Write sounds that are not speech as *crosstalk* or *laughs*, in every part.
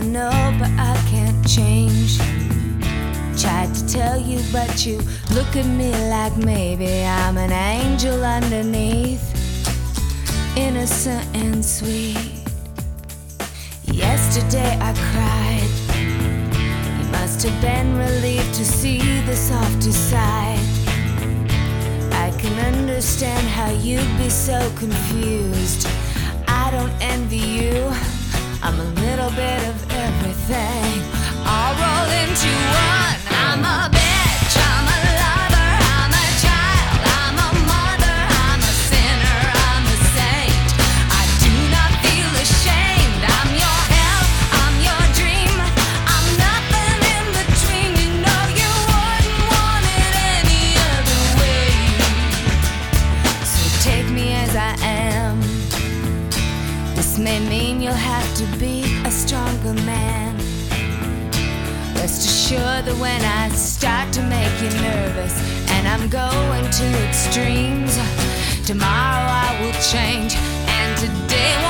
I know, but I can't change. Tried to tell you, but you look at me like maybe I'm an angel underneath, innocent and sweet. Yesterday I cried. You must have been relieved to see the softer side. I can understand how you'd be so confused. I don't envy you. I'm a little bit of everything. I'll roll into one. I'm a bit. sure that when I start to make you nervous and I'm going to extremes, tomorrow I will change and today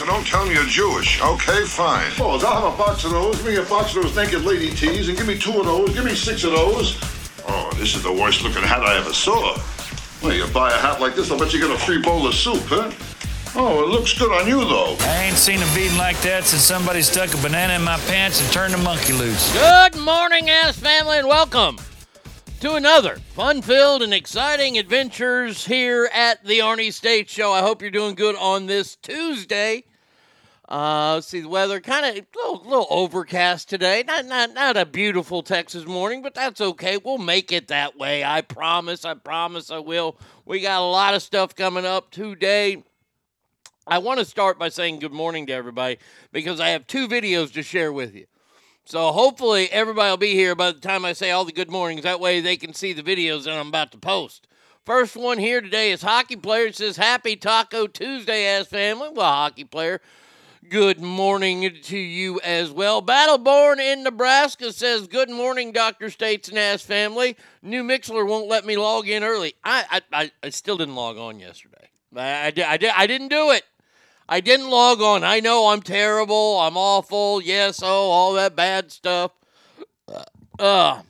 so don't tell me you're Jewish. Okay, fine. Balls, I'll have a box of those. Give me a box of those naked lady tees, and give me two of those. Give me six of those. Oh, this is the worst looking hat I ever saw. Well, you buy a hat like this, I'll bet you get a free bowl of soup, huh? Oh, it looks good on you, though. I ain't seen a beating like that since somebody stuck a banana in my pants and turned the monkey loose. Good morning, ass family, and welcome to another fun-filled and exciting adventures here at the Arnie State Show. I hope you're doing good on this Tuesday. Uh, see the weather, kind of little, little overcast today. Not, not, not a beautiful Texas morning, but that's okay. We'll make it that way. I promise. I promise. I will. We got a lot of stuff coming up today. I want to start by saying good morning to everybody because I have two videos to share with you. So hopefully everybody will be here by the time I say all the good mornings. That way they can see the videos that I'm about to post. First one here today is hockey player. Says Happy Taco Tuesday, ass family. Well, hockey player. Good morning to you as well. Battleborn in Nebraska says, Good morning, Dr. States and Ass family. New Mixlr won't let me log in early. I I, I still didn't log on yesterday. I, I, I, I didn't do it. I didn't log on. I know I'm terrible. I'm awful. Yes, oh, all that bad stuff. Uh,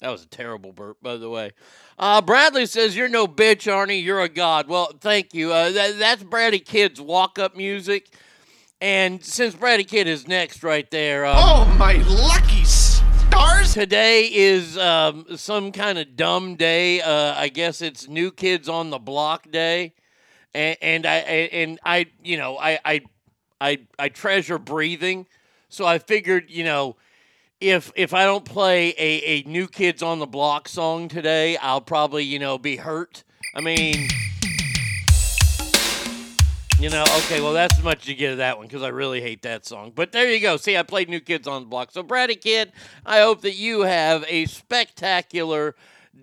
that was a terrible burp, by the way. Uh, Bradley says, You're no bitch, Arnie. You're a god. Well, thank you. Uh, that, that's Brady Kid's walk up music. And since Brady Kid is next right there. Um, oh, my lucky stars. Today is um, some kind of dumb day. Uh, I guess it's New Kids on the Block Day and, and I and I you know I I I I treasure breathing, so I figured you know if if I don't play a, a New Kids on the Block song today, I'll probably you know be hurt. I mean. You know, okay, well, that's as much as you get of that one because I really hate that song. But there you go. See, I played New Kids on the Block. So, Brady Kid, I hope that you have a spectacular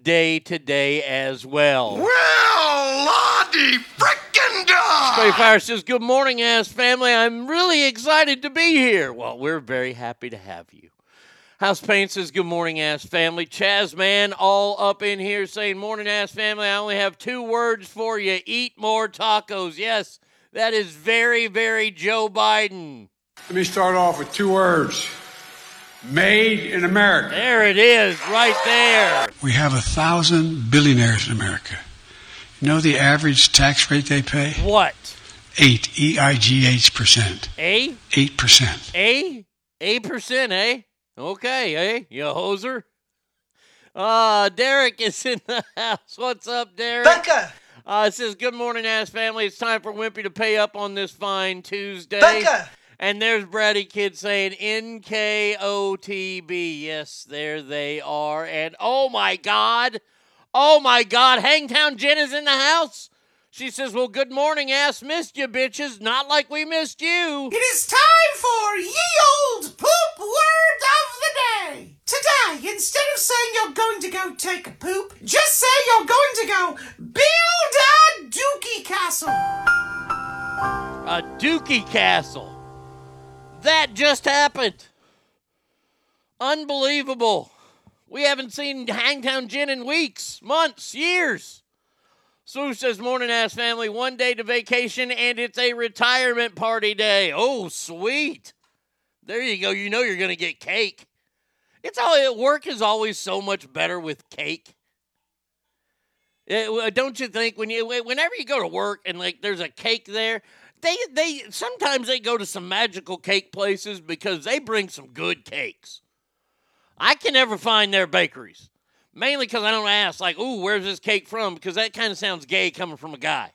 day today as well. Well, Lottie frickin' dog! Spray Fire says, Good morning, ass family. I'm really excited to be here. Well, we're very happy to have you. House Paint says, Good morning, ass family. Chaz Man, all up in here saying, Morning, ass family. I only have two words for you eat more tacos. Yes, that is very, very Joe Biden. Let me start off with two words Made in America. There it is, right there. We have a thousand billionaires in America. You know the average tax rate they pay? What? Eight, E I G H percent. A? Eight percent. A? Eight percent, eh? Okay, eh? You hoser. Uh, Derek is in the *laughs* house. What's up, Derek? Becca! Uh, it says, Good morning, ass family. It's time for Wimpy to pay up on this fine Tuesday. Becca! And there's Brady Kid saying NKOTB. Yes, there they are. And oh my God. Oh my God. Hangtown Jen is in the house. She says, Well, good morning, ass. Missed you, bitches. Not like we missed you. It is time for ye old poop word of the day. Today, instead of saying you're going to go take a poop, just say you're going to go build a dookie castle. A dookie castle. That just happened. Unbelievable. We haven't seen Hangtown Jen in weeks, months, years. Sue says, Morning ass family, one day to vacation, and it's a retirement party day. Oh, sweet. There you go. You know you're going to get cake. It's all work is always so much better with cake. It, don't you think when you whenever you go to work and like there's a cake there, they they sometimes they go to some magical cake places because they bring some good cakes. I can never find their bakeries. Mainly because I don't ask, like, ooh, where's this cake from? Because that kind of sounds gay coming from a guy.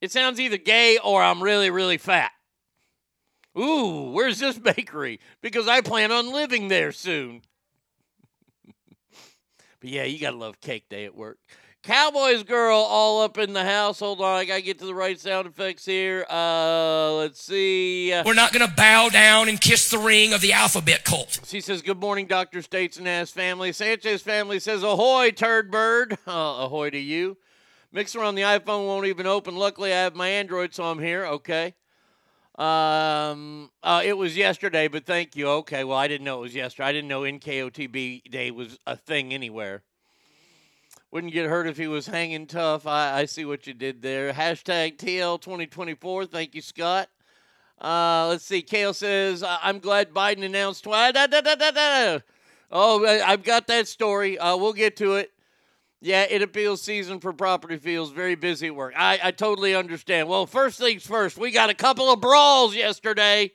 It sounds either gay or I'm really, really fat. Ooh, where's this bakery? Because I plan on living there soon. *laughs* but yeah, you gotta love cake day at work. Cowboys girl all up in the house. Hold on, I gotta get to the right sound effects here. Uh, let's see. We're not gonna bow down and kiss the ring of the alphabet cult. She says, "Good morning, Doctor States and Ass family." Sanchez family says, "Ahoy, turd bird!" *laughs* Uh, ahoy to you. Mixer on the iPhone won't even open. Luckily, I have my Android, so I'm here. Okay. Um, uh, it was yesterday, but thank you. Okay, well, I didn't know it was yesterday. I didn't know NKOTB Day was a thing anywhere. Wouldn't get hurt if he was hanging tough. I, I see what you did there. Hashtag TL2024. Thank you, Scott. Uh, let's see. Kale says, "I- I'm glad Biden announced. Oh, I've got that story. Uh, we'll get to it. Yeah, it appeals season for property fields. Very busy work. I, I totally understand. Well, first things first, we got a couple of brawls yesterday.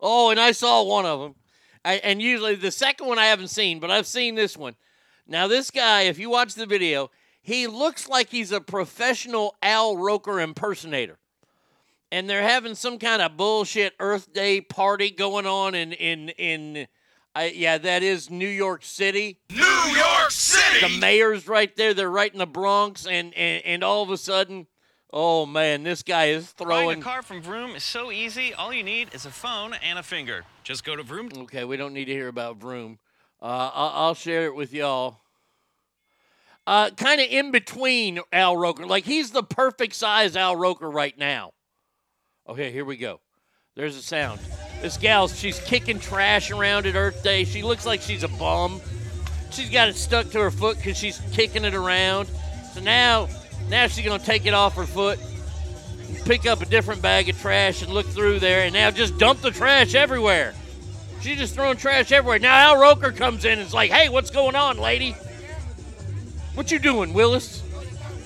Oh, and I saw one of them. I, and usually the second one I haven't seen, but I've seen this one. Now, this guy, if you watch the video, he looks like he's a professional Al Roker impersonator. And they're having some kind of bullshit Earth Day party going on in in in I, yeah, that is New York City. New York City! The mayor's right there. They're right in the Bronx, and and, and all of a sudden, oh man, this guy is throwing. Buying throwing. a car from Vroom is so easy. All you need is a phone and a finger. Just go to Vroom. Okay, we don't need to hear about Vroom. Uh, I'll, I'll share it with y'all. Uh, kind of in between Al Roker, like he's the perfect size Al Roker right now. Okay, here we go. There's a sound. This gal, she's kicking trash around at Earth Day. She looks like she's a bum. She's got it stuck to her foot because she's kicking it around. So now, now she's gonna take it off her foot, pick up a different bag of trash, and look through there, and now just dump the trash everywhere. She's just throwing trash everywhere. Now Al Roker comes in and is like, "Hey, what's going on, lady? What you doing, Willis?"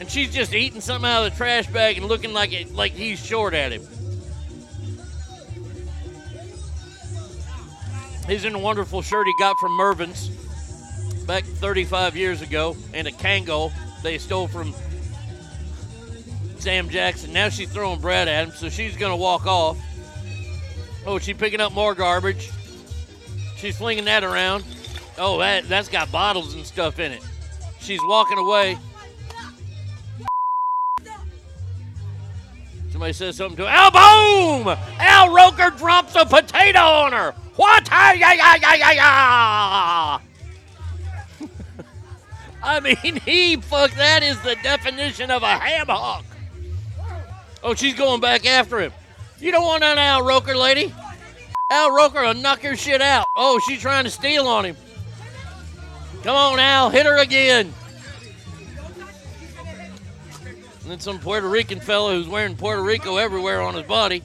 And she's just eating something out of the trash bag and looking like it, like he's short at him. He's in a wonderful shirt he got from Mervyn's back 35 years ago, and a Kangol they stole from Sam Jackson. Now she's throwing bread at him, so she's gonna walk off. Oh, she's picking up more garbage. She's flinging that around. Oh, that that's got bottles and stuff in it. She's walking away. Somebody says something to her. Al boom! Al Roker drops a potato on her. What? *laughs* I mean, he fuck. That is the definition of a ham hock. Oh, she's going back after him. You don't want an Al Roker, lady. Al Roker will knock your shit out. Oh, she's trying to steal on him. Come on, Al, hit her again. And then some Puerto Rican fella who's wearing Puerto Rico everywhere on his body.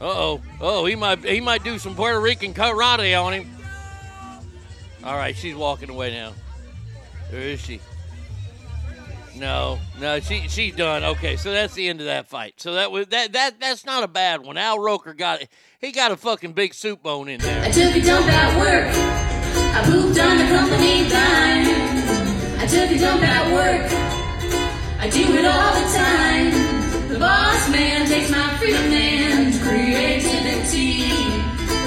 Oh. Oh, he might he might do some Puerto Rican karate on him. All right, she's walking away now. Where is she? No, no, she she's done. Okay, so that's the end of that fight. So that was that that that's not a bad one. Al Roker got. He got a fucking big soup bone in there. I took a dump at work. I pooped on the company dime. I took a dump at work. I do it all the time. The boss man takes my freedom. The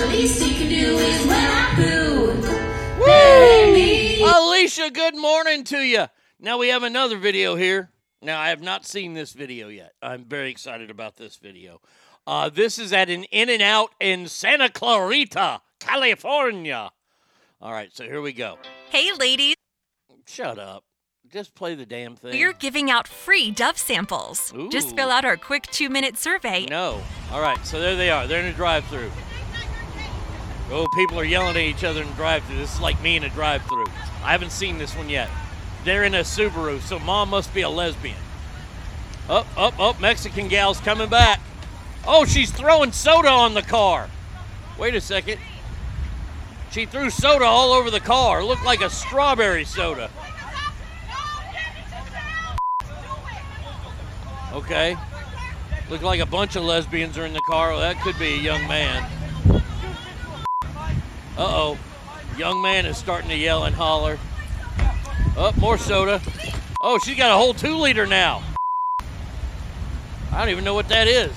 least he can do is when I poo. Hey, me. Alicia, good morning to you. Now we have another video here. Now I have not seen this video yet. I'm very excited about this video. Uh, this is at an In and Out in Santa Clarita, California. All right, so here we go. Hey, ladies. Shut up. Just play the damn thing. We're giving out free Dove samples. Just fill out our quick two minute survey. No. All right, so there they are. They're in a drive-through. Oh, people are yelling at each other in drive-through. This is like me in a drive-through. I haven't seen this one yet. They're in a Subaru, so mom must be a lesbian. Up, up, up! Mexican gal's coming back. Oh, she's throwing soda on the car. Wait a second. She threw soda all over the car. Looked like a strawberry soda. Okay. Looked like a bunch of lesbians are in the car. Well, that could be a young man. Uh oh. Young man is starting to yell and holler. Up, more soda. Oh, she's got a whole two liter now. I don't even know what that is.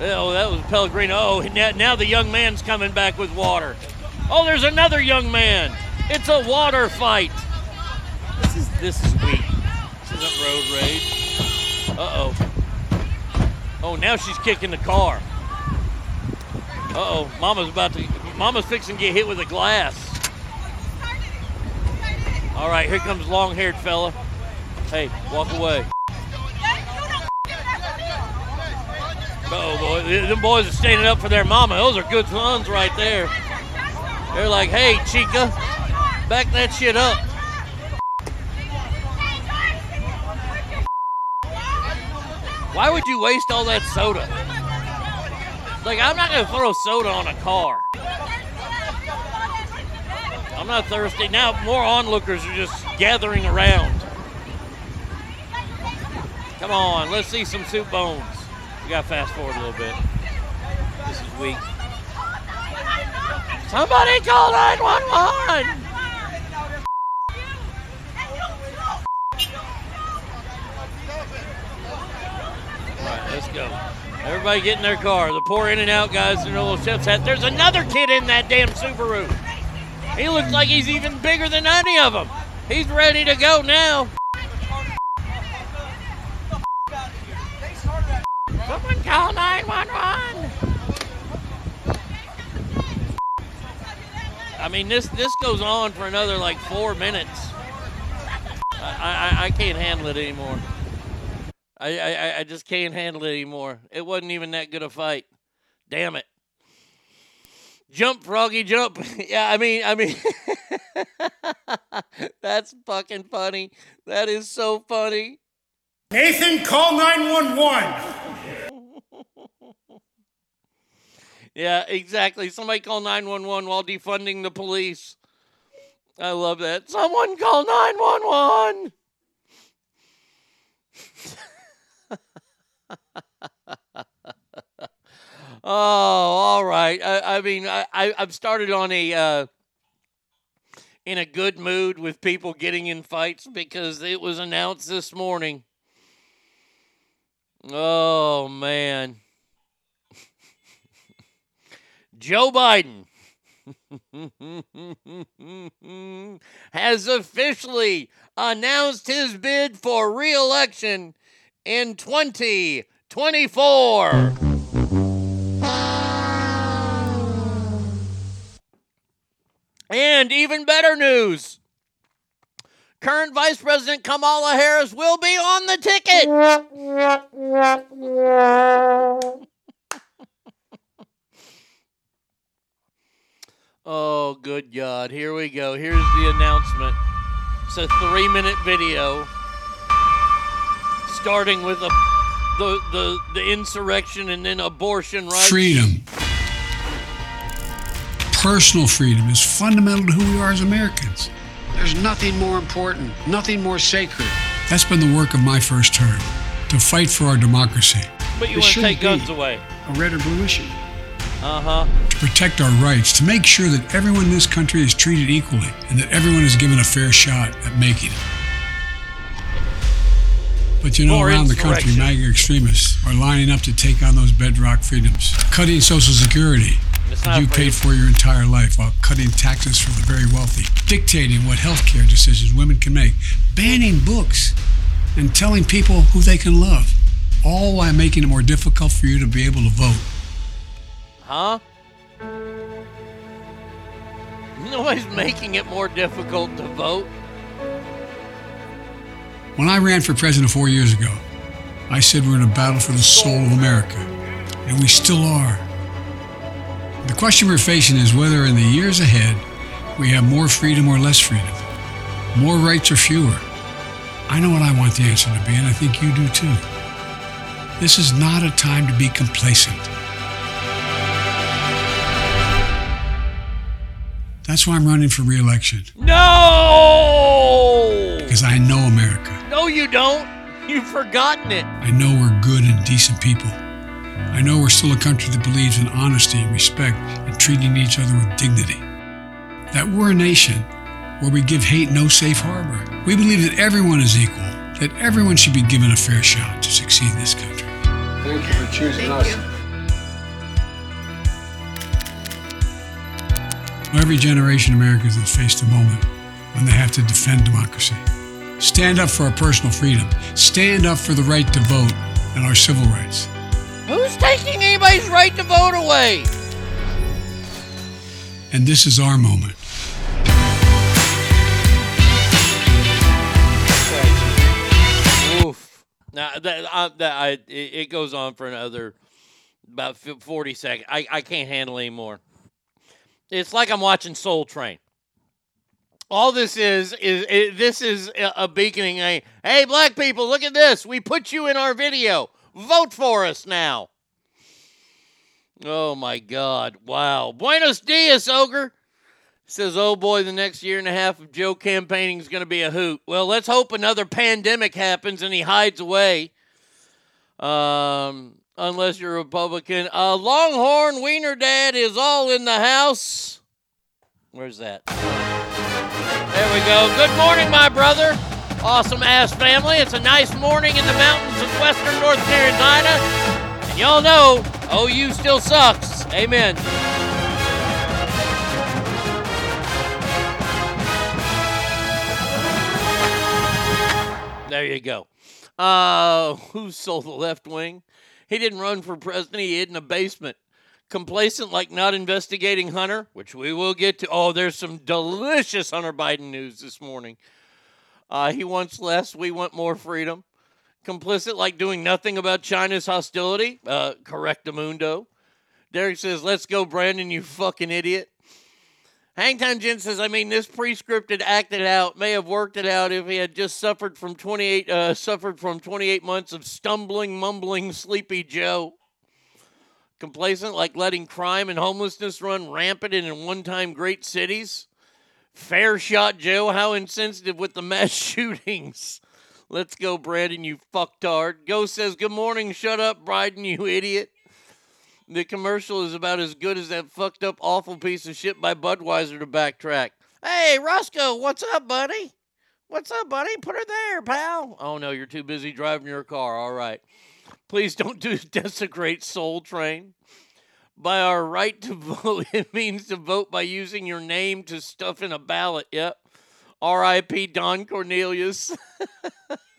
Oh, that was Pellegrino. Oh, now, now the young man's coming back with water. Oh, there's another young man. It's a water fight. This is this is weak. This isn't road rage. Uh oh. Oh, now she's kicking the car. Uh oh, Mama's about to. Mama's fixing to get hit with a glass. All right, here comes long-haired fella. Hey, walk away. Oh boy, them boys are standing up for their mama. Those are good sons right there. They're like, hey, Chica, back that shit up. Why would you waste all that soda? Like, I'm not gonna throw soda on a car. I'm not thirsty. Now, more onlookers are just gathering around. Come on, let's see some soup bones. We gotta fast forward a little bit. This is weak. Somebody call 911! Alright, let's go. Everybody get in their car. The poor in and out guys in their little chef's hat. There's another kid in that damn Subaru. He looks like he's even bigger than any of them. He's ready to go now. Someone call 911. I mean, this this goes on for another like four minutes. I I, I can't handle it anymore. I, I I just can't handle it anymore. It wasn't even that good a fight. Damn it. Jump, Froggy, jump. *laughs* yeah, I mean, I mean, *laughs* that's fucking funny. That is so funny. Nathan, call 911. *laughs* Yeah, exactly. Somebody call 911 while defunding the police. I love that. Someone call 911. Oh, all right. I, I mean, I, I, I've started on a uh, in a good mood with people getting in fights because it was announced this morning. Oh man. *laughs* Joe Biden *laughs* has officially announced his bid for re-election in 2024. And even better news. Current Vice President Kamala Harris will be on the ticket. *laughs* Oh, good God. Here we go. Here's the announcement. It's a three minute video starting with a, the, the, the insurrection and then abortion rights. Freedom. Personal freedom is fundamental to who we are as Americans. There's nothing more important, nothing more sacred. That's been the work of my first term to fight for our democracy. But you It want to take guns away. A red or blue issue. Uh huh. To protect our rights, to make sure that everyone in this country is treated equally and that everyone is given a fair shot at making it. But you know, More around the country, insurrection. MAGA extremists are lining up to take on those bedrock freedoms. Cutting Social Security It's that not you paid for your entire life while cutting taxes for the very wealthy. Dictating what health care decisions women can make. Banning books and telling people who they can love. All while making it more difficult for you to be able to vote. Huh? Nobody's making it more difficult to vote. When I ran for president four years ago, I said we're in a battle for the soul of America, and we still are. The question we're facing is whether in the years ahead we have more freedom or less freedom, more rights or fewer. I know what I want the answer to be, and I think you do too. This is not a time to be complacent. That's why I'm running for re-election, No! because I know America. No, you don't. You've forgotten it. I know we're good and decent people. I know we're still a country that believes in honesty and respect and treating each other with dignity. That we're a nation where we give hate no safe harbor. We believe that everyone is equal, that everyone should be given a fair shot to succeed in this country. Thank you for choosing us. Every generation of Americans has faced a moment when they have to defend democracy. Stand up for our personal freedom. Stand up for the right to vote and our civil rights. Who's taking anybody's right to vote away? And this is our moment. Now that, I, that I, it, it goes on for another about 40 seconds. I, I can't handle anymore. It's like I'm watching Soul Train. All this is is, is this is a, a beaconing. A, hey, black people, look at this. We put you in our video. Vote for us now. Oh my God! Wow. Buenos dias, ogre. Says, oh boy, the next year and a half of Joe campaigning is going to be a hoot. Well, let's hope another pandemic happens and he hides away. Um, unless you're a Republican. Uh, Longhorn Wiener Dad is all in the house. Where's that? There we go. Good morning, my brother. Awesome ass family. It's a nice morning in the mountains of western North Carolina. And y'all know OU still sucks. Amen. There you go. Uh, who sold the left wing? He didn't run for president. He hid in a basement. Complacent, like not investigating Hunter, which we will get to. Oh, there's some delicious Hunter Biden news this morning. Uh, he wants less. We want more freedom. Complicit, like doing nothing about China's hostility. Uh, correctamundo. Derek says, "Let's go, Brandon. You fucking idiot." Hangtime Jen says, I mean, this pre-scripted acted out may have worked it out if he had just suffered from 28 uh, suffered from 28 months of stumbling, mumbling, sleepy Joe. Complacent, like letting crime and homelessness run rampant in one-time great cities. Fair shot, Joe. How insensitive with the mass *laughs* shootings. Let's go, Brandon, you fucktard. Ghost says, Good morning. Shut up, Bryden, you idiot. The commercial is about as good as that fucked up awful piece of shit by Budweiser to backtrack. Hey, Roscoe, what's up, buddy? What's up, buddy? Put her there, pal. Oh no, you're too busy driving your car. All right. Please don't *laughs* do desecrate Soul Train. By our right to vote, *laughs* it means to vote by using your name to stuff in a ballot. Yep. R.I.P. Don Cornelius.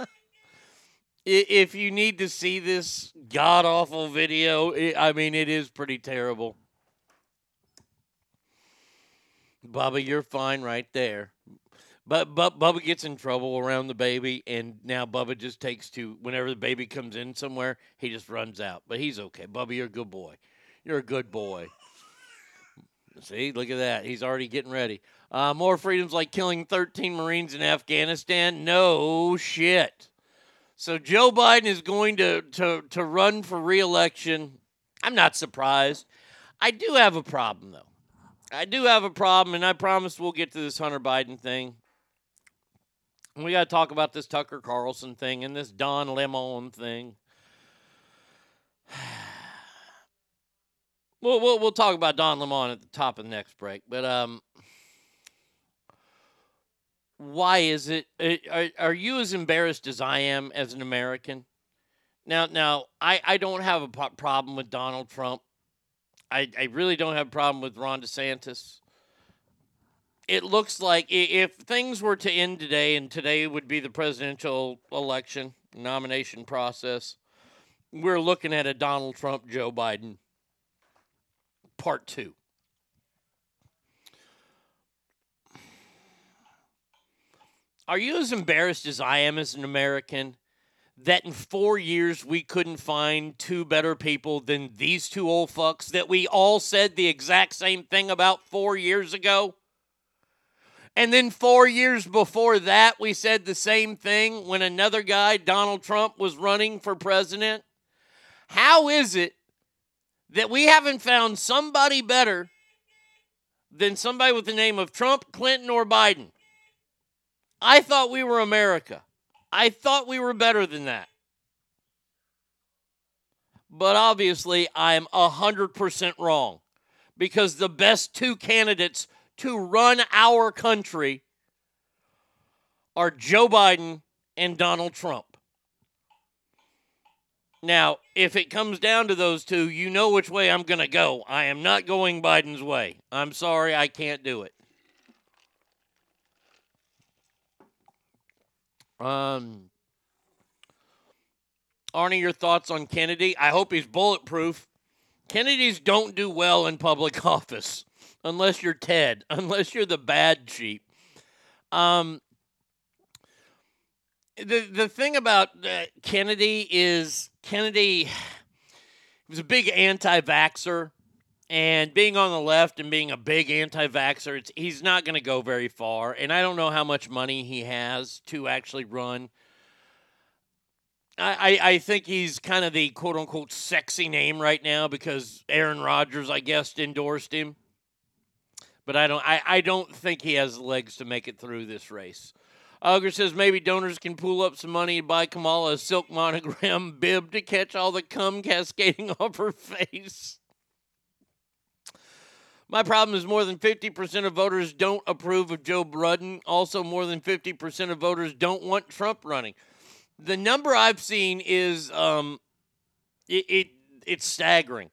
*laughs* if you need to see this god awful video, I mean, it is pretty terrible. Bubba, you're fine right there. But, but Bubba gets in trouble around the baby, and now Bubba just takes to whenever the baby comes in somewhere, he just runs out. But he's okay. Bubba, you're a good boy. You're a good boy. See, look at that. He's already getting ready. Uh, more freedoms like killing 13 Marines in Afghanistan? No shit. So Joe Biden is going to, to, to run for reelection. I'm not surprised. I do have a problem, though. I do have a problem, and I promise we'll get to this Hunter Biden thing. We got to talk about this Tucker Carlson thing and this Don Lemon thing. *sighs* *sighs* We'll, we'll, we'll talk about Don Lemon at the top of the next break. But um, why is it? Are, are you as embarrassed as I am as an American? Now, now I, I don't have a problem with Donald Trump. I, I really don't have a problem with Ron DeSantis. It looks like if things were to end today, and today would be the presidential election nomination process, we're looking at a Donald Trump, Joe Biden part two. Are you as embarrassed as I am as an American that in four years we couldn't find two better people than these two old fucks that we all said the exact same thing about four years ago? And then four years before that, we said the same thing when another guy, Donald Trump, was running for president? How is it that we haven't found somebody better than somebody with the name of Trump, Clinton, or Biden. I thought we were America. I thought we were better than that. But obviously, I'm 100% wrong because the best two candidates to run our country are Joe Biden and Donald Trump. Now, if it comes down to those two, you know which way I'm going to go. I am not going Biden's way. I'm sorry, I can't do it. Um, Arnie, your thoughts on Kennedy? I hope he's bulletproof. Kennedys don't do well in public *laughs* office unless you're Ted, unless you're the bad sheep. Um, the the thing about uh, Kennedy is Kennedy was a big anti-vaxer, and being on the left and being a big anti-vaxer, it's, he's not going to go very far. And I don't know how much money he has to actually run. I, I, I think he's kind of the quote unquote sexy name right now because Aaron Rodgers, I guess, endorsed him. But I don't I, I don't think he has legs to make it through this race. Auger says maybe donors can pool up some money and buy Kamala a silk monogram *laughs* bib to catch all the cum cascading *laughs* off her face. My problem is more than 50% of voters don't approve of Joe Biden. Also, more than 50% of voters don't want Trump running. The number I've seen is um, it, it it's staggering.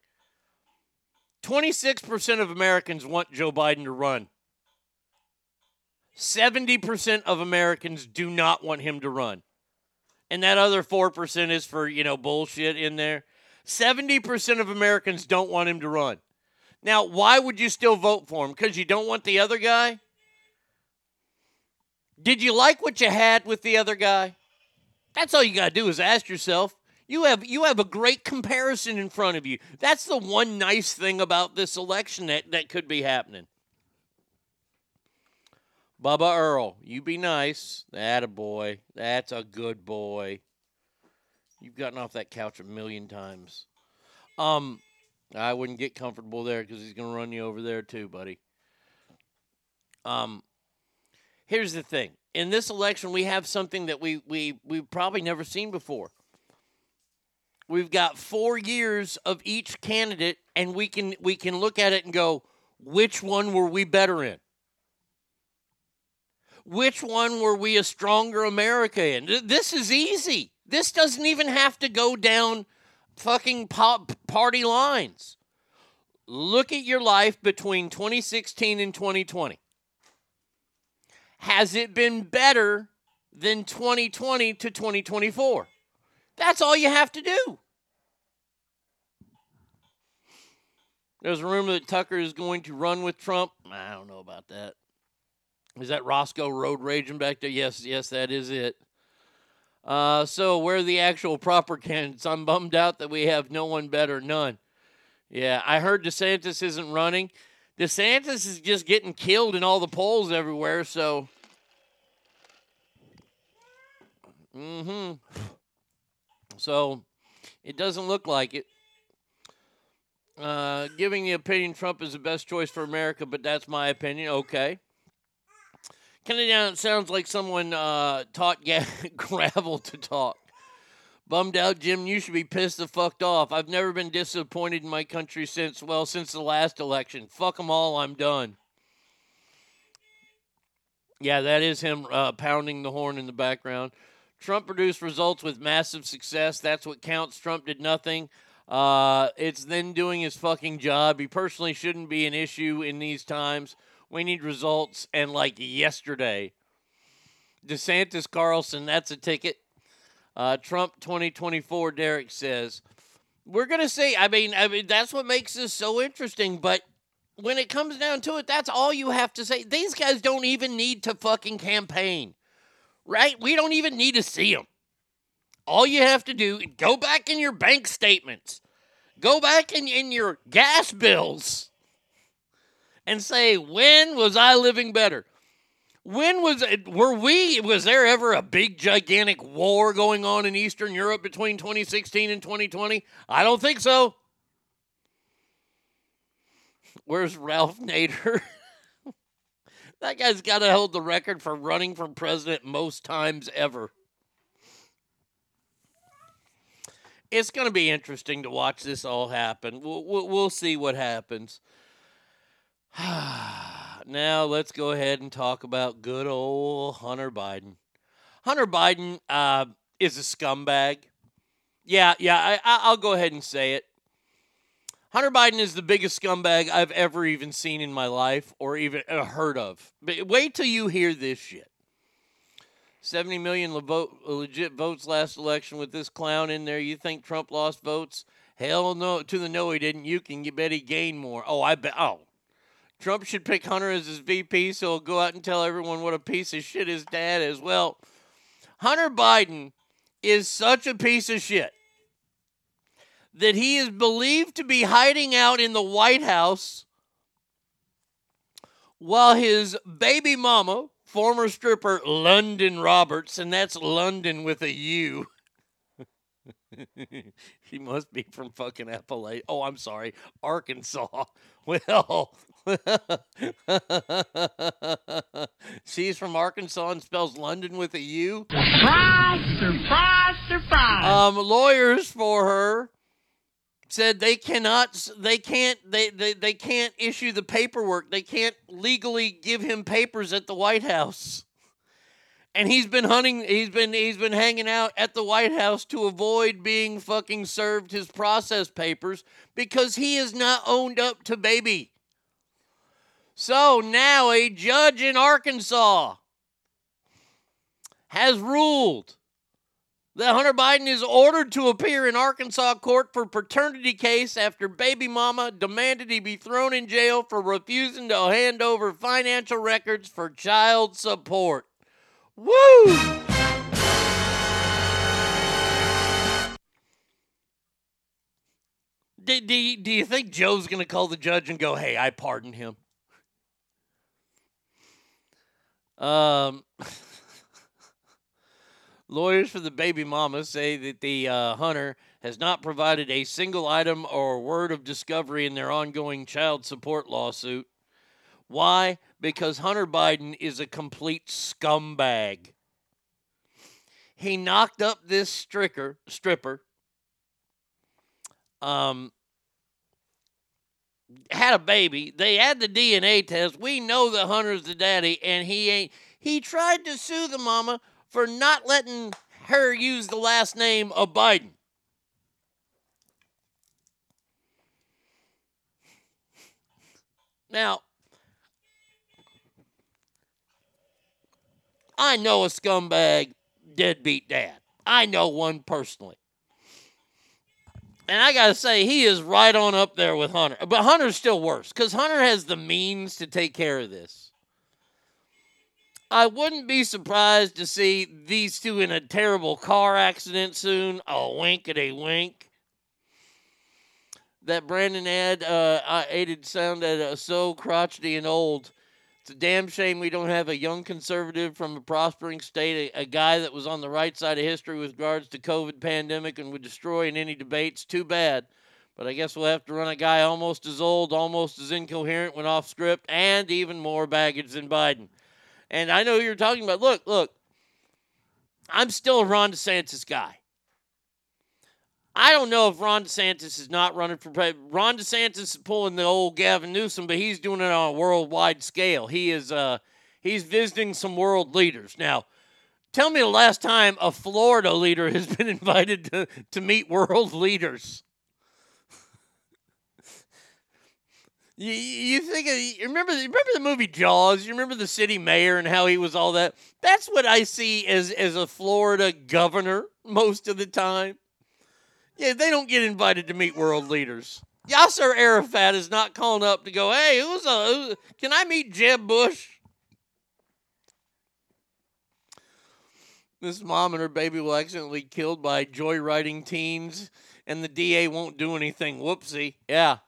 26% of Americans want Joe Biden to run. 70% of Americans do not want him to run. And that other 4% is for, you know, bullshit in there. 70% of Americans don't want him to run. Now, why would you still vote for him? Because you don't want the other guy? Did you like what you had with the other guy? That's all you got to do is ask yourself. You have you have a great comparison in front of you. That's the one nice thing about this election that, that could be happening. Bubba Earl, you be nice. That a boy. That's a good boy. You've gotten off that couch a million times. Um, I wouldn't get comfortable there because he's gonna run you over there too, buddy. Um, here's the thing: in this election, we have something that we we we've probably never seen before. We've got four years of each candidate, and we can we can look at it and go, which one were we better in? Which one were we a stronger America in? This is easy. This doesn't even have to go down fucking party lines. Look at your life between 2016 and 2020. Has it been better than 2020 to 2024? That's all you have to do. There's a rumor that Tucker is going to run with Trump. I don't know about that. Is that Roscoe Road raging back there? Yes, yes, that is it. Uh, so where the actual proper candidates? I'm bummed out that we have no one better, none. Yeah, I heard DeSantis isn't running. DeSantis is just getting killed in all the polls everywhere. So, mm-hmm. So, it doesn't look like it. Uh, giving the opinion Trump is the best choice for America, but that's my opinion. Okay. Kennedy it sounds like someone uh, taught ga- *laughs* gravel to talk. Bummed out, Jim. You should be pissed the fucked off. I've never been disappointed in my country since, well, since the last election. Fuck them all. I'm done. Yeah, that is him uh, pounding the horn in the background. Trump produced results with massive success. That's what counts. Trump did nothing. Uh, it's then doing his fucking job. He personally shouldn't be an issue in these times. We need results. And like yesterday, DeSantis Carlson, that's a ticket. Uh, Trump 2024, Derek says. We're going to see. I mean, I mean, that's what makes this so interesting. But when it comes down to it, that's all you have to say. These guys don't even need to fucking campaign, right? We don't even need to see them. All you have to do, is go back in your bank statements, go back in, in your gas bills, and say, when was I living better? When was it, were we, was there ever a big gigantic war going on in Eastern Europe between 2016 and 2020? I don't think so. Where's Ralph Nader? *laughs* that guy's got to hold the record for running for president most times ever. It's going to be interesting to watch this all happen. We'll, we'll, we'll see what happens. *sighs* now let's go ahead and talk about good old Hunter Biden. Hunter Biden uh, is a scumbag. Yeah, yeah, I, I'll go ahead and say it. Hunter Biden is the biggest scumbag I've ever even seen in my life or even uh, heard of. But wait till you hear this shit. 70 million le- legit votes last election with this clown in there. You think Trump lost votes? Hell no, to the no, he didn't. You can bet he gained more. Oh, I bet. Oh, Trump should pick Hunter as his VP so he'll go out and tell everyone what a piece of shit his dad is. Well, Hunter Biden is such a piece of shit that he is believed to be hiding out in the White House while his baby mama, former stripper Lunden Roberts, and that's London with a U. *laughs* she must be from fucking Appalachia. Oh, I'm sorry, Arkansas. *laughs* Well, *laughs* she's from Arkansas and spells London with a U. Surprise, surprise, surprise. Um, lawyers for her said they cannot they can't they, they they can't issue the paperwork they can't legally give him papers at the white house and he's been hunting he's been he's been hanging out at the white house to avoid being fucking served his process papers because he is not owned up to baby so now a judge in arkansas has ruled that Hunter Biden is ordered to appear in Arkansas court for paternity case after baby mama demanded he be thrown in jail for refusing to hand over financial records for child support. Woo! Do, do, do you think Joe's going to call the judge and go, hey, I pardon him? Um, *laughs* lawyers for the baby mama say that the uh, hunter has not provided a single item or word of discovery in their ongoing child support lawsuit. Why? Because Hunter Biden is a complete scumbag. He knocked up this stricker, stripper. Um, had a baby. They had the DNA test. We know that Hunter's the daddy, and he ain't. He tried to sue the mama for not letting her use the last name of Biden. Now, I know a scumbag deadbeat dad. I know one personally. And I got to say, he is right on up there with Hunter. But Hunter's still worse because Hunter has the means to take care of this. I wouldn't be surprised to see these two in a terrible car accident soon. A wink at a wink. That Brandon ad uh, I aided sounded uh, so crotchety and old. It's a damn shame we don't have a young conservative from a prospering state, a, a guy that was on the right side of history with regards to COVID pandemic and would destroy in any debates. Too bad. But I guess we'll have to run a guy almost as old, almost as incoherent, went off script, and even more baggage than Biden. And I know you're talking about, look, look, I'm still a Ron DeSantis guy. I don't know if Ron DeSantis is not running for president. Ron DeSantis is pulling the old Gavin Newsom, but he's doing it on a worldwide scale. He is uh he's visiting some world leaders. Now, tell me the last time a Florida leader has *laughs* been invited to, to meet world leaders. You, you think of, you remember remember the movie Jaws? You remember the city mayor and how he was all that? That's what I see as as a Florida governor most of the time. Yeah, they don't get invited to meet world leaders. Yasser Arafat is not calling up to go, hey, who's a, who, can I meet Jeb Bush? This mom and her baby will accidentally killed by joyriding teens, and the DA won't do anything. Whoopsie. Yeah.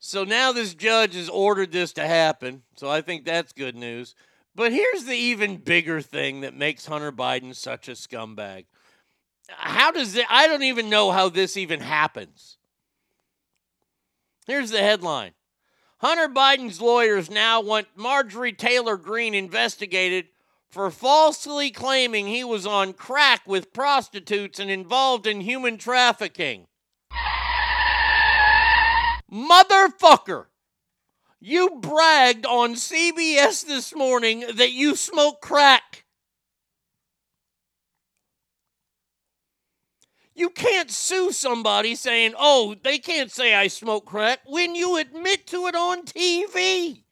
So now this judge has ordered this to happen. So I think that's good news. But here's the even bigger thing that makes Hunter Biden such a scumbag how does it i don't even know how this even happens. Here's the headline. Hunter biden's lawyers now want marjorie taylor greene investigated for falsely claiming he was on crack with prostitutes and involved in human trafficking. Motherfucker you bragged on cbs this morning that you smoke crack You can't sue somebody saying, oh, they can't say I smoke crack when you admit to it on TV.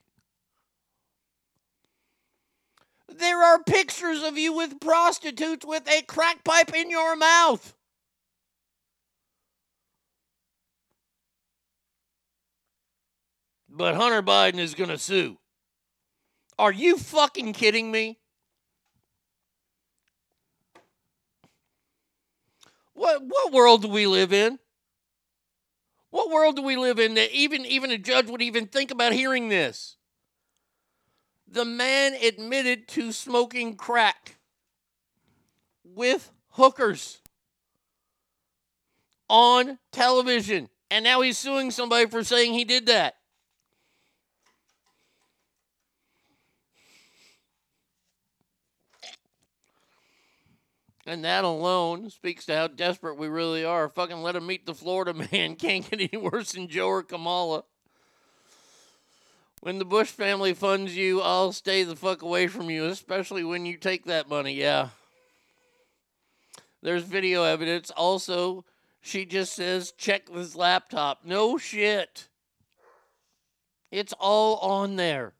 There are pictures of you with prostitutes with a crack pipe in your mouth. But Hunter Biden is going to sue. Are you fucking kidding me? What what world do we live in? What world do we live in that even even a judge would even think about hearing this? The man admitted to smoking crack with hookers on television. And now he's suing somebody for saying he did that. And that alone speaks to how desperate we really are. Fucking let him meet the Florida *laughs* man. Can't get any worse than Joe or Kamala. When the Bush family funds you, I'll stay the fuck away from you, especially when you take that money. Yeah. There's video evidence. Also, she just says, check this laptop. No shit. It's all on there.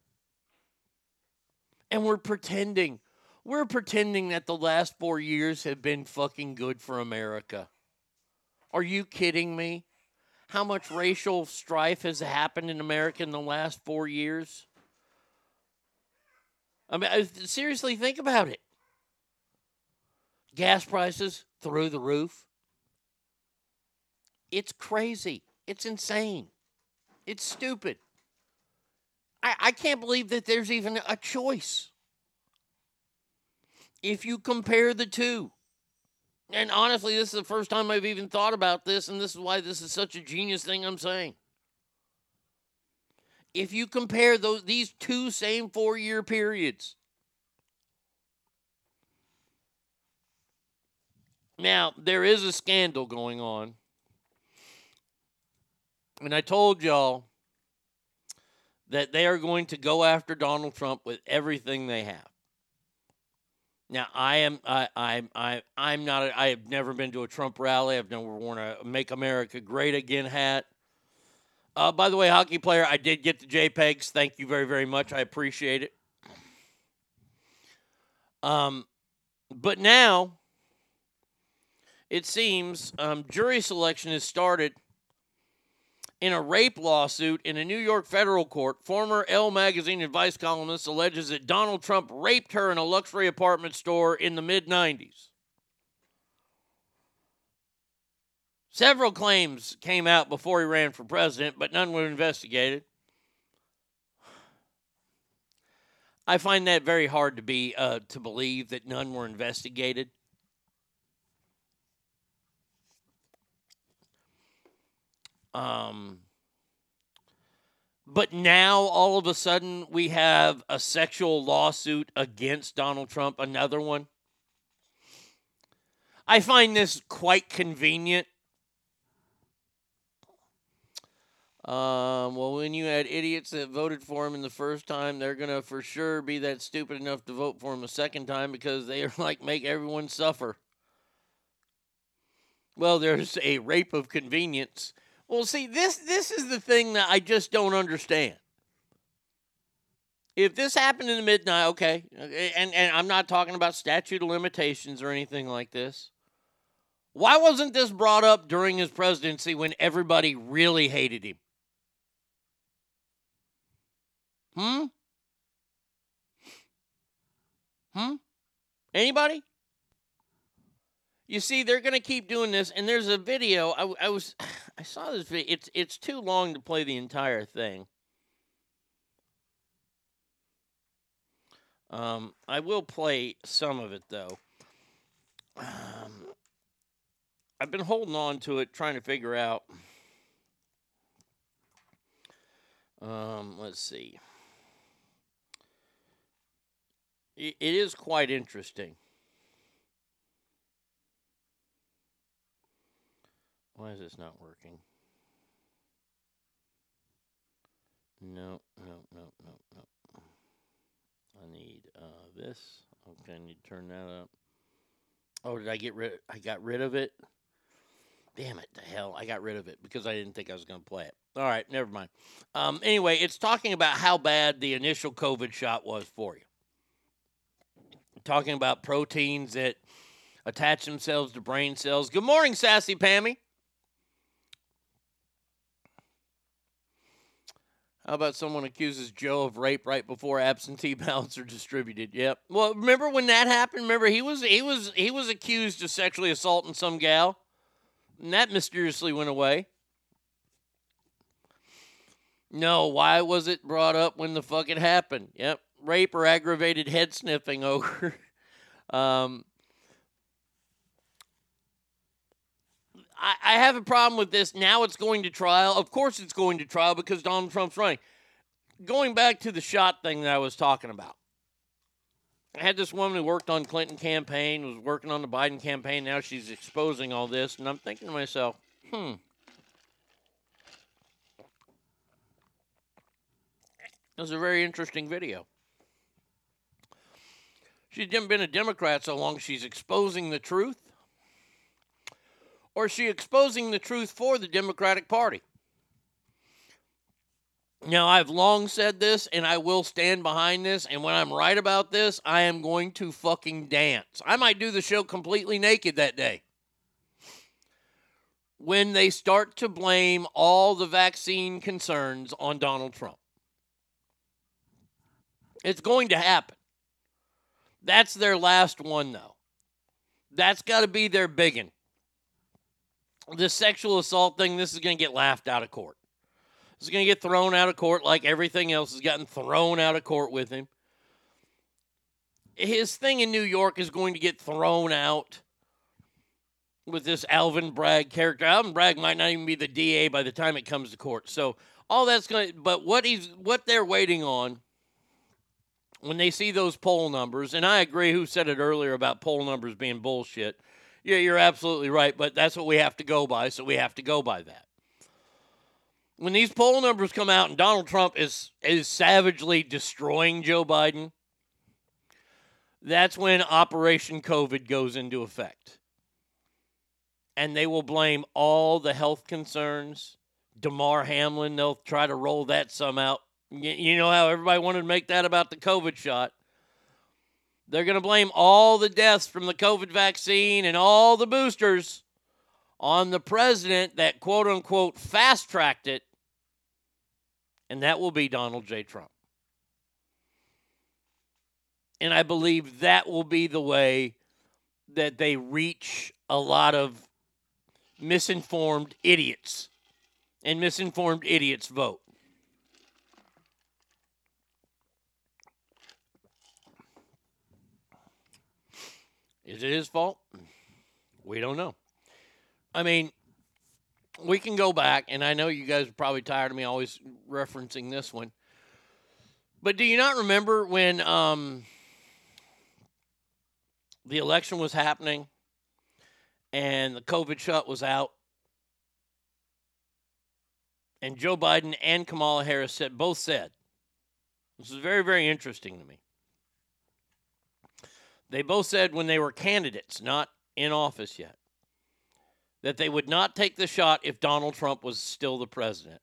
And we're pretending. We're pretending that the last four years have been fucking good for America. Are you kidding me? How much racial strife has happened in America in the last four years? I mean, seriously, think about it. Gas prices through the roof. It's crazy. It's insane. It's stupid. I, I can't believe that there's even a choice. If you compare the two, and honestly, this is the first time I've even thought about this, and this is why this is such a genius thing I'm saying. If you compare those these two same four year periods, now there is a scandal going on, and I told y'all that they are going to go after Donald Trump with everything they have. Now I am I I I I'm not a, I have never been to a Trump rally. I've never worn a "Make America Great Again" hat. Uh, by the way, hockey player, I did get the JPEGs. Thank you very very much. I appreciate it. Um, but now it seems um, jury selection has started in a rape lawsuit in a New York federal court, former Elle magazine advice columnist alleges that Donald Trump raped her in a luxury apartment store in the mid 90s. Several claims came out before he ran for president, but none were investigated. I find that very hard to be uh, to believe that none were investigated. Um, but now all of a sudden we have a sexual lawsuit against Donald Trump, another one. I find this quite convenient. Um, well, when you had idiots that voted for him in the first time, they're going to for sure be that stupid enough to vote for him a second time because they are *laughs* like make everyone suffer. Well, there's a rape of convenience. Well, see, this this is the thing that I just don't understand. If this happened in the midnight, okay, and and I'm not talking about statute of limitations or anything like this. Why wasn't this brought up during his presidency when everybody really hated him? Hmm? Hmm? Anybody? You see, they're going to keep doing this, and there's a video. I, I was, *sighs* I saw this video. It's it's too long to play the entire thing. Um, I will play some of it though. Um, I've been holding on to it, trying to figure out. Um, let's see. It, it is quite interesting. Why is this not working? No, no, no, no, no. I need uh, this. Okay, I need to turn that up. Oh, did I get rid? I got rid of it. Damn it, the hell! I got rid of it because I didn't think I was going to play it. All right, never mind. Um, anyway, it's talking about how bad the initial COVID shot was for you. Talking about proteins that attach themselves to brain cells. Good morning, sassy Pammy. How about someone accuses Joe of rape right before absentee *laughs* ballots are distributed? Yep. Well, remember when that happened? Remember he was he was he was accused of sexually assaulting some gal. And that mysteriously went away. No, why was it brought up when the fuck it happened? Yep, rape or aggravated head sniffing *laughs* over. um, I, I have a problem with this. Now it's going to trial. Of course, it's going to trial because Donald Trump's running. Going back to the shot thing that I was talking about. I had this woman who worked on Clinton campaign, was working on the Biden campaign. Now she's exposing all this, and I'm thinking to myself, hmm. It was a very interesting video. She's been a Democrat so long she's exposing the truth, or is she exposing the truth for the Democratic Party? Now, I've long said this, and I will stand behind this. And when I'm right about this, I am going to fucking dance. I might do the show completely naked that day. When they start to blame all the vaccine concerns on Donald Trump, it's going to happen. That's their last one, though. That's got to be their big The sexual assault thing, this is going to get laughed out of court This is going to get thrown out of court like everything else has gotten thrown out of court with him. His thing in New York is going to get thrown out with this Alvin Bragg character. Alvin Bragg might not even be the DA by the time it comes to court. So all that's going to but what he's what they're waiting on when they see those poll numbers, and I agree who said it earlier about poll numbers being bullshit. Yeah, you're absolutely right, but that's what we have to go by, so we have to go by that when these poll numbers come out and Donald Trump is is savagely destroying Joe Biden, that's when Operation COVID goes into effect. And they will blame all the health concerns. Damar Hamlin, they'll try to roll that some out. You know how everybody wanted to make that about the COVID shot. They're going to blame all the deaths from the COVID vaccine and all the boosters on the president that quote unquote fast tracked it and that will be Donald J. Trump. And I believe that will be the way that they reach a lot of misinformed idiots and misinformed idiots vote. Is it his fault? We don't know. I mean, we can go back, and I know you guys are probably tired of me always referencing this one. But do you not remember when um, the election was happening and the COVID shot was out? And Joe Biden and Kamala Harris said both said, this is very, very interesting to me. They both said when they were candidates, not in office yet that they would not take the shot if Donald Trump was still the president.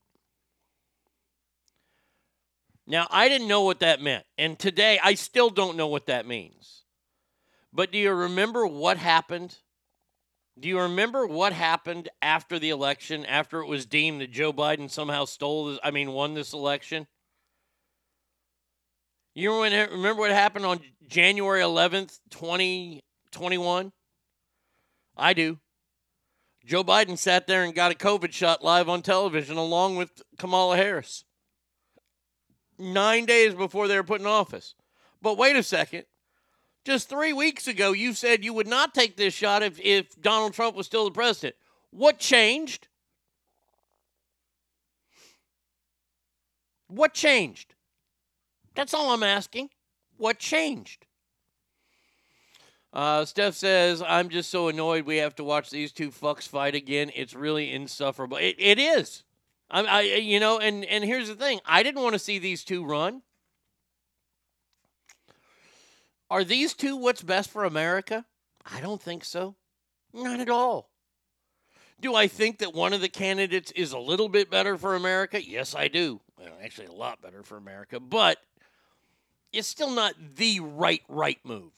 Now, I didn't know what that meant. And today, I still don't know what that means. But do you remember what happened? Do you remember what happened after the election, after it was deemed that Joe Biden somehow stole this, I mean, won this election? You remember what happened on January 11th, 2021? I do. Joe Biden sat there and got a COVID shot live on television along with Kamala Harris. Nine days before they were put in office. But wait a second. Just three weeks ago, you said you would not take this shot if, if Donald Trump was still the president. What changed? What changed? That's all I'm asking. What changed? Uh, Steph says, I'm just so annoyed we have to watch these two fucks fight again. It's really insufferable. It, it is. I, I, you know, and, and here's the thing I didn't want to see these two run. Are these two what's best for America? I don't think so. Not at all. Do I think that one of the candidates is a little bit better for America? Yes, I do. Well, actually, a lot better for America, but it's still not the right, right move.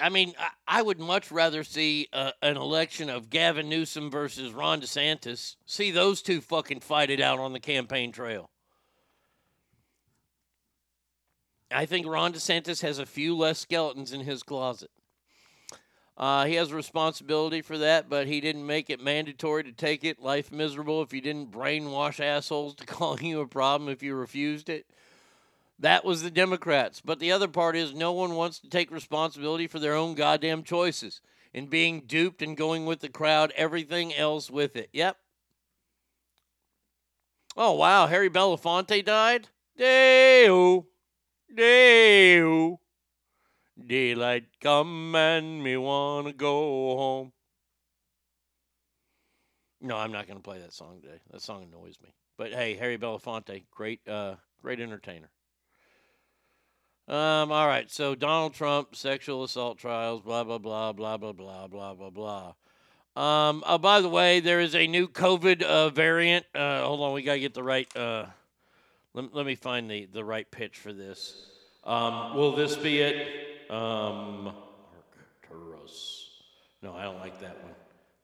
I mean, I, I would much rather see uh, an election of Gavin Newsom versus Ron DeSantis. See those two fucking fight it out on the campaign trail. I think Ron DeSantis has a few less skeletons in his closet. Uh, he has responsibility for that, but he didn't make it mandatory to take it. Life miserable if you didn't brainwash assholes to *laughs* calling you a problem if you refused it. That was the Democrats. But the other part is no one wants to take responsibility for their own goddamn choices and being duped and going with the crowd, everything else with it. Yep. Oh, wow. Harry Belafonte died? Deo. Deo. Daylight come and me wanna go home. No, I'm not gonna play that song today. That song annoys me. But hey, Harry Belafonte, great, uh, great entertainer. Um, all right, so Donald Trump sexual assault trials, blah blah blah blah blah blah blah blah blah. Um, oh, by the way, there is a new COVID uh, variant. Uh, hold on, we gotta get the right. Uh, let, let me find the the right pitch for this. Um, will this be it? Um, Arcturus. No, I don't like that one.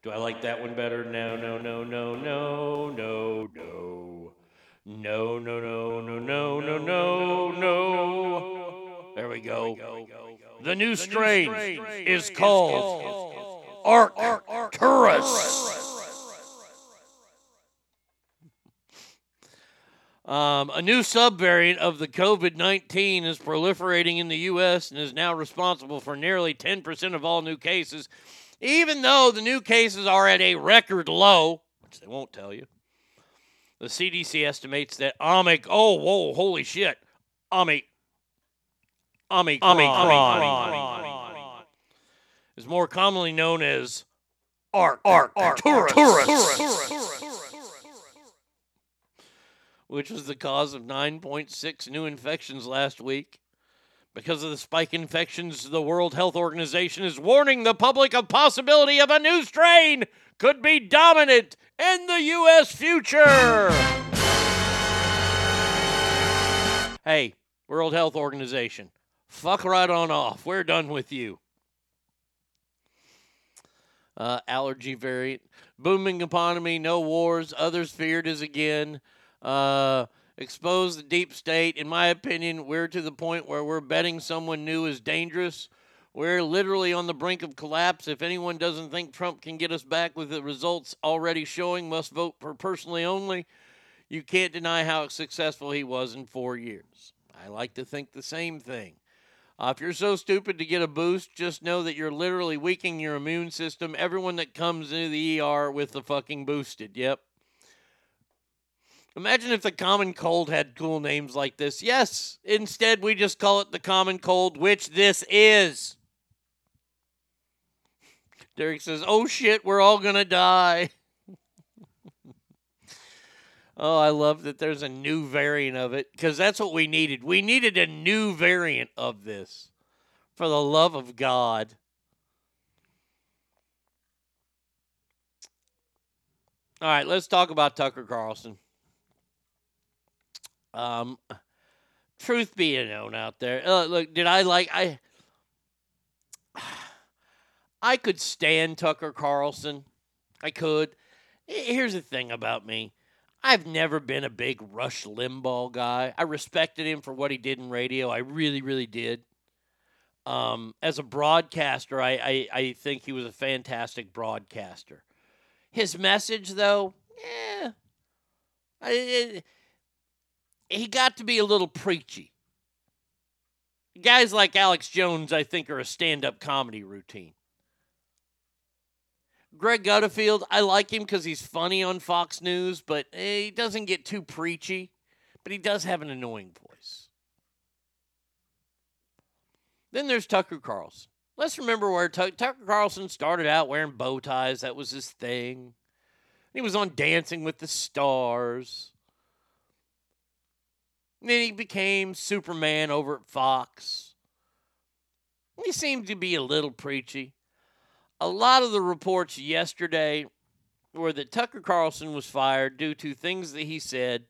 Do I like that one better? No, no, no, no, no, no, no. No, no, no, no, no, no, no, no. There we go. The new strain is called Arcturus. Um, a new subvariant of the COVID 19 is proliferating in the U.S. and is now responsible for nearly 10% of all new cases, even though the new cases are at a record low, which they won't tell you. The CDC estimates that Omic, oh, whoa, holy shit, Omic, Omicron, Omicron is more commonly known as Arc, Arc, Arcturus which was the cause of 9.6 new infections last week. Because of the spike infections, the World Health Organization is warning the public of possibility of a new strain could be dominant in the US future. Hey, World Health Organization, fuck right on off. We're done with you. Uh, allergy variant, booming economy, no wars. Others feared is again uh, expose the deep state. In my opinion, we're to the point where we're betting someone new is dangerous. We're literally on the brink of collapse. If anyone doesn't think Trump can get us back with the results already showing, must vote for personally only. You can't deny how successful he was in four years. I like to think the same thing. Uh, if you're so stupid to get a boost, just know that you're literally weakening your immune system. Everyone that comes into the ER with the fucking boosted. Yep. Imagine if the common cold had cool names like this. Yes, instead we just call it the common cold, which this is. Derek says, "Oh shit, we're all to die." *laughs* oh, I love that there's a new variant of it cuz that's what we needed. We needed a new variant of this. For the love of God. All right, let's talk about Tucker Carlson. Um, truth be known out there, uh, look, did I like I? I could stand Tucker Carlson. I could. Here's the thing about me. I've never been a big Rush Limbaugh guy. I respected him for what he did in radio. I really, really did. Um, as a broadcaster, I, I, I think he was a fantastic broadcaster. His message, though, yeah, I, he got to be a little preachy. Guys like Alex Jones, I think, are a stand up comedy routine. Greg Gutterfield, I like him because he's funny on Fox News, but eh, he doesn't get too preachy, but he does have an annoying voice. Then there's Tucker Carlson. Let's remember where Tucker Carlson started out wearing bow ties. That was his thing. He was on Dancing with the Stars. Then he became Superman over at Fox. He seemed to be a little preachy. A lot of the reports yesterday were that Tucker Carlson was fired due to things that he said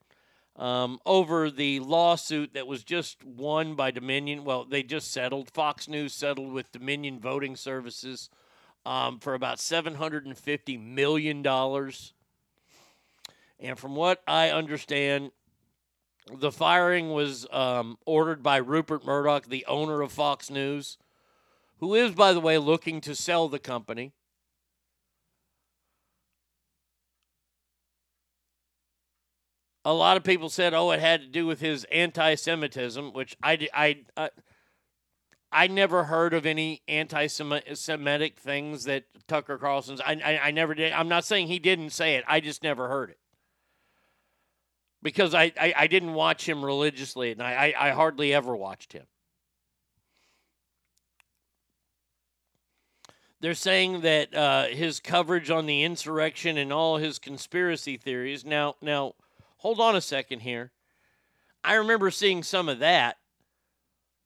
um, over the lawsuit that was just won by Dominion. Well, they just settled. Fox News settled with Dominion Voting Services um, for about $750 million. And from what I understand, the firing was um, ordered by Rupert Murdoch, the owner of Fox News, who is, by the way, looking to sell the company. A lot of people said, "Oh, it had to do with his anti-Semitism," which I, I, I, I never heard of any anti-Semitic things that Tucker Carlson's. I, I, I never did. I'm not saying he didn't say it. I just never heard it because I, I, I didn't watch him religiously, and I, I, I hardly ever watched him. They're saying that uh, his coverage on the insurrection and all his conspiracy theories. Now, now, hold on a second here. I remember seeing some of that.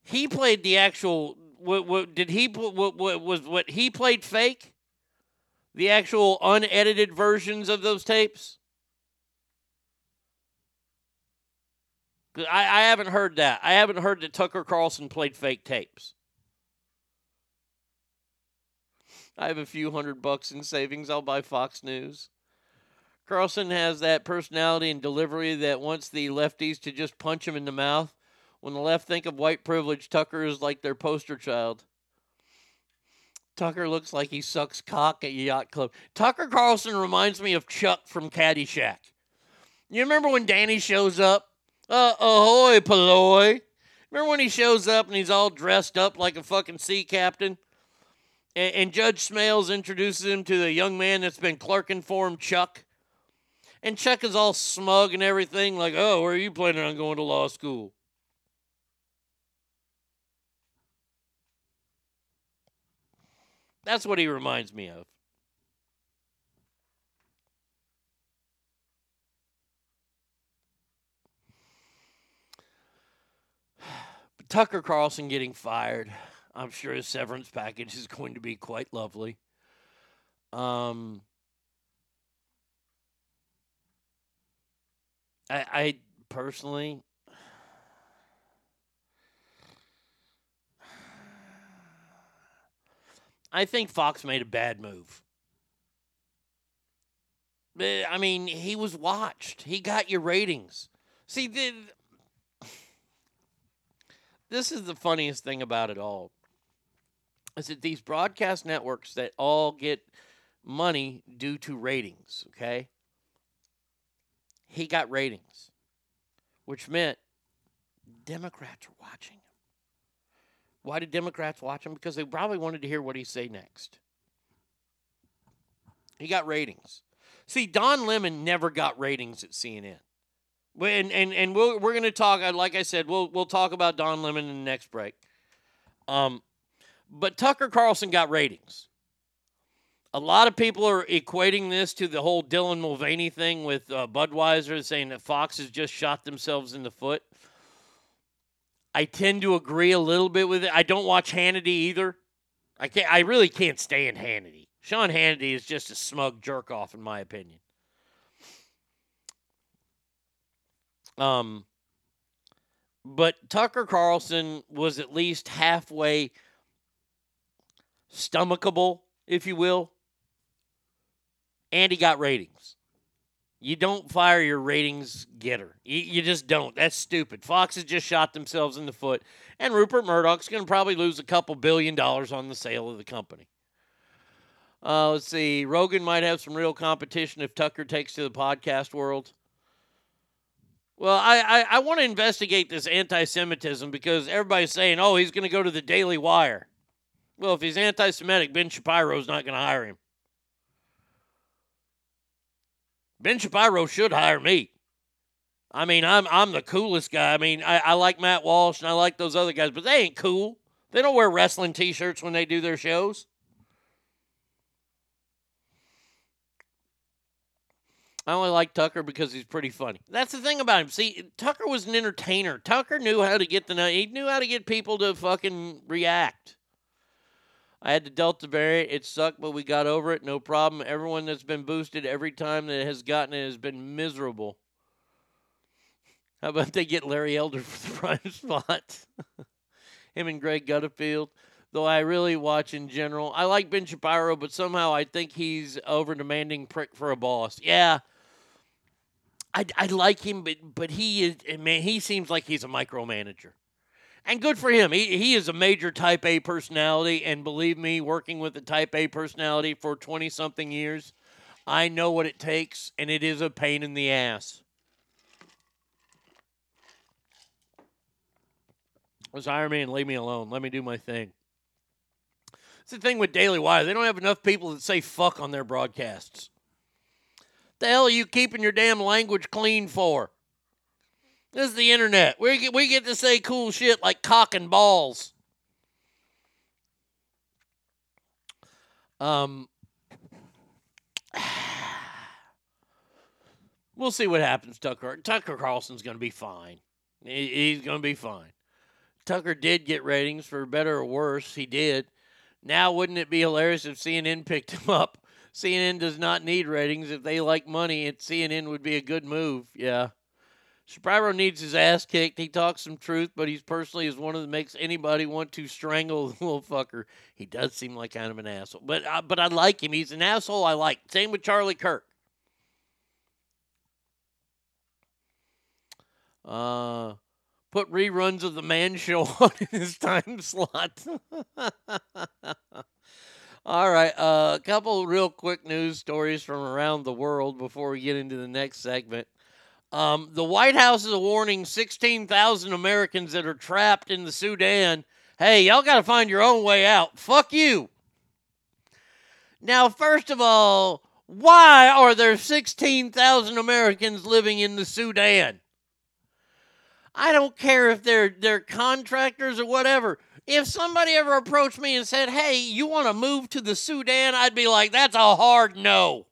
He played the actual. What, what did he? What, what was what he played fake? The actual unedited versions of those tapes. I, I haven't heard that. I haven't heard that Tucker Carlson played fake tapes. I have a few hundred bucks in savings. I'll buy Fox News. Carlson has that personality and delivery that wants the lefties to just punch him in the mouth. When the left think of white privilege, Tucker is like their poster child. Tucker looks like he sucks cock at Yacht Club. Tucker Carlson reminds me of Chuck from Caddyshack. You remember when Danny shows up? Uh, ahoy, Palloy. Remember when he shows up and he's all dressed up like a fucking sea captain? And, and Judge Smails introduces him to the young man that's been clerking for him, Chuck. And Chuck is all smug and everything, like, oh, where are you planning on going to law school? That's what he reminds me of. Tucker Carlson getting fired. I'm sure his severance package is going to be quite lovely. Um, I, I personally, I think Fox made a bad move. Eh, I mean, he was watched. He got your ratings. See, the, this is the funniest thing about it all. Is that these broadcast networks that all get money due to ratings, okay? He got ratings, which meant Democrats were watching him. Why did Democrats watch him? Because they probably wanted to hear what he say next. He got ratings. See, Don Lemon never got ratings at CNN. And and and we'll, we're going to talk. Like I said, we'll we'll talk about Don Lemon in the next break. Um, but Tucker Carlson got ratings. A lot of people are equating this to the whole Dylan Mulvaney thing with uh, Budweiser, saying that Fox has just shot themselves in the foot. I tend to agree a little bit with it. I don't watch Hannity either. I can't. I really can't stand Hannity. Sean Hannity is just a smug jerk off, in my opinion. Um, but Tucker Carlson was at least halfway stomachable, if you will, and he got ratings. You don't fire your ratings getter. You, you just don't. That's stupid. Fox has just shot themselves in the foot, and Rupert Murdoch's going to probably lose a couple billion dollars on the sale of the company. Uh, let's see. Rogan might have some real competition if Tucker takes to the podcast world. Well, I, I, I want to investigate this anti Semitism because everybody's saying, oh, he's going to go to the Daily Wire. Well, if he's anti Semitic, Ben Shapiro's not going to hire him. Ben Shapiro should hire me. I mean, I'm I'm the coolest guy. I mean, I, I like Matt Walsh and I like those other guys, but they ain't cool. They don't wear wrestling t shirts when they do their shows. I only like Tucker because he's pretty funny. That's the thing about him. See, Tucker was an entertainer. Tucker knew how to get the he knew how to get people to fucking react. I had the Delta variant. It sucked, but we got over it. No problem. Everyone that's been boosted every time that has gotten it has been miserable. How about they get Larry Elder for the *laughs* prime spot? *laughs* Him and Greg Gutterfield. Though I really watch in general. I like Ben Shapiro, but somehow I think he's over demanding prick for a boss. Yeah. I, I like him, but but he is man. He seems like he's a micromanager, And good for him. He, he is a major type A personality. And believe me, working with a type A personality for 20 something years, I know what it takes, and it is a pain in the ass. Was Iron Man, leave me alone. Let me do my thing. The thing with Daily Wire. They don't have enough people that say fuck on their broadcasts. The hell are you keeping your damn language clean for? This is the internet. We get, we get to say cool shit like cock and balls. Um, *sighs* we'll see what happens, Tucker. Tucker Carlson's going to be fine. He- he's going to be fine. Tucker did get ratings for better or worse. He did. Now, wouldn't it be hilarious if CNN picked him up? CNN does not need ratings. If they like money, it CNN would be a good move. Yeah. Shapiro needs his ass kicked. He talks some truth, but he's personally is one of that makes anybody want to strangle *laughs* the little fucker. He does seem like kind of an asshole, but I, but I like him. He's an asshole I like. Same with Charlie Kirk. Uh, put reruns of the Man Show *laughs* on in his time slot. *laughs* All right, uh, a couple real quick news stories from around the world before we get into the next segment. Um, the White House is warning 16,000 Americans that are trapped in the Sudan. Hey, y'all got to find your own way out. Fuck you. Now, first of all, why are there 16,000 Americans living in the Sudan? I don't care if they're they're contractors or whatever. If somebody ever approached me and said, "Hey, you want to move to the Sudan?" I'd be like, "That's a hard no."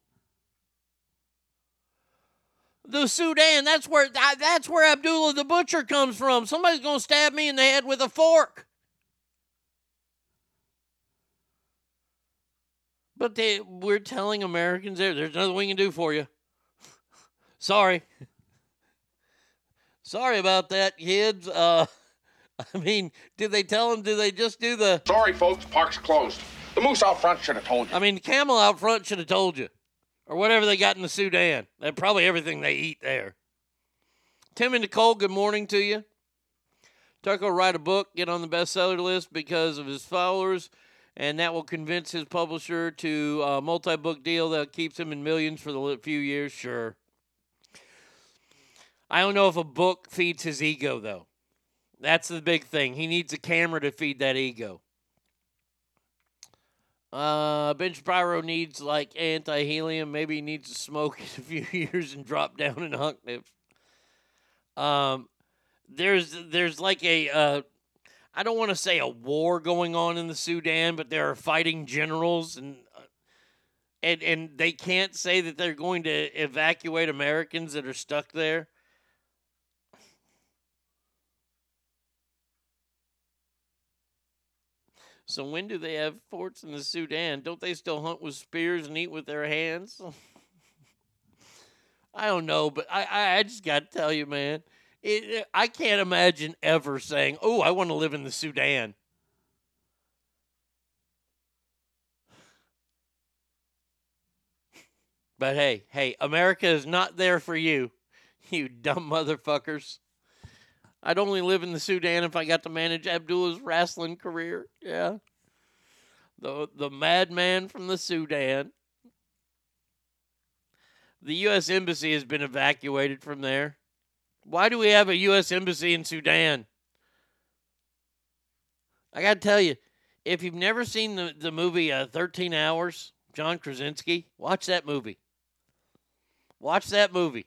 The Sudan, that's where that's where Abdullah the butcher comes from. Somebody's going to stab me in the head with a fork. But they, we're telling Americans there, there's nothing we can do for you. *laughs* Sorry. Sorry about that, kids. Uh, *laughs* I mean, did they tell them? Did they just do the? Sorry, folks, park's closed. The moose out front should have told you. I mean, the camel out front should have told you, or whatever they got in the Sudan. That probably everything they eat there. Tim and Nicole, good morning to you. Tucker will write a book, get on the bestseller list because of his followers, and that will convince his publisher to a multi-book deal that keeps him in millions for the few years. Sure. I don't know if a book feeds his ego though. That's the big thing. He needs a camera to feed that ego. Uh, Ben Shapiro needs like anti helium. Maybe he needs to smoke in a few *laughs* years and drop down in Hucknif. Um, there's there's like a uh, I don't want to say a war going on in the Sudan, but there are fighting generals and uh, and and they can't say that they're going to evacuate Americans that are stuck there. So when do they have forts in the Sudan? Don't they still hunt with spears and eat with their hands? *laughs* I don't know, but I, I, just got to tell you, man, it- I can't imagine ever saying, "Oh, I want to live in the Sudan." But hey, hey, America is not there for you, *laughs* you dumb motherfuckers. I'd only live in the Sudan if I got to manage Abdullah's wrestling career. Yeah. The the madman from the Sudan. The US embassy has been evacuated from there. Why do we have a US embassy in Sudan? I got to tell you, if you've never seen the, the movie uh, 13 Hours, John Krasinski, watch that movie. Watch that movie.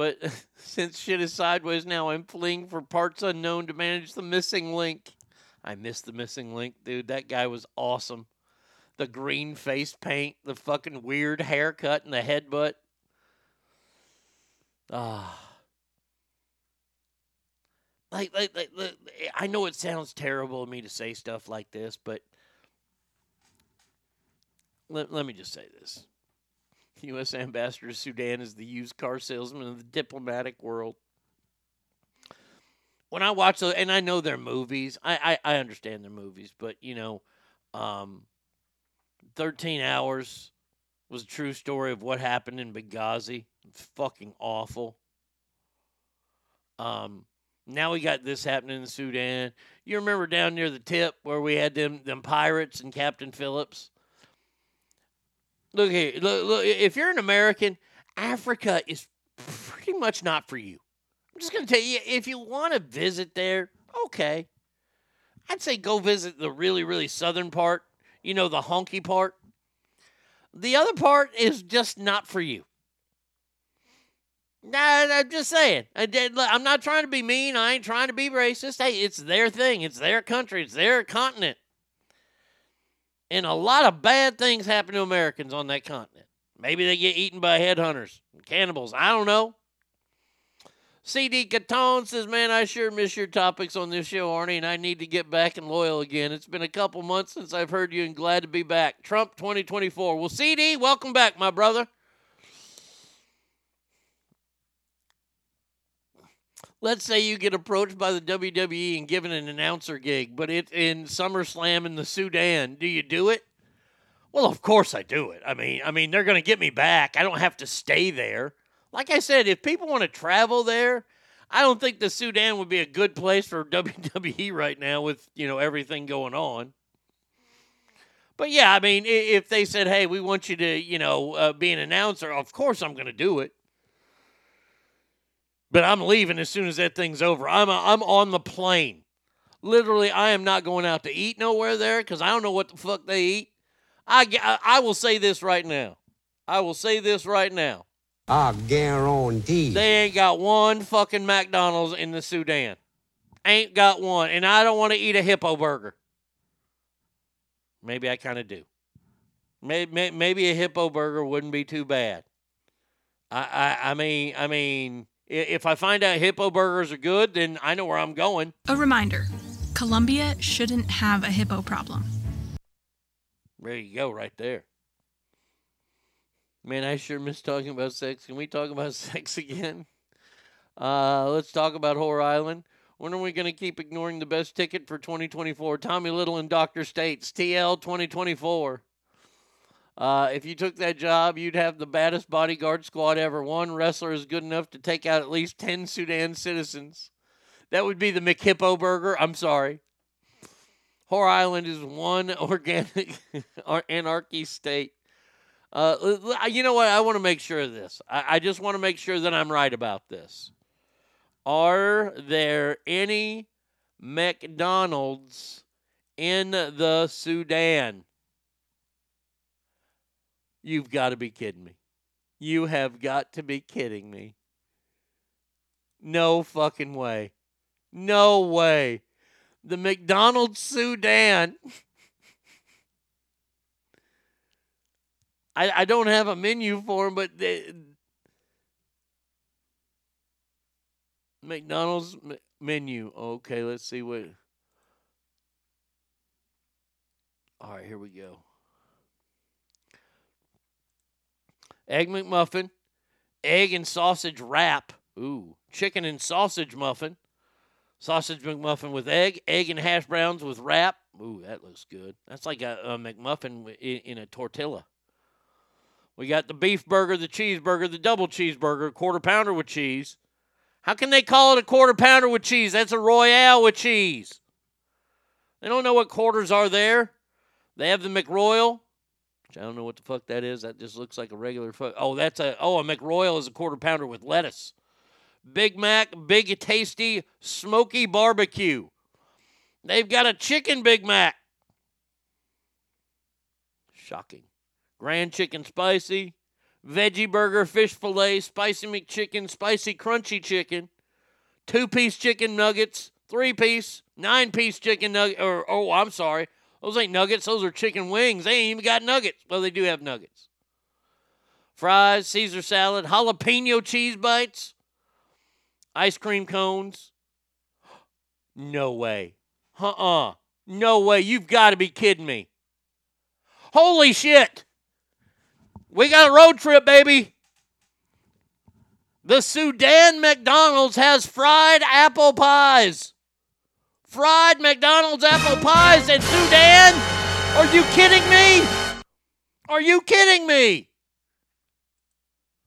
But *laughs* since shit is sideways now, I'm fleeing for parts unknown to manage the missing link. I missed the missing link, dude. That guy was awesome. The green face paint, the fucking weird haircut, and the headbutt. Ah. Like, like, like, like, I know it sounds terrible of me to say stuff like this, but let, let me just say this. U.S. Ambassador to Sudan is the used car salesman of the diplomatic world. When I watch those, and I know they're movies, I, I, I understand they're movies, but you know, um, 13 Hours was a true story of what happened in Benghazi. It's fucking awful. Um, now we got this happening in Sudan. You remember down near the tip where we had them them pirates and Captain Phillips? Look here, look, look, if you're an American, Africa is pretty much not for you. I'm just going to tell you if you want to visit there, okay. I'd say go visit the really, really southern part, you know, the honky part. The other part is just not for you. Nah, I'm just saying. I'm not trying to be mean. I ain't trying to be racist. Hey, it's their thing. It's their country. It's their continent. And a lot of bad things happen to Americans on that continent. Maybe they get eaten by headhunters, and cannibals. I don't know. CD Caton says, Man, I sure miss your topics on this show, Arnie, and I need to get back and loyal again. It's been a couple months since I've heard you and glad to be back. Trump 2024. Well, CD, welcome back, my brother. Let's say you get approached by the WWE and given an announcer gig, but it's in SummerSlam in the Sudan. Do you do it? Well, of course I do it. I mean, I mean they're going to get me back. I don't have to stay there. Like I said, if people want to travel there, I don't think the Sudan would be a good place for *laughs* WWE right now with, you know, everything going on. But yeah, I mean, if they said, "Hey, we want you to, you know, uh, be an announcer," of course I'm going to do it. But I'm leaving as soon as that thing's over. I'm a, I'm on the plane. Literally, I am not going out to eat nowhere there because I don't know what the fuck they eat. I, I will say this right now. I will say this right now. I guarantee. They ain't got one fucking McDonald's in the Sudan. Ain't got one. And I don't want to eat a hippo burger. Maybe I kind of do. Maybe, maybe a hippo burger wouldn't be too bad. I, I, I mean, I mean, if I find out hippo burgers are good, then I know where I'm going. A reminder Colombia shouldn't have a hippo problem. There you go, right there. Man, I sure miss talking about sex. Can we talk about *laughs* sex again? Uh, let's talk about Whore Island. When are we going to keep ignoring the best ticket for 2024? Tommy Little and Dr. States, TL 2024. Uh, if you took that job, you'd have the baddest bodyguard squad ever. One wrestler is good enough to take out at least 10 Sudan citizens. That would be the McHippo burger. I'm sorry. Whore Island is one *laughs* organic anarchy state. Uh, you know what? I want to make sure of this. I, I just want to make sure that I'm right about this. Are there any McDonald's in the Sudan? You've got to be kidding me. You have got to be kidding me. No fucking way. No way. The McDonald's Sudan. *laughs* I, I don't have a menu for them, but they, McDonald's m- menu. Okay, let's see what. All right, here we go. Egg McMuffin, egg and sausage wrap. Ooh, chicken and sausage muffin. Sausage McMuffin with egg, egg and hash browns with wrap. Ooh, that looks good. That's like a, a McMuffin in, in a tortilla. We got the beef burger, the cheeseburger, the double cheeseburger, quarter pounder with cheese. How can they call it a quarter pounder with cheese? That's a royale with cheese. They don't know what quarters are there. They have the McRoyal, which I don't know what the fuck that is. That just looks like a regular fuck. Oh, that's a oh a McRoyal is a quarter pounder with lettuce. Big Mac, big tasty smoky barbecue. They've got a chicken Big Mac. Shocking. Grand chicken spicy, veggie burger, fish fillet, spicy McChicken, spicy crunchy chicken, two piece chicken nuggets, three piece, nine piece chicken nugget. Or oh, I'm sorry, those ain't nuggets. Those are chicken wings. They ain't even got nuggets. Well, they do have nuggets. Fries, Caesar salad, jalapeno cheese bites, ice cream cones. No way. Uh uh No way. You've got to be kidding me. Holy shit. We got a road trip, baby. The Sudan McDonald's has fried apple pies. Fried McDonald's apple pies in Sudan? Are you kidding me? Are you kidding me?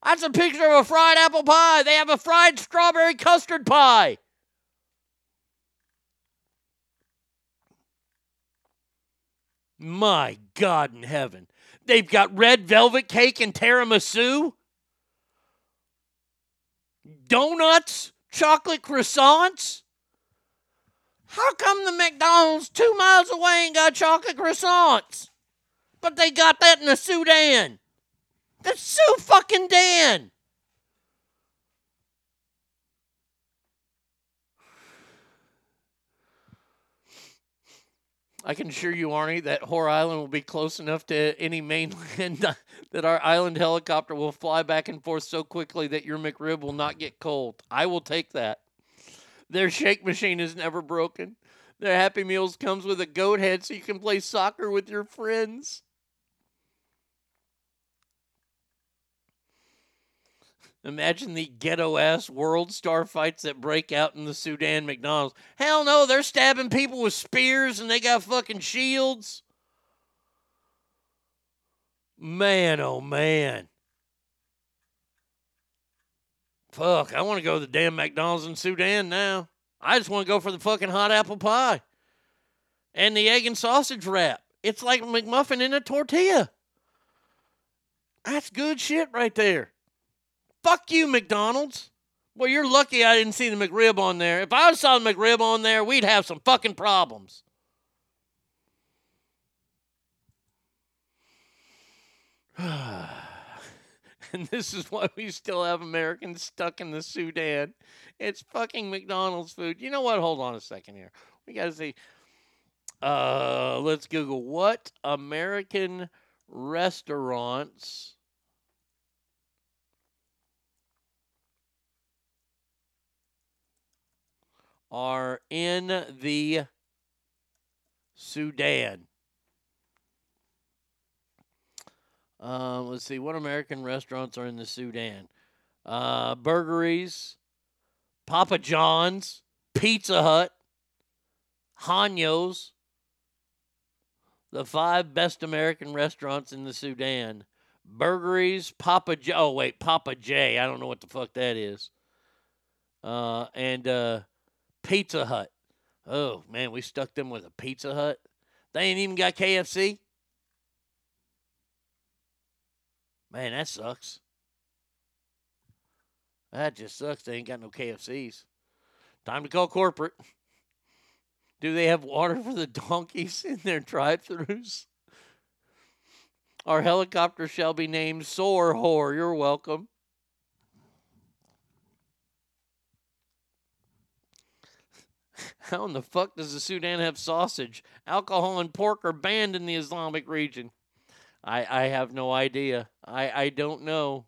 That's a picture of a fried apple pie. They have a fried strawberry custard pie. My God in heaven. They've got red velvet cake and tiramisu, donuts, chocolate croissants. How come the McDonald's two miles away ain't got chocolate croissants? But they got that in the Sudan. The Sue fucking Dan. I can assure you, Arnie, that Whore Island will be close enough to any mainland *laughs* that our island helicopter will fly back and forth so quickly that your McRib will not get cold. I will take that. Their shake machine is never broken. Their Happy Meals comes with a goat head so you can play soccer with your friends. Imagine the ghetto ass world star fights that break out in the Sudan McDonald's. Hell no, they're stabbing people with spears and they got fucking shields. Man, oh man. Fuck, I want to go to the damn McDonald's in Sudan now. I just want to go for the fucking hot apple pie and the egg and sausage wrap. It's like a McMuffin in a tortilla. That's good shit right there. Fuck you, McDonald's. Well, you're lucky I didn't see the McRib on there. If I saw the McRib on there, we'd have some fucking problems. *sighs* *sighs* *laughs* and this is why we still have Americans stuck in the Sudan. It's fucking McDonald's food. You know what? Hold on a second here. We got to see. Uh, let's Google what American restaurants are in the Sudan. Um, let's see, what American restaurants are in the Sudan? Uh, Burgeries, Papa John's, Pizza Hut, Hanyo's, the five best American restaurants in the Sudan. Burgeries, Papa J. Oh, wait, Papa J. I don't know what the fuck that is. Uh, and uh, Pizza Hut. Oh, man, we stuck them with a Pizza Hut. They ain't even got KFC. Man, that sucks. That just sucks. They ain't got no KFCs. Time to call corporate. Do they have water for the *laughs* donkeys in their drive throughs? Our helicopter shall be named Soar Whore. You're welcome. *laughs* How in the fuck does the Sudan have sausage? Alcohol and pork are banned in the Islamic region. I, I have no idea. I, I don't know.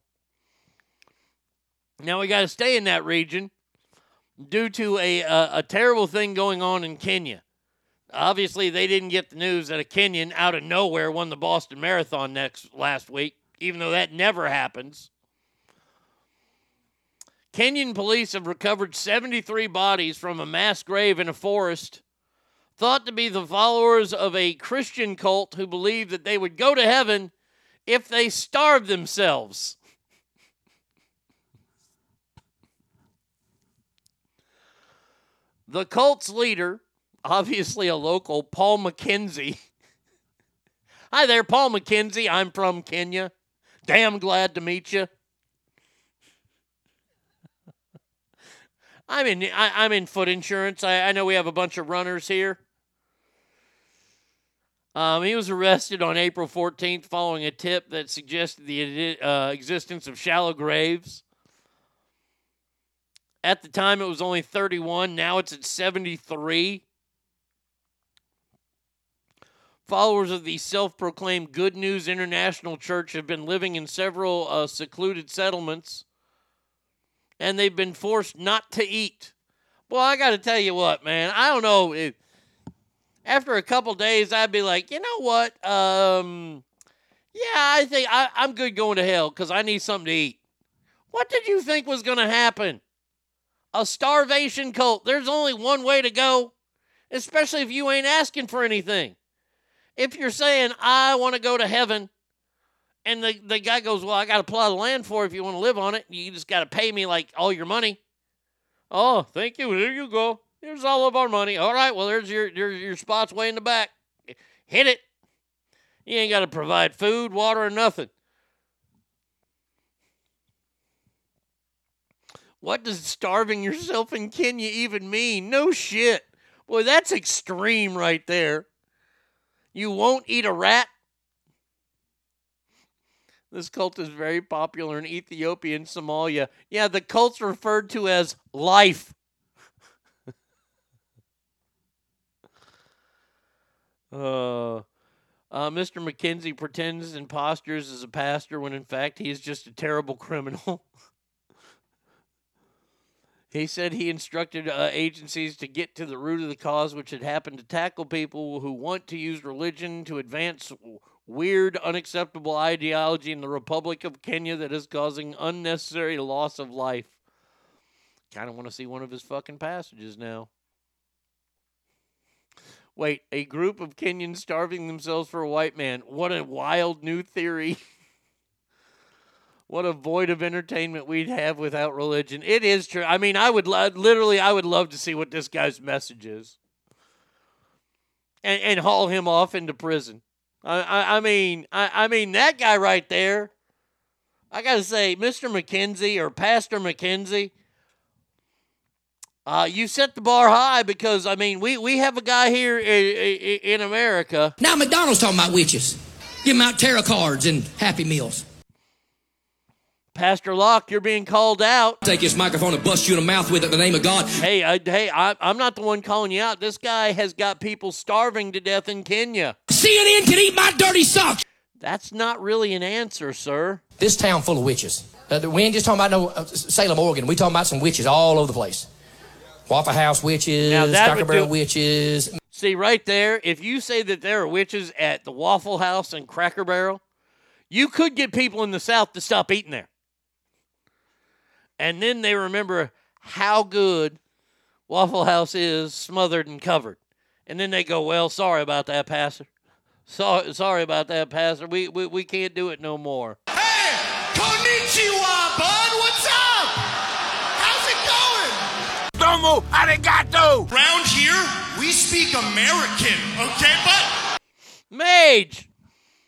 Now we got to stay in that region due to a, a, a terrible thing going on in Kenya. Obviously, they didn't get the news that a Kenyan out of nowhere won the Boston Marathon next last week, even though that never happens. Kenyan police have recovered 73 bodies from a mass grave in a forest, thought to be the followers of a Christian cult who believed that they would go to heaven if they starved themselves. The cult's leader, obviously a local, Paul McKenzie. *laughs* Hi there, Paul McKenzie. I'm from Kenya. Damn glad to meet you. *laughs* I'm in. I, am in foot insurance. I, I know we have a bunch of runners here. Um, he was arrested on April 14th following a tip that suggested the uh, existence of shallow graves. At the time, it was only 31. Now it's at 73. Followers of the self proclaimed Good News International Church have been living in several uh, secluded settlements and they've been forced not to eat. Well, I got to tell you what, man. I don't know. If, after a couple days, I'd be like, you know what? Um, yeah, I think I, I'm good going to hell because I need something to eat. What did you think was going to happen? A starvation cult. There's only one way to go, especially if you ain't asking for anything. If you're saying, I want to go to heaven And the, the guy goes, Well, I got a plot of land for if you want to live on it. You just got to pay me like all your money. Oh, thank you. There you go. Here's all of our money. All right. Well, there's your, your, your spots way in the back. Hit it. You ain't got to provide food, water, or nothing. What does starving yourself in Kenya even mean? No shit. Boy, that's extreme right there. You won't eat a rat? This cult is very popular in Ethiopia and Somalia. Yeah, the cult's referred to as life. Uh, uh, Mr. McKenzie pretends and postures as a pastor when in fact he is just a terrible criminal. *laughs* He said he instructed uh, agencies to get to the root of the cause, which had happened to tackle people who want to use religion to advance weird, unacceptable ideology in the Republic of Kenya that is causing unnecessary loss of life. Kind of want to see one of his fucking passages now. Wait, a group of Kenyans starving themselves for a white man. What a wild new theory. *laughs* what a void of entertainment we'd have without religion. It is true. I mean, I would lo- literally, I would love to see what this guy's message is, and, and haul him off into prison. I, I, I mean, I, I mean that guy right there. I gotta say, Mr. McKenzie or Pastor McKenzie, uh, you set the bar high because I mean, we we have a guy here in, in America. Now McDonald's talking about witches. Give them out tarot cards and Happy Meals. Pastor Locke, you're being called out. Take this microphone and bust you in the mouth with it in the name of God. Hey, I, hey, I, I'm not the one calling you out. This guy has got people starving to death in Kenya. CNN can eat my dirty socks. That's not really an answer, sir. This town full of witches. Uh, we ain't just talking about no uh, Salem, Oregon. We talking about some witches all over the place. Waffle House witches, Now that Cracker Barrel do- witches. See, right there, if you say that there are witches at the Waffle House and Cracker Barrel, you could get people in the South to stop eating there. And then they remember how good Waffle House is smothered and covered. And then they go, well, sorry about that, Pastor. Sorry, sorry about that, Pastor. We, we, we can't do it no more. Konnichiwa, bud. What's going? Domo arigato. Round here, we speak American, okay, bud? Mage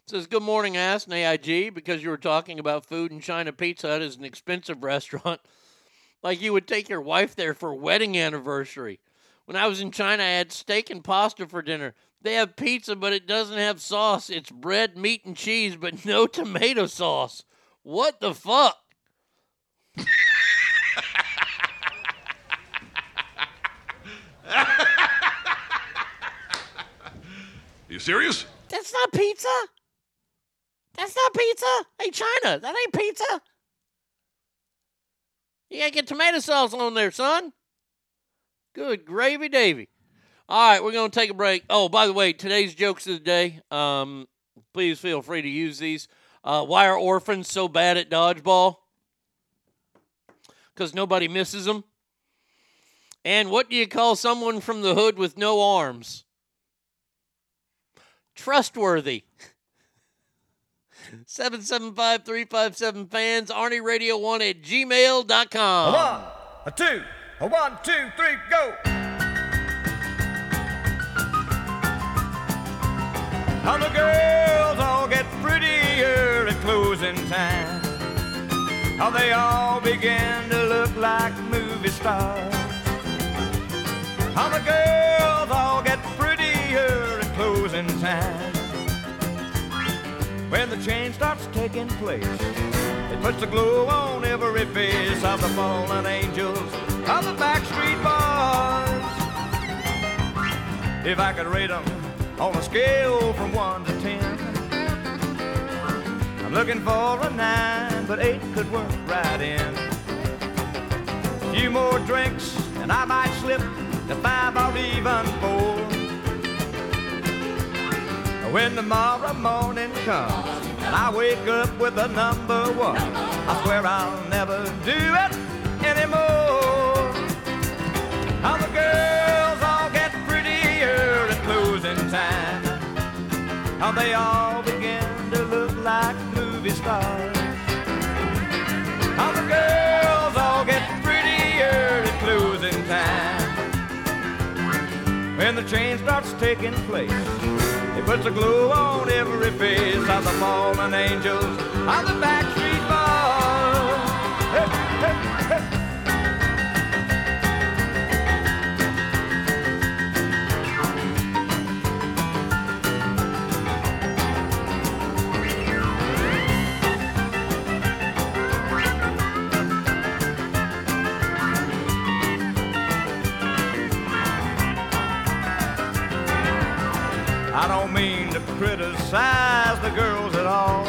says, Good morning, ass and AIG, because you were talking about food and China Pizza Hut is an expensive restaurant. *laughs* like you would take your wife there for wedding anniversary. When I was in China, I had steak and pasta for dinner. They have pizza, but it doesn't have sauce. It's bread, meat, and cheese, but no tomato sauce. What the fuck? *laughs* You serious? That's not pizza. That's not pizza. Hey, China, that ain't pizza. You gotta get tomato sauce on there, son. Good gravy, Davy. All right, we're gonna take a break. Oh, by the way, today's jokes of the day. Um, please feel free to use these. Uh, why are orphans so bad at dodgeball? Because nobody misses them. And what do you call someone from the hood with no arms? Trustworthy. *laughs* 775 357 fans, Arnie Radio 1 at gmail.com. A one, a two, a one, two, three, go. How the girls all get prettier at closing time. How they all begin to look like movie stars. How the girls all get time. When the change starts taking place, it puts a glow on every face of the fallen angels of the backstreet boys. If I could rate them on a scale from one to ten, I'm looking for a nine, but eight could work right in. A few more drinks, and I might slip to five or even four. When tomorrow morning comes and I wake up with a number one, I swear I'll never do it anymore. All the girls all get prettier at closing time. How they all begin to look like movie stars. How the girls all get prettier at closing time. When the train starts taking place. Puts a glow on every face of the fallen angels of the Backstreet Boys. Hey, hey, hey. Criticize the girls at all.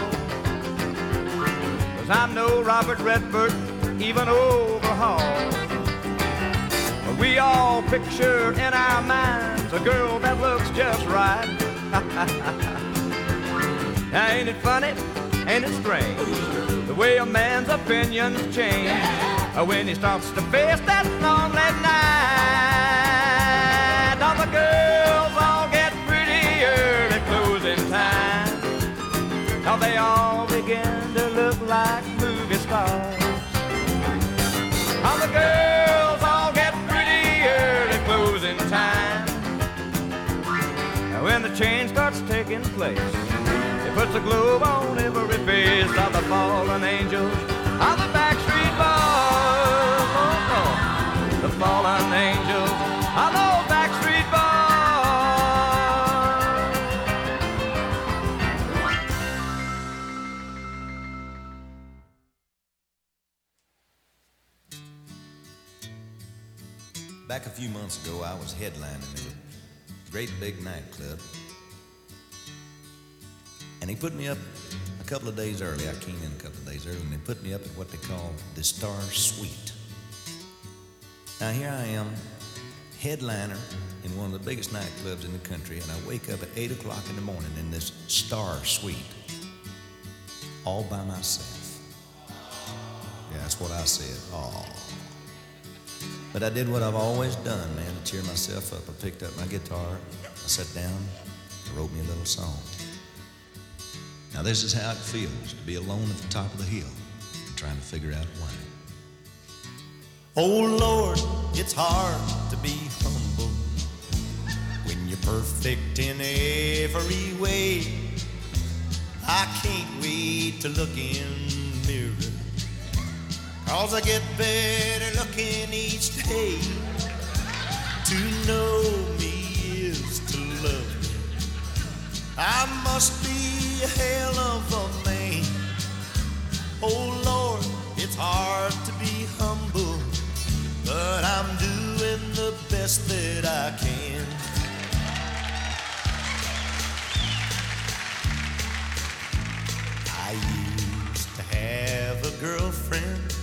Cause I'm no Robert Redford, even overhaul. But we all picture in our minds a girl that looks just right. *laughs* now, ain't it funny? Ain't it strange? The way a man's opinions change uh, when he starts to face that lonely night. All the girls taking place, it puts a globe on every face of the fallen angels of the Backstreet Boys. Oh, oh. The fallen angels of those Backstreet Boys. Back a few months ago, I was headlining at a great big nightclub. And he put me up a couple of days early. I came in a couple of days early, and they put me up at what they call the Star Suite. Now, here I am, headliner in one of the biggest nightclubs in the country, and I wake up at 8 o'clock in the morning in this Star Suite, all by myself. Yeah, that's what I said. Oh. But I did what I've always done, man, to cheer myself up. I picked up my guitar, I sat down, I wrote me a little song. Now, this is how it feels to be alone at the top of the hill, trying to figure out why. Oh Lord, it's hard to be humble when you're perfect in every way. I can't wait to look in the mirror. Cause I get better looking each day. To know me I must be a hell of a man. Oh Lord, it's hard to be humble, but I'm doing the best that I can. I used to have a girlfriend,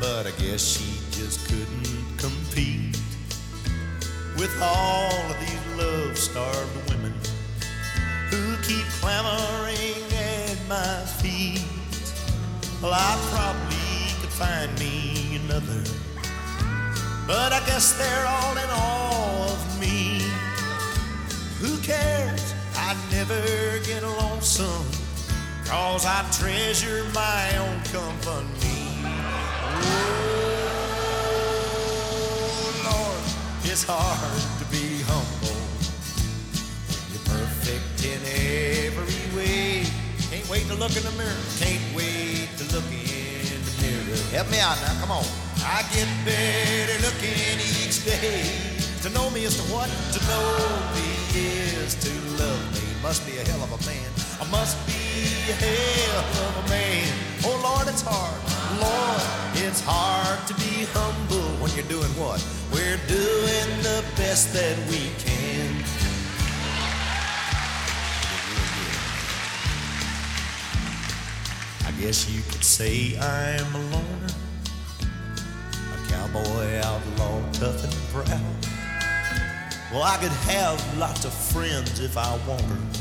but I guess she just couldn't compete with all of these love starved women keep clamoring at my feet. Well, I probably could find me another, but I guess they're all in awe of me. Who cares? I never get lonesome, cause I treasure my own company. Oh, Lord, it's hard in every way. Can't wait to look in the mirror. Can't wait to look in the mirror. Help me out now, come on. I get better looking each day. To know me is to what? To know me is to love me. Must be a hell of a man. I must be a hell of a man. Oh Lord, it's hard. Lord, it's hard to be humble when you're doing what? We're doing the best that we can. Guess you could say I'm a loner, a cowboy outlaw, tough and proud. Well, I could have lots of friends if I wanted,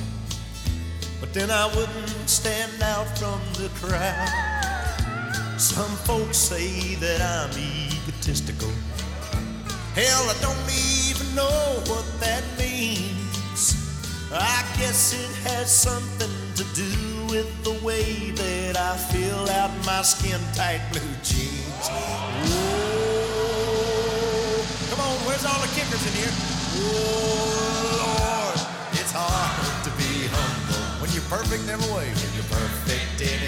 but then I wouldn't stand out from the crowd. Some folks say that I'm egotistical. Hell, I don't even know what that means. I guess it has something to do with the way that I fill out my skin tight blue jeans. Whoa. Come on, where's all the kickers in here? Oh, Lord, it's hard to be humble when you're perfect in every way. When you're perfect in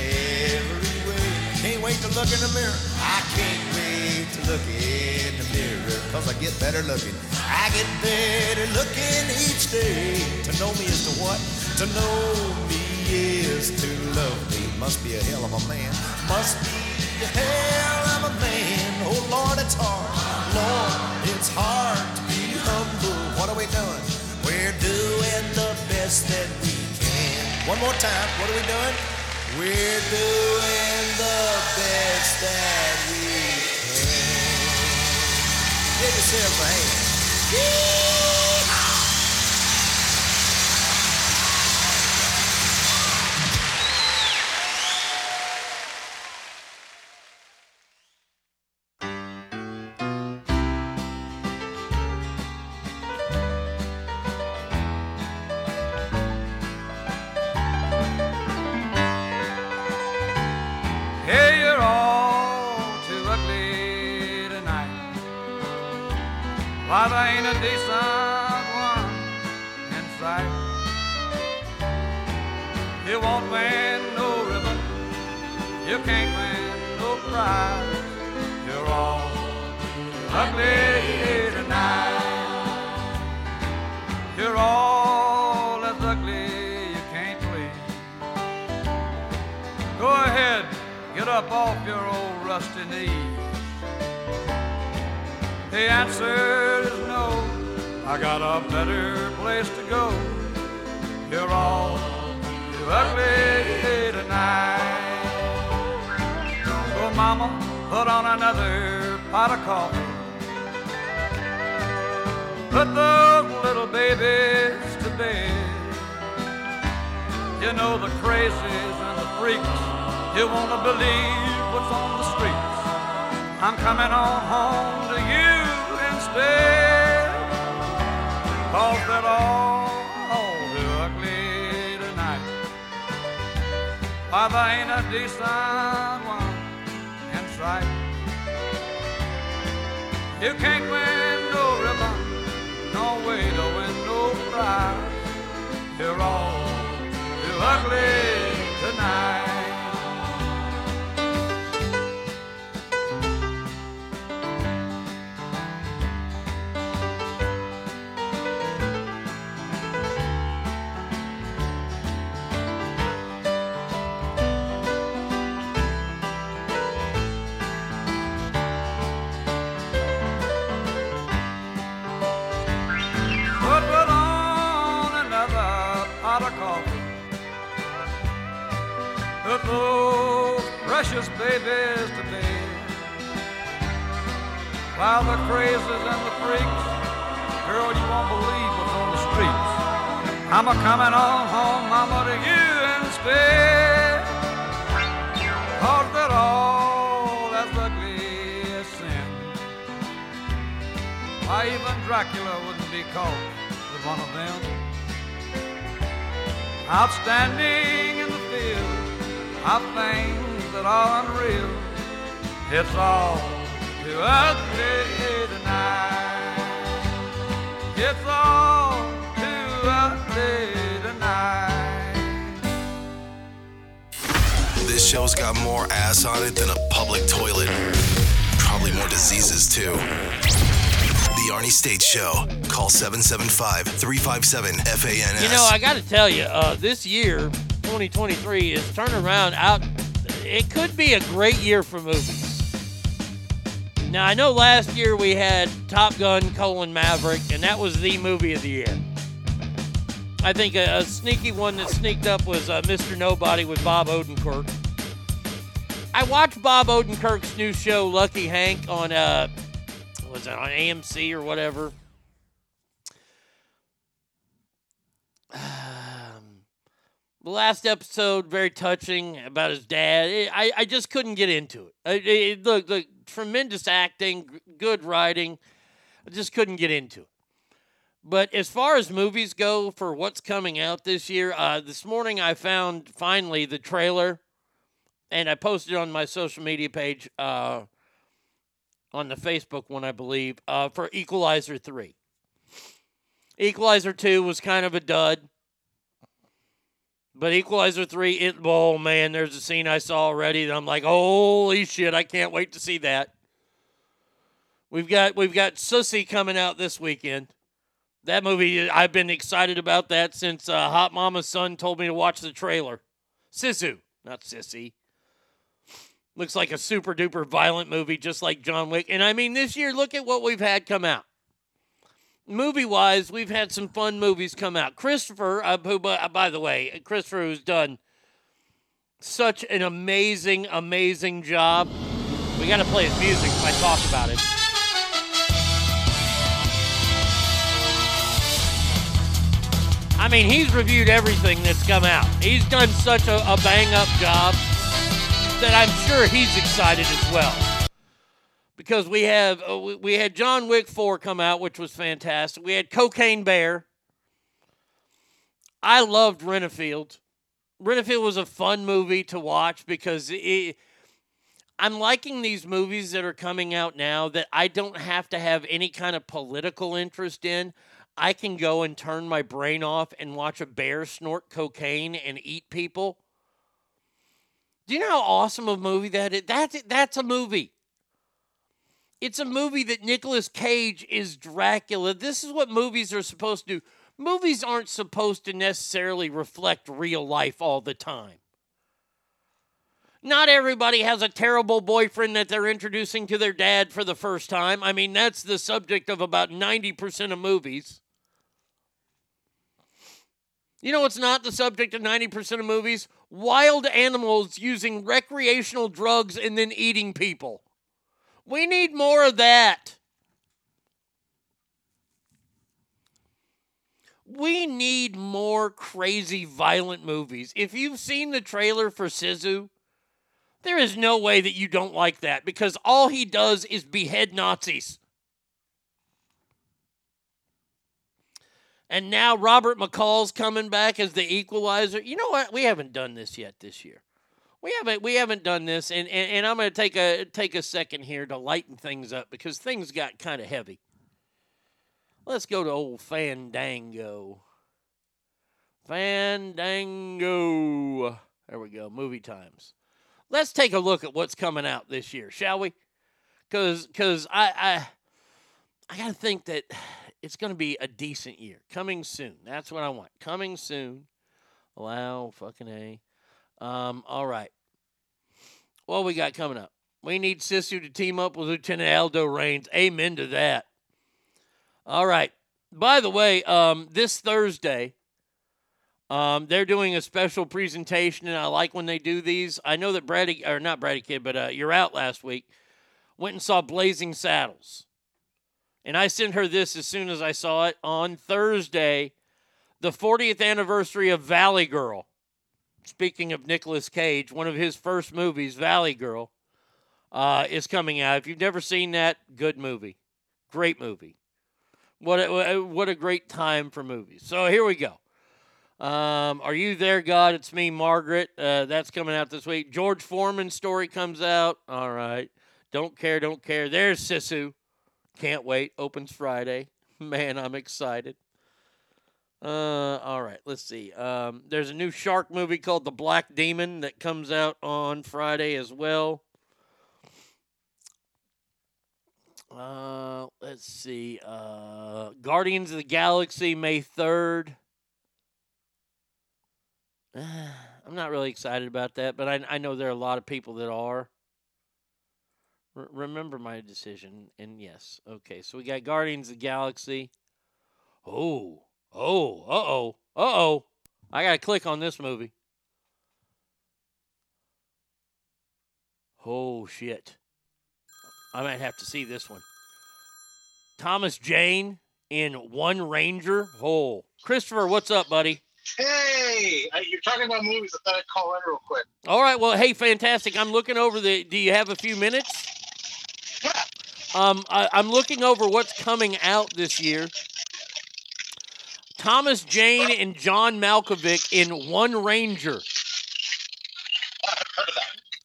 every way. Can't wait to look in the mirror. I can't wait to look in the mirror because I get better looking. I get better looking each day. To know me is to what? To know me is to love me. Must be a hell of a man. Must be a hell of a man. Oh Lord, it's hard. Lord, it's hard to be humble. What are we doing? We're doing the best that we can. One more time. What are we doing? We're doing the best that we can. Give yourself a hand. Yeehaw! Why, there ain't a decent one in sight. You won't win no ribbon. You can't win no prize. You're all ugly tonight. You're all as ugly you can't please. Go ahead, get up off your old rusty knees. The answer is no. I got a better place to go. You're all too ugly tonight. So, Mama, put on another pot of coffee. Put those little babies to bed. You know the crazies and the freaks. You wanna believe what's on the streets. I'm coming on home instead. Cause they're all, too ugly tonight. Why, ain't a decent one in sight. You can't win no ribbon, no way to win no prize. You're all too ugly tonight. Precious babies to bed. While the crazies and the freaks, girl, you won't believe what's on the streets. I'm a coming on home, mama, to you instead. Cause they're all as ugly as sin. Why, even Dracula wouldn't be caught with one of them. Outstanding in the field of things that are unreal. It's all too ugly tonight. It's all too ugly tonight. This show's got more ass on it than a public toilet. Probably more diseases, too. The Arnie State Show. Call 775 357 FANS. You know, I got to tell you, uh, this year, 2023, is turning around out. It could be a great year for movies. Now, I know last year we had Top Gun, colon Maverick, and that was the movie of the year. I think a, a sneaky one that sneaked up was uh, Mr. Nobody with Bob Odenkirk. I watched Bob Odenkirk's new show, Lucky Hank, on uh, was it on AMC or whatever. *sighs* the last episode very touching about his dad. I, I just couldn't get into it. It, look, look, tremendous acting, good writing. I just couldn't get into it. But as far as movies go for what's coming out this year, uh, this morning I found finally the trailer, and I posted on my social media page uh, on the Facebook one, I believe, uh, for Equalizer 3. Equalizer 2 was kind of a dud. But Equalizer 3, it, oh man, there's a scene I saw already that I'm like, holy shit, I can't wait to see that. We've got we've got Sussy coming out this weekend. That movie, I've been excited about that since uh, Hot Mama's son told me to watch the trailer. Sisu, not Sissy. Looks like a super duper violent movie, just like John Wick. And I mean, this year, look at what we've had come out. Movie wise, we've had some fun movies come out. Christopher, uh, who, uh, by the way, Christopher, who's done such an amazing, amazing job. We got to play his music if I talk about it. I mean, he's reviewed everything that's come out. He's done such a, a bang up job that I'm sure he's excited as well. Because we have uh, we- we had John Wick 4 come out, which was fantastic. We had Cocaine Bear. I loved Renfield. Renfield was a fun movie to watch because it, I'm liking these movies that are coming out now that I don't have to have any kind of political interest in. I can go and turn my brain off and watch a bear snort cocaine and eat people. Do you know how awesome a movie that is? That's that's a movie. It's a movie that Nicolas Cage is Dracula. This is what movies are supposed to do. Movies aren't supposed to necessarily reflect real life all the time. Not everybody has a terrible boyfriend that they're introducing to their dad for the first time. I mean, that's the subject of about 90% of movies. You know what's not the subject of 90% of movies? Wild animals using recreational drugs and then eating people. We need more of that. We need more crazy, violent movies. If you've seen the trailer for Sisu, there is no way that you don't like that because all he does is behead Nazis. And now Robert McCall's coming back as the equalizer. You know what? We haven't done this yet this year. We haven't we haven't done this and, and, and I'm gonna take a take a second here to lighten things up because things got kind of heavy. Let's go to old Fandango. Fandango. There we go. Movie times. Let's take a look at what's coming out this year, shall we? Cause cause I I I gotta think that it's gonna be a decent year. Coming soon. That's what I want. Coming soon. Wow, fucking A. Um, all right. What we got coming up? We need Sisu to team up with Lieutenant Aldo Raines. Amen to that. All right. By the way, um, this Thursday, um, they're doing a special presentation, and I like when they do these. I know that Brady, or not Brady Kid, but uh, you're out last week, went and saw Blazing Saddles. And I sent her this as soon as I saw it on Thursday, the 40th anniversary of Valley Girl. Speaking of Nicolas Cage, one of his first movies, Valley Girl, uh, is coming out. If you've never seen that, good movie. Great movie. What a, what a great time for movies. So here we go. Um, Are You There, God? It's Me, Margaret. Uh, that's coming out this week. George Foreman's story comes out. All right. Don't care, don't care. There's Sisu. Can't wait. Opens Friday. *laughs* Man, I'm excited. Uh, all right, let's see. Um, there's a new shark movie called The Black Demon that comes out on Friday as well. Uh, let's see. Uh, Guardians of the Galaxy May 3rd. *sighs* I'm not really excited about that, but I, I know there are a lot of people that are. Remember my decision, and yes, okay. So we got Guardians of the Galaxy. Oh, oh, uh oh, uh oh. I gotta click on this movie. Oh shit. I might have to see this one. Thomas Jane in One Ranger. Oh, Christopher, what's up, buddy? Hey, you're talking about movies. I thought I'd call in real quick. All right. Well, hey, fantastic. I'm looking over the. Do you have a few minutes? Um, I, I'm looking over what's coming out this year. Thomas Jane and John Malkovich in One Ranger.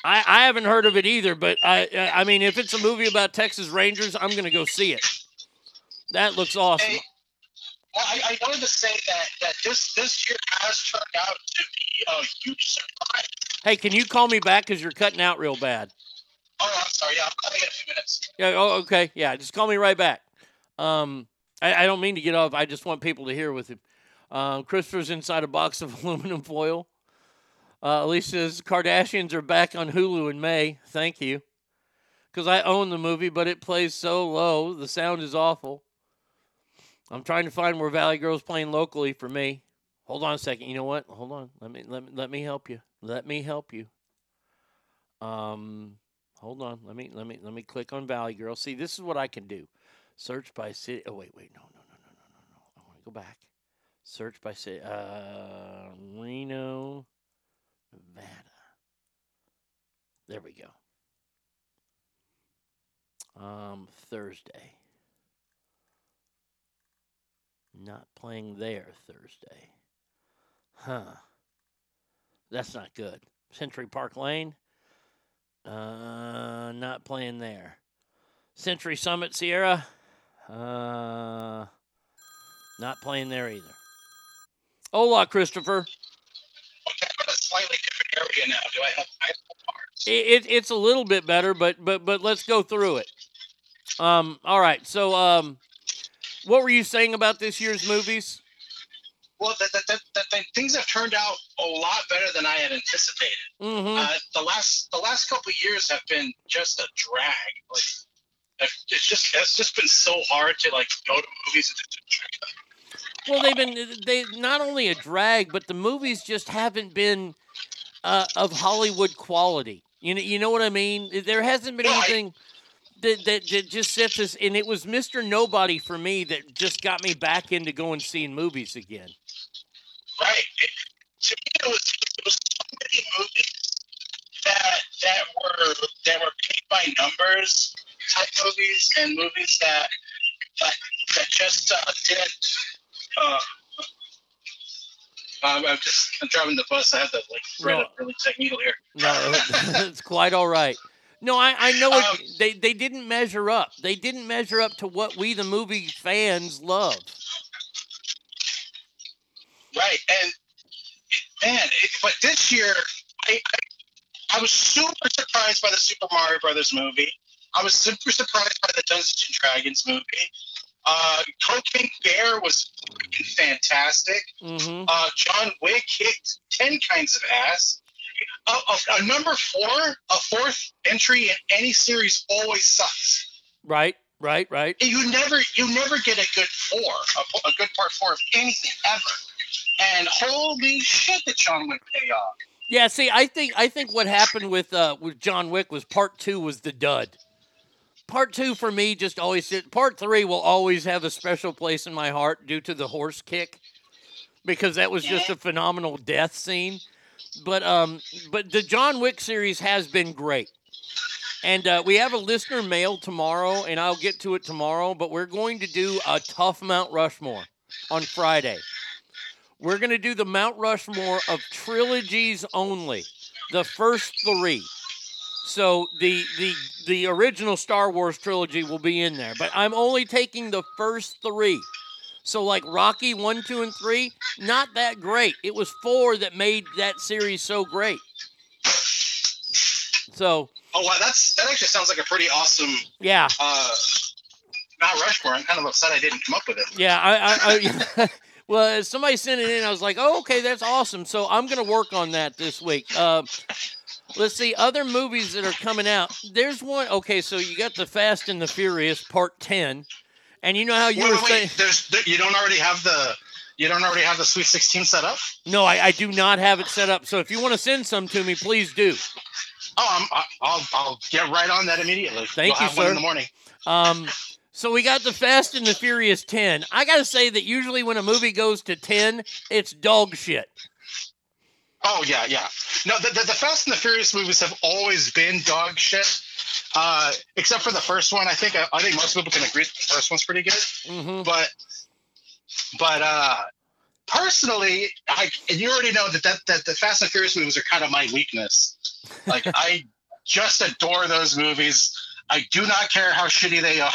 I, I haven't heard of it either, but I I mean, if it's a movie about Texas Rangers, I'm gonna go see it. That looks awesome. Well, I, I wanted to say that that this this year has turned out to be a huge surprise. Hey, can you call me back because you're cutting out real bad? Oh, I'm sorry. Yeah, I'm coming in a few minutes. Yeah. Oh, okay. Yeah. Just call me right back. Um, I, I don't mean to get off. I just want people to hear with him. Um, Christopher's inside a box of *laughs* aluminum foil. Uh, Kardashians are back on Hulu in May. Thank you. Because I own the movie, but it plays so low. The sound is awful. I'm trying to find where Valley Girl's playing locally for me. Hold on a second. You know what? Hold on. Let me let me let me help you. Let me help you. Um, hold on. Let me let me let me click on Valley Girl. See, this is what I can do. Search by city. Oh wait, wait, no, no, no, no, no, no, no. I want to go back. Search by city. Uh, Reno, Nevada. There we go. Um, Thursday. Not playing there Thursday. Huh. That's not good. Century Park Lane. Uh, not playing there. Century Summit Sierra. Uh, not playing there either. Hola, Christopher. Okay, I'm in a slightly different area now. Do I have It, it, it's a little bit better, but but but let's go through it. Um, all right. So, um, what were you saying about this year's movies? Well, that, that, that, that, that things have turned out a lot better than I had anticipated. Mm-hmm. Uh, the last the last couple of years have been just a drag. Like it's just it's just been so hard to like go to movies. Well, they've been they not only a drag, but the movies just haven't been uh, of Hollywood quality. You know, you know what I mean? There hasn't been anything that, that that just sets us. And it was Mister Nobody for me that just got me back into going seeing movies again. Right. It, to me, it was it was so many movies that that were that were paid by numbers type movies and movies that that, that just uh, didn't. Uh, um, I'm just I'm driving the bus. I have to like No. really tight needle here. No, *laughs* it's quite all right. No, I, I know it, they they didn't measure up. They didn't measure up to what we the movie fans love. Right, and man, it, but this year, I, I I was super surprised by the Super Mario Brothers movie. I was super surprised by the Dungeons and Dragons movie. Uh, Cocaine Bear was fantastic. Mm-hmm. Uh, John Wick kicked ten kinds of ass. A, a, a number four, a fourth entry in any series always sucks. Right, right, right. You never, you never get a good four, a, a good part four of anything ever. And holy shit, did John Wick pay off? Yeah, see, I think I think what happened with uh with John Wick was part two was the dud. Part two for me just always sit. Part three will always have a special place in my heart due to the horse kick, because that was just a phenomenal death scene. But um, but the John Wick series has been great, and uh, we have a listener mail tomorrow, and I'll get to it tomorrow. But we're going to do a tough Mount Rushmore on Friday. We're going to do the Mount Rushmore of trilogies only, the first three. So the the the original Star Wars trilogy will be in there, but I'm only taking the first three. So like Rocky one, two, and three, not that great. It was four that made that series so great. So Oh wow, that's that actually sounds like a pretty awesome yeah, uh, Mount Rushmore. I'm kind of upset I didn't come up with it. yeah. I, I, I *laughs* well, somebody sent it in. I was like, oh, okay, that's awesome. So I'm gonna work on that this week. Uh, let's see other movies that are coming out. There's one. Okay, so you got the Fast and the Furious Part Ten, and you know how you wait, were wait, saying. There's there, you don't already have the you don't already have the Sweet 16 set up. No, I, I do not have it set up. So if you want to send some to me, please do. Oh, I'm, I- I'll I'll get right on that immediately. Thank We'll you, have one sir. in the morning. Um, so we got the Fast and the Furious 10. I got to say that usually when a movie goes to 10, it's dog shit. Oh yeah, yeah. No, the, the, the Fast and the Furious movies have always been dog shit. Uh, except for the first one, I think I, I think most people can agree the first one's pretty good. Mm-hmm. But but uh, personally, I and you already know that, that that the Fast and Furious movies are kind of my weakness. Like *laughs* I just adore those movies. I do not care how shitty they are.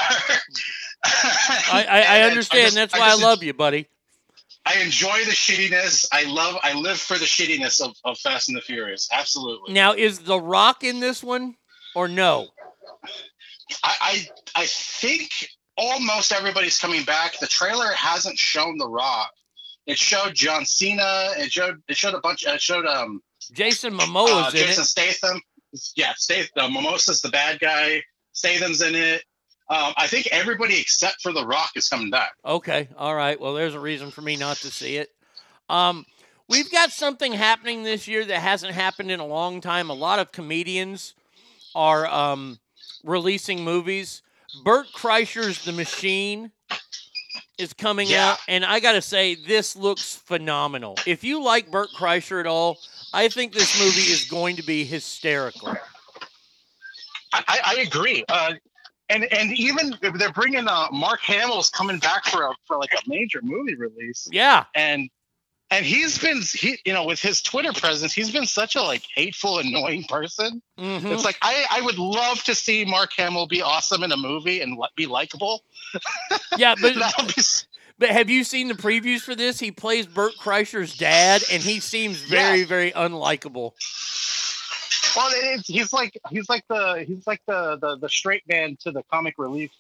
I, I, I *laughs* And understand. just- That's why I just- love you, buddy. I enjoy the shittiness. I love. I live for the shittiness of, of Fast and the Furious. Absolutely. Now, is The Rock in this one or no? I, I I think almost everybody's coming back. The trailer hasn't shown The Rock. It showed John Cena. It showed it showed a bunch. It showed um Jason uh, Momoa's in Jason it. Statham. Yeah, Statham. Uh, Momoa's the bad guy. Statham's in it. Um, I think everybody except for The Rock is coming back. Okay, all right. Well, there's a reason for me not to see it. Um, we've got something happening this year that hasn't happened in a long time. A lot of comedians are um, releasing movies. Bert Kreischer's The Machine is coming Yeah. out, and I got to say, this looks phenomenal. If you like Bert Kreischer at all, I think this movie is going to be hysterical. I, I, I agree. Uh, and and even they're bringing uh, Mark Hamill's coming back for a for like a major movie release. Yeah. And and he's been he you know with his Twitter presence, he's been such a like hateful, annoying person. Mhm. It's like I I would love to see Mark Hamill be awesome in a movie and be likable. *laughs* Yeah, but *laughs* be but have you seen the previews for this? He plays Bert Kreischer's dad, and he seems very, Yeah. very unlikable. Well, it is, he's like he's like the he's like the, the the straight man to the comic relief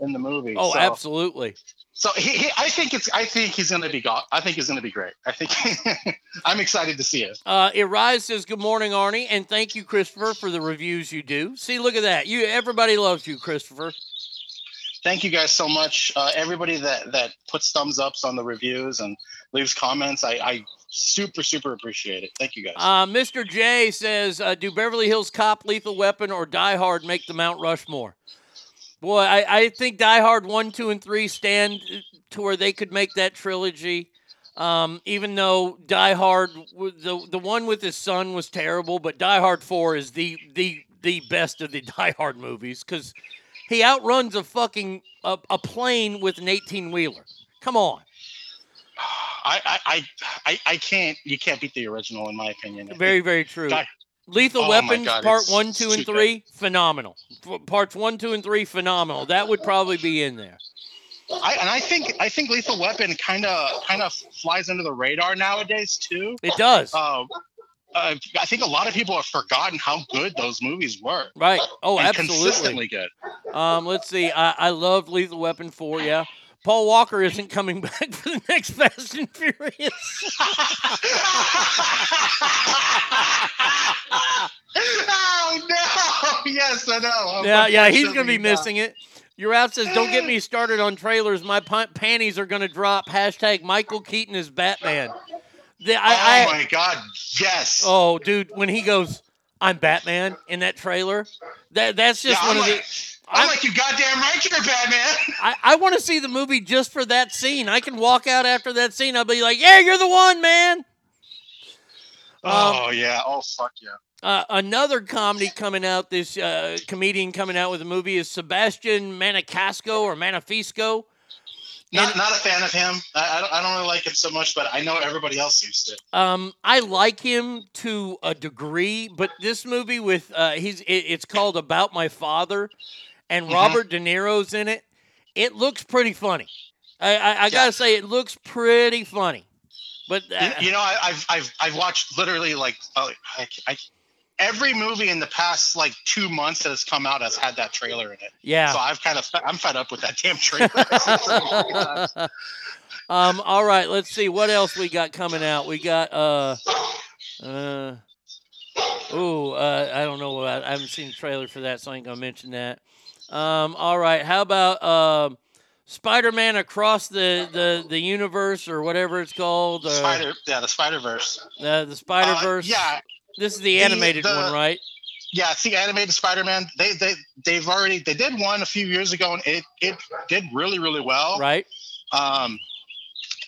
in the movie. Oh, so, absolutely. So he, he, I think it's I think he's gonna be go- I think he's gonna be great. I think *laughs* I'm excited to see it. Uh, says, "Good morning, Arnie, and thank you, Christopher, for the reviews you do. See, look at that. You, everybody loves you, Christopher. Thank you guys so much. Uh, everybody that that puts thumbs ups on the reviews and leaves comments, I, I super super appreciate it. Thank you guys. Uh, Mr. J says, uh, "Do Beverly Hills Cop, Lethal Weapon, or Die Hard make the Mount Rushmore?" Boy, I, I think Die Hard one, two, and three stand to where they could make that trilogy. Um, even though Die Hard, the the one with his son was terrible, but Die Hard Four is the the the best of the *laughs* Die Hard movies because he outruns a fucking a, a plane with an eighteen wheeler. Come on, I, I I I can't you can't beat the original in my opinion. Very very true. Lethal Oh Weapons God, Part One, Two, and too good. Three, phenomenal. Parts One, Two, and Three, phenomenal. That would probably be in there. I, and I think I think Lethal Weapon kind of kind of flies under the radar nowadays too. It does. Uh, uh, I think a lot of people have forgotten how good those movies were. Right. Oh, and absolutely. Consistently good. Um, let's see. I, I love Lethal Weapon 4, yeah. Paul Walker isn't coming *laughs* back for the next Fast and Furious. oh no! Yes, I know. Oh, yeah, yeah, he's going to be missing it. Your out says, don't get me started on trailers. My pa- panties are going to drop. Hashtag Michael Keaton is Batman. The, oh I, I, oh, my God! Yes. Oh, dude, when he goes, "I'm Batman" in that trailer, that that's just Yeah, one I'm of like, the. I'm like, you goddamn right, you're Batman. *laughs* I, I want to see the movie just for that scene. I can walk out after that scene. I'll be like, "Yeah, you're the one, man." Oh yeah. Oh fuck yeah. Uh, another comedy coming out. This uh, comedian coming out with a movie is Sebastian Maniscalco or Manifisco. Not not a fan of him. I, I don't I don't really like him so much, but I know everybody else seems to. Um, I like him to a degree, but this movie with uh, he's it, it's called About My Father, and Mhm. Robert De Niro's in it. It looks pretty funny. I, I, I gotta say, it looks pretty funny. But uh, You, you know, I, I've I've I've watched literally like uh, I, I, every movie in the past like two months that has come out has had that trailer in it. Yeah. So I've kind of I'm fed up with that damn trailer. *laughs* *laughs* um, all right, let's see what else we got coming out. We got uh, uh, ooh, uh, I don't know. I, I haven't seen the trailer for that, so I ain't gonna mention that. Um, all right, how about um, Spider-Man across the, the the universe or whatever it's called? Uh, Spider, yeah, the Spider Verse. uh, the Spider Verse. yeah. this is the The- animated the- one, right? Yeah, it's the animated Spider-Man. They they they've already they did one a few years ago and it it did really really well. Right. Um,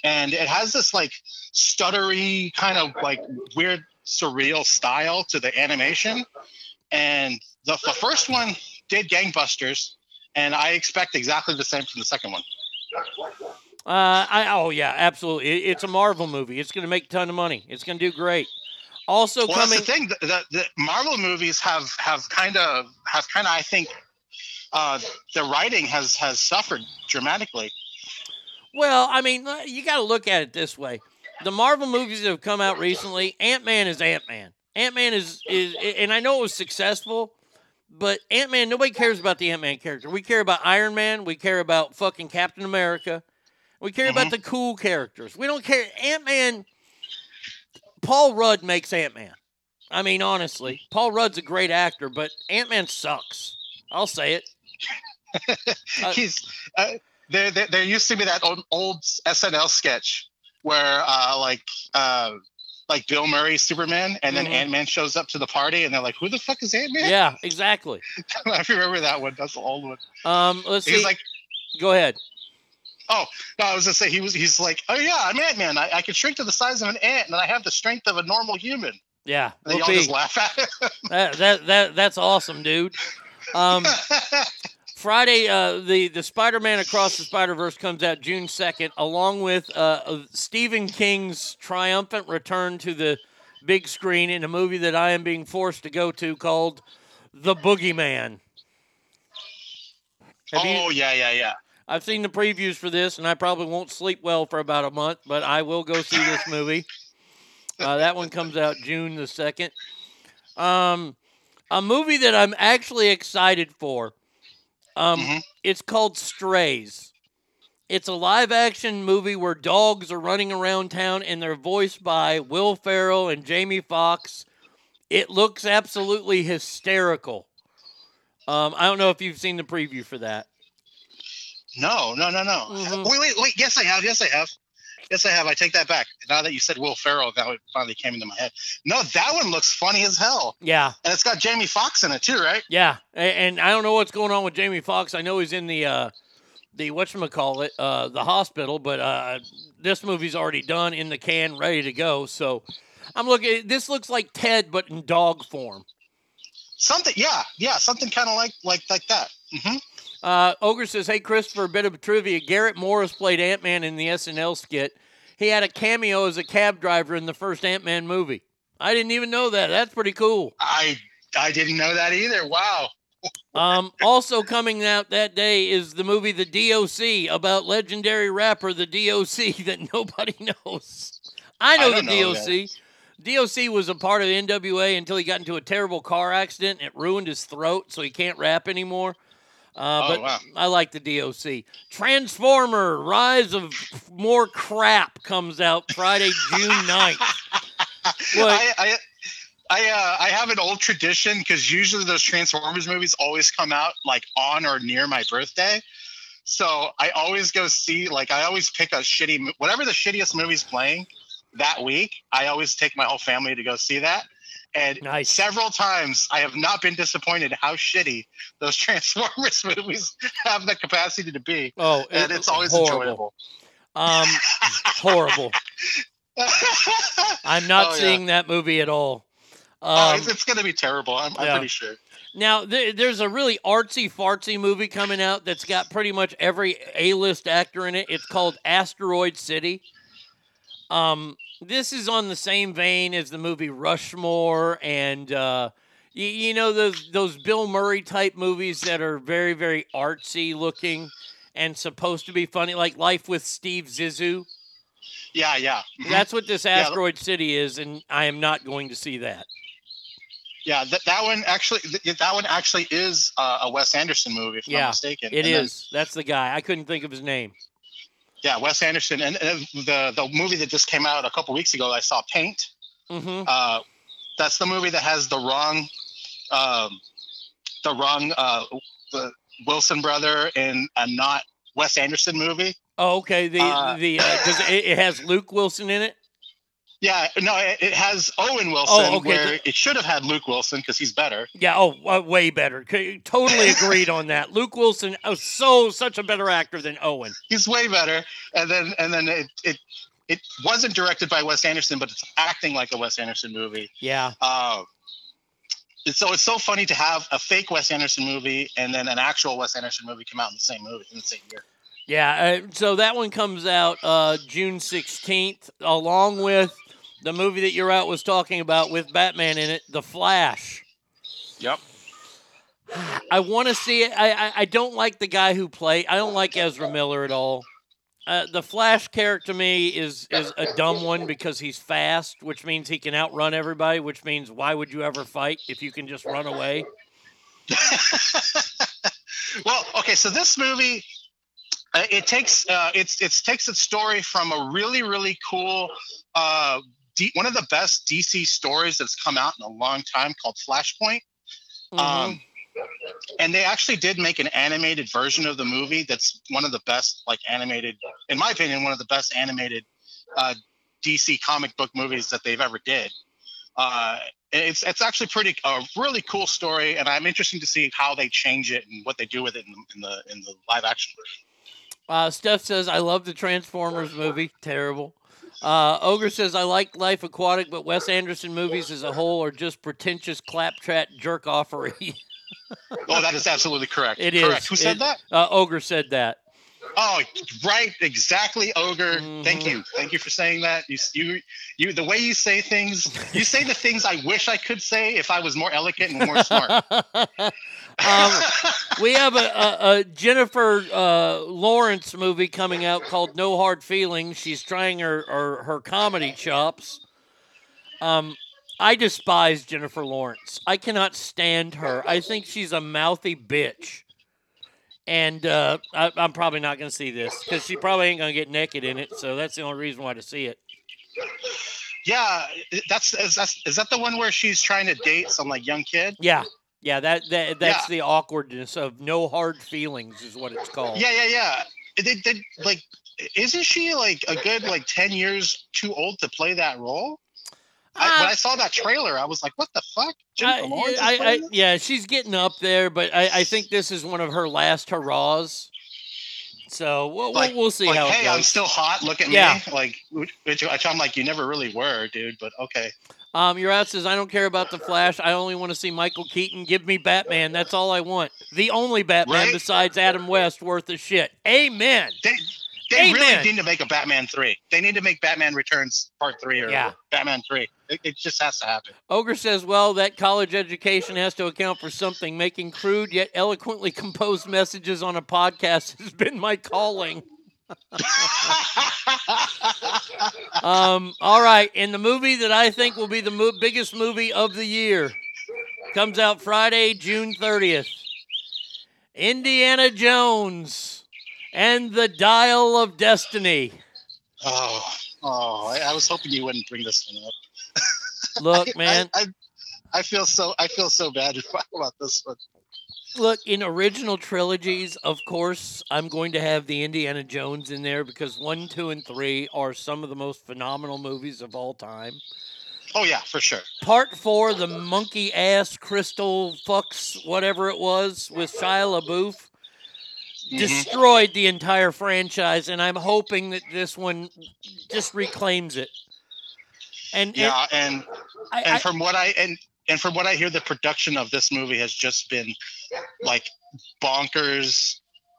and it has this like stuttery kind of like weird surreal style to the animation. And the, the first one did gangbusters, and I expect exactly the same from the second one. Uh, I oh yeah, absolutely. It, it's a Marvel movie. It's going to make a ton of money. It's going to do great. Also well, coming. that's the thing. The, the, the Marvel movies have have kind of have kind of I think uh, the writing has has suffered dramatically. Well, I mean, uh, you got to look at it this way: the Marvel movies that have come out recently, Ant Man is Ant Man. Ant Man is is, and I know it was successful, but Ant Man, nobody cares about the Ant Man character. We care about Iron Man. We care about fucking Captain America. We care about the cool characters. We don't care. Ant Man. Paul Rudd makes Ant Man. I mean, honestly, Paul Rudd's a great actor, but Ant Man sucks. I'll say it. *laughs* He's uh, there, there. There used to be that old, old SNL sketch where uh, like uh, like Bill Murray Superman, and then Mhm. Ant Man shows up to the party, and they're like, "Who the fuck is Ant Man?" Yeah, exactly. *laughs* I remember that one. That's the old one. Um, let's He's see. like, Go ahead. Oh no, I was gonna say he was. He's like, oh yeah, I'm Ant Man. I, I can shrink to the size of an ant, and I have the strength of a normal human. Yeah, And they all just laugh at it. that, that that that's awesome, dude. Um, *laughs* Friday, uh, the the Spider Man Across the Spider Verse comes out June second, along with uh, uh, Stephen King's triumphant return to the big screen in a movie that I am being forced to go to called The Boogeyman. Have you- oh yeah, yeah, yeah. I've seen the previews for this, and I probably won't sleep well for about a month, but I will go see this movie. Uh, that one comes out June the second. Um, a movie that I'm actually excited for. Um, it's called Strays. It's a live action movie where dogs are running around town, and they're voiced by Will Ferrell and Jamie Foxx. It looks absolutely hysterical. Um, I don't know if you've seen the preview for that. No, no, no, no. Mm-hmm. Wait, wait, wait. Yes, I have. Yes, I have. Yes, I have. I take that back. Now that you said Will Ferrell, that one finally came into my head. No, that one looks funny as hell. Yeah. And it's got Jamie Foxx in it too, right? Yeah, and I don't know what's going on with Jamie Foxx. I know he's in the uh, the whatchamacallit, uh, the hospital, but uh, this movie's already done in the can, ready to go. So I'm looking. This looks like Ted, but in dog form. Something. Yeah, yeah. Something kind of like like like that. hmm Uh, Ogre says, "Hey Christopher, a bit of trivia. Garrett Morris played Ant Man in the SNL skit. He had a cameo as a cab driver in the first Ant Man movie. I didn't even know that. That's pretty cool. I I didn't know that either. Wow. *laughs* Um, also coming out that day is the movie The DOC about legendary rapper The DOC *laughs* that nobody *laughs* knows. I know I the know DOC. DOC was a part of the NWA until he got into a terrible car accident. It ruined his throat, so he can't rap anymore. Uh, Oh, but wow. I like the DOC. Transformer: Rise of More Crap comes out Friday, June 9th. *laughs* What? I I I, uh, I have an old tradition because usually those Transformers movies always come out like on or near my birthday. So I always go see like I always pick a shitty whatever the shittiest movie's playing that week. I always take my whole family to go see that. And several times I have not been disappointed how shitty those *laughs* Transformers movies have the capacity to be. Oh, and it- it's always horrible. enjoyable. Um, horrible. I'm not *laughs* Oh, yeah. seeing that movie at all. oh, Um, it's, it's going to be terrible. I'm, I'm yeah. pretty sure. Now, th- there's a really artsy fartsy movie coming out that's got pretty much every A-list actor in it. It's called Asteroid City. Um, this is on the same vein as the movie Rushmore, and uh, you, you know those those Bill Murray type movies that are very very artsy looking and supposed to be funny, like Life with Steve Zissou. Yeah, yeah. Mhm. That's what this Yeah, Asteroid City is, and I am not going to see that. Yeah, that, that one actually that one actually is uh, a Wes Anderson movie, if I'm not mistaken. it And then- That's the guy. I couldn't think of his name. Yeah, Wes Anderson, and, and the the movie that just came out a couple weeks ago, I saw Paint. Mm-hmm. Uh, that's the movie that has the wrong, um, the wrong uh, the Wilson brother in a not Wes Anderson movie. Oh, okay. The Uh, the uh, does it, it has Luke Wilson in it? Yeah, no, it, it has Owen Wilson, Oh, okay, where it should have had Luke Wilson because he's better. Yeah. Oh, uh, way better. Totally agreed on that. Luke Wilson, oh, so such a better actor than Owen. he's way better. And then and then it it it wasn't directed by Wes Anderson, but it's acting like a Wes Anderson movie. Yeah. Uh, so it's so funny to have a fake Wes Anderson movie and then an actual Wes Anderson movie come out in the same movie in the same year. Yeah. Uh, so that one comes out uh, June sixteenth, along with the movie that you're out was talking about with Batman in it, The Flash. Yep. I want to see it. I, I I don't like the guy who played. I don't like Ezra Miller at all. Uh, the Flash character to me is is a dumb one because he's fast, which means he can outrun everybody. Which means why would you ever fight if you can just run away? *laughs* Well, okay, so this movie uh, it takes uh, it's it takes its story from a really really cool uh, D- one of the best DC stories that's come out in a long time called Flashpoint. Um, and they actually did make an animated version of the movie that's one of the best like animated in my opinion one of the best animated uh, dc comic book movies that they've ever did uh, it's it's actually pretty a really cool story and i'm interested to see how they change it and what they do with it in the in the, in the live action version Uh, Steph says, I love the Transformers movie. Terrible. Uh, Ogre says, I like Life Aquatic, but Wes Anderson movies as a whole are just pretentious claptrap jerk offery. *laughs* oh that is absolutely correct It is. correct who said It- that Uh, Ogre said that. Oh, right, exactly, ogre. Mm-hmm. Thank you, thank you for saying that. You, you, you. The way you say things, you say the things I wish I could say if I was more elegant and more smart. *laughs* um, we have a, a, a Jennifer uh, Lawrence movie coming out called No Hard Feelings. She's trying her, her, her comedy chops. Um, I despise Jennifer Lawrence. I cannot stand her. I think she's a mouthy bitch. And uh, I, I'm probably not going to see this because she probably ain't going to get naked in it. So that's the only reason why to see it. yeah, that's is, that's is that the one where she's trying to date some like young kid? Yeah. Yeah, that, that that's Yeah. the awkwardness of no hard feelings is what it's called. Yeah, yeah, yeah. They, they, like, isn't she like a good like ten years too old to play that role? I, when I saw that trailer, I was like, "What the fuck?" Jennifer Lawrence I- I- yeah, she's getting up there, but I, I think this is one of her last hurrahs. So we'll, we'll- Like- we'll see like, how it hey. I'm still hot. Look at Yeah. me. Like, which, which I'm like, you never really were, dude. But okay. Um, your out says I don't care about the Flash. I only want to see Michael Keaton. Give me Batman. That's all I want. The only Batman Right? besides Adam West worth a shit. Amen. They, they Amen. really need to make a Batman three. They need to make Batman Returns Part three or Yeah. Batman three. It, it just has to happen. Ogre says, well, that college education has to account for something. Making crude yet eloquently composed messages on a podcast has been my calling. *laughs* um, all right, and the movie that I think will be the mo- biggest movie of the year comes out Friday, June 30th. Indiana Jones and the Dial of Destiny. Oh, oh! I, I was hoping you wouldn't bring this one up. Look, *laughs* I- man. I, I, I feel so. I feel so bad *laughs* about this one. Look, in original trilogies, of course, I'm going to have the Indiana Jones in there because one, two, and three are some of the most phenomenal movies of all time. Oh yeah, for sure. Part four, the monkey ass crystal fucks, whatever it was, with Shia LaBeouf, Mhm. destroyed the entire franchise, and I'm hoping that this one just reclaims it. And, and Yeah, and I- and I- from what I and and from what I hear, the production of this movie has just been like bonkers.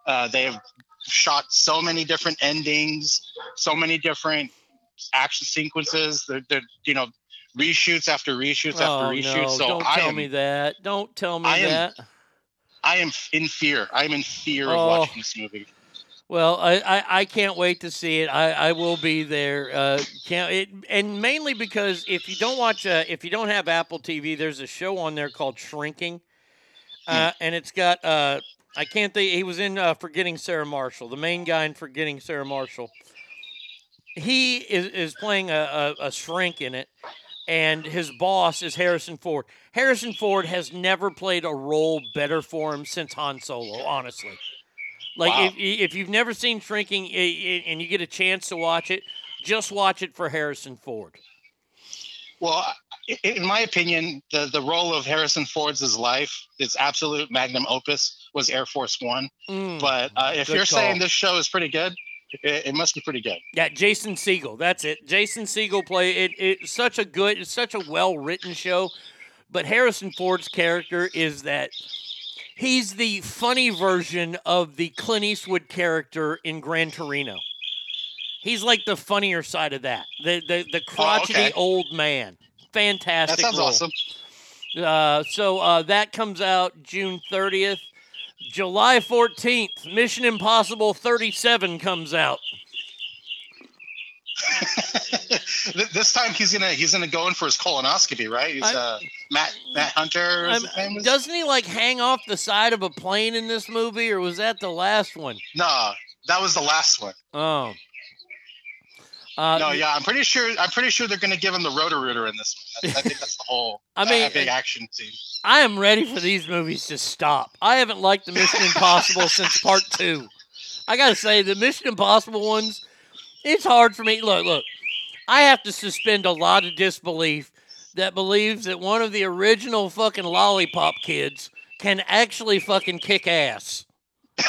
Uh, they have shot so many different endings, so many different action sequences. They're, they're you know reshoots after reshoots oh, after reshoots. no, so don't I tell am me that. Don't tell me I am- that. I am in fear. I am in fear of Oh. watching this movie. Well, I, I, I can't wait to see it. I, I will be there. Uh, can't it, and mainly because if you don't watch, uh, if you don't have Apple TV, there's a show on there called Shrinking, uh, and it's got uh, I can't think. He was in uh, Forgetting Sarah Marshall, the main guy in Forgetting Sarah Marshall. He is, is playing a, a, a shrink in it, and his boss is Harrison Ford. Harrison Ford has never played a role better for him since Han Solo, honestly. Like Wow. if if you've never seen Shrinking and you get a chance to watch it, just watch it for Harrison Ford. Well, in my opinion, the, the role of Harrison Ford's his life, his absolute magnum opus, was Air Force One. Mm, But uh, if you're saying this show is pretty good, it, it must be pretty good. Yeah, Jason Segel. That's it. Jason Segel play it. It's such a good. It's such a well written show. But Harrison Ford's character is that he's the funny version of the Clint Eastwood character in Gran Torino. He's like the funnier side of that. The the the crotchety Oh, okay. old man. Fantastic. That sounds role. awesome. Uh, so uh, that comes out June 30th. July 14th, Mission Impossible 37 comes out. *laughs* Th- this time he's gonna he's gonna go in for his colonoscopy, right? He's uh, Matt Matt Hunter. Is his name doesn't he like hang off the side of a plane in this movie, or was that the last one? Nah, that was the last one. Oh. Uh, no, yeah, I'm pretty sure. I'm pretty sure they're gonna give him the rotor rooter in this one. I, I think that's the whole. *laughs* I mean, big action scene. I am ready for these movies to stop. I haven't liked the Mission Impossible since part two. I gotta say, the Mission Impossible ones, it's hard for me. Look, look, I have to suspend a lot of disbelief that believes that one of the original fucking lollipop kids can actually fucking kick ass. *laughs*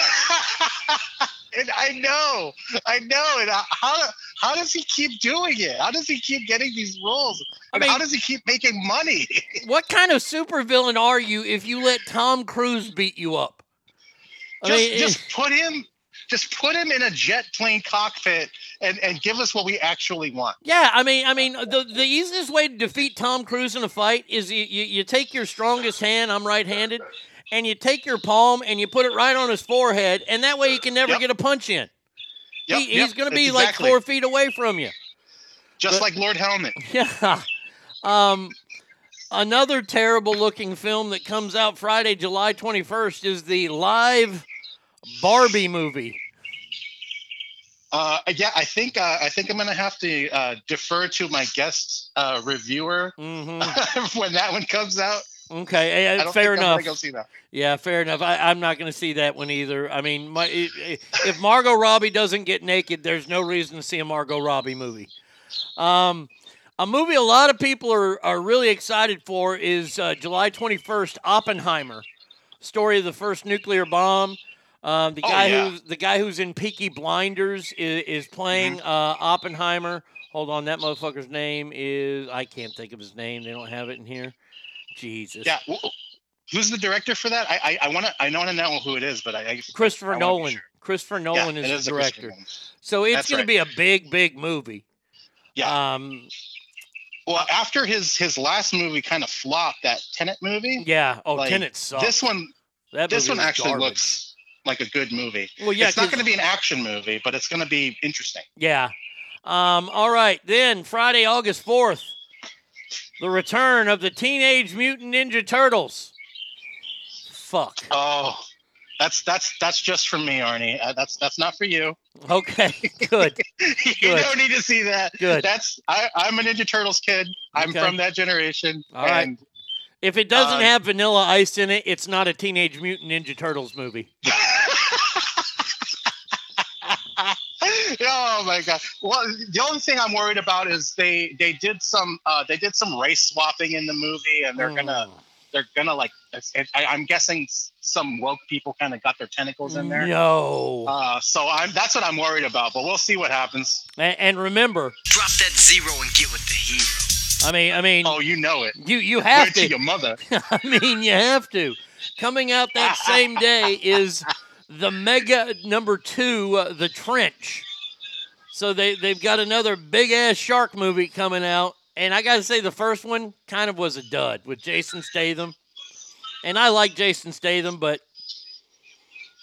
And I know, I know. And how how does he keep doing it? How does he keep getting these roles? I mean, how does he keep making money? *laughs* What kind of supervillain are you if you let Tom Cruise beat you up? I just, mean, just put him, just put him in a jet plane cockpit and and give us what we actually want. Yeah, I mean, I mean, the the easiest way to defeat Tom Cruise in a fight is you you, you take your strongest hand. I'm right-handed, and you take your palm and you put it right on his forehead, and that way he can never Yep. get a punch in. Yep, he, yep, he's going to be exactly. like four feet away from you. Just But- like Lord Helmet. *laughs* Yeah. Um, another terrible looking film that comes out Friday, July 21st is the live Barbie movie. Uh, yeah, I think uh, I think I'm gonna have to uh, defer to my guest uh, reviewer *laughs* when that one comes out. Okay, I eh, don't fair think I'm gonna enough. go see that. Yeah, fair enough. I, I'm not going to see that one either. I mean, my, if Margot Robbie doesn't get naked, there's no reason to see a Margot Robbie movie. Um, a movie a lot of people are, are really excited for is uh, July 21st, Oppenheimer, story of the first nuclear bomb. Um, the Oh, guy yeah. who's the guy who's in Peaky Blinders is, is playing Mm-hmm. uh, Oppenheimer. Hold on, that motherfucker's name is I can't think of his name. They don't have it in here. Jesus. Yeah, wh- who's the director for that? I I, I want to I want to know who it is, but I, I Christopher I Nolan. sure. Christopher Nolan it is is the director. So it's That's going right. to be a big, big movie. Yeah. Um, Well, after his his last movie kind of flopped, that Tenet movie. yeah. Oh, like, sucked. This one, That this one actually garbage. looks like a good movie. Well, yeah, it's not going to be an action movie, but it's going to be interesting. Yeah. Um, all right. Then Friday, August 4th, the return of the Teenage Mutant Ninja Turtles. Fuck. Oh, that's that's that's just for me, Arnie. Uh, that's that's not for you. Okay. *laughs* Good. *laughs* you Good. don't need to see that. Good. That's I, I'm a Ninja Turtles kid. I'm Okay. from that generation. All right. and If it doesn't Uh, have Vanilla Ice in it, it's not a Teenage Mutant Ninja Turtles movie. *laughs* *laughs* oh my god. Well, the only thing I'm worried about is they they did some uh, they did some race swapping in the movie, and they're gonna Hmm. they're gonna like I, I'm guessing some woke people kind of got their tentacles in there. No. Uh, so I'm that's what I'm worried about. But we'll see what happens. And, and remember, Drop that zero and get with the hero. I mean, I mean, Oh, you know it. you you have to. to your mother. *laughs* I mean, you have to. Coming out that *laughs* same day is the mega number two, uh, The Trench. So they they've got another big ass shark movie coming out, and I got to say the first one kind of was a dud with Jason Statham, and I like Jason Statham, but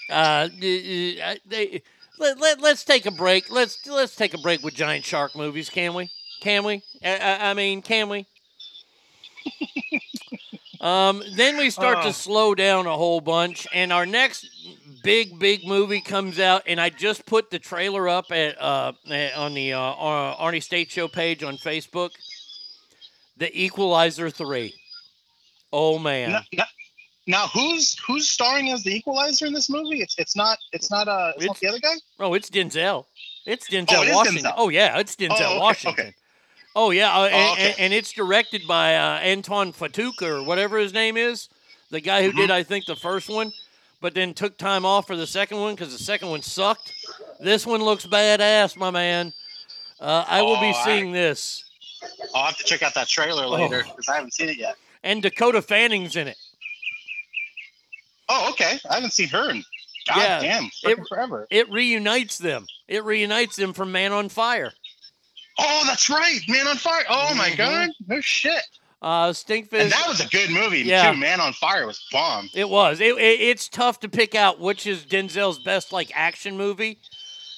uh, they, they let, let let's take a break. Let's let's take a break with giant shark movies, can we? Can we? I, I mean, can we? *laughs* Um, then we start Oh. to slow down a whole bunch, and our next big, big movie comes out, and I just put the trailer up at uh, at- on the uh, Ar- Arnie State Show page on Facebook. The Equalizer three. Oh man, Now, now- now, who's who's starring as the Equalizer in this movie? It's it's not it's not uh it's, not the other guy. oh it's Denzel. It's Denzel it is Washington. Denzel. Oh yeah, it's Denzel Oh, okay, Washington. okay. Oh yeah, uh, and, Oh, okay. and, and it's directed by uh, Anton Fatuka or whatever his name is, the guy who Mm-hmm. did I think the first one, but then took time off for the second one because the second one sucked. This one looks badass, my man. Uh, I will be Oh, I- seeing this, I'll have to check out that trailer later because I haven't seen it yet. and Dakota Fanning's in it. Oh, okay. I haven't seen her in God Yeah, damn it- forever. It reunites them. It reunites them from Man on Fire. Oh, that's right, Man on Fire. Oh my Mhm. god, no shit. Uh, Stinkfist. And that was a good movie Yeah. too. Man on Fire was bomb. It was. It, it, it's tough to pick out which is Denzel's best like action movie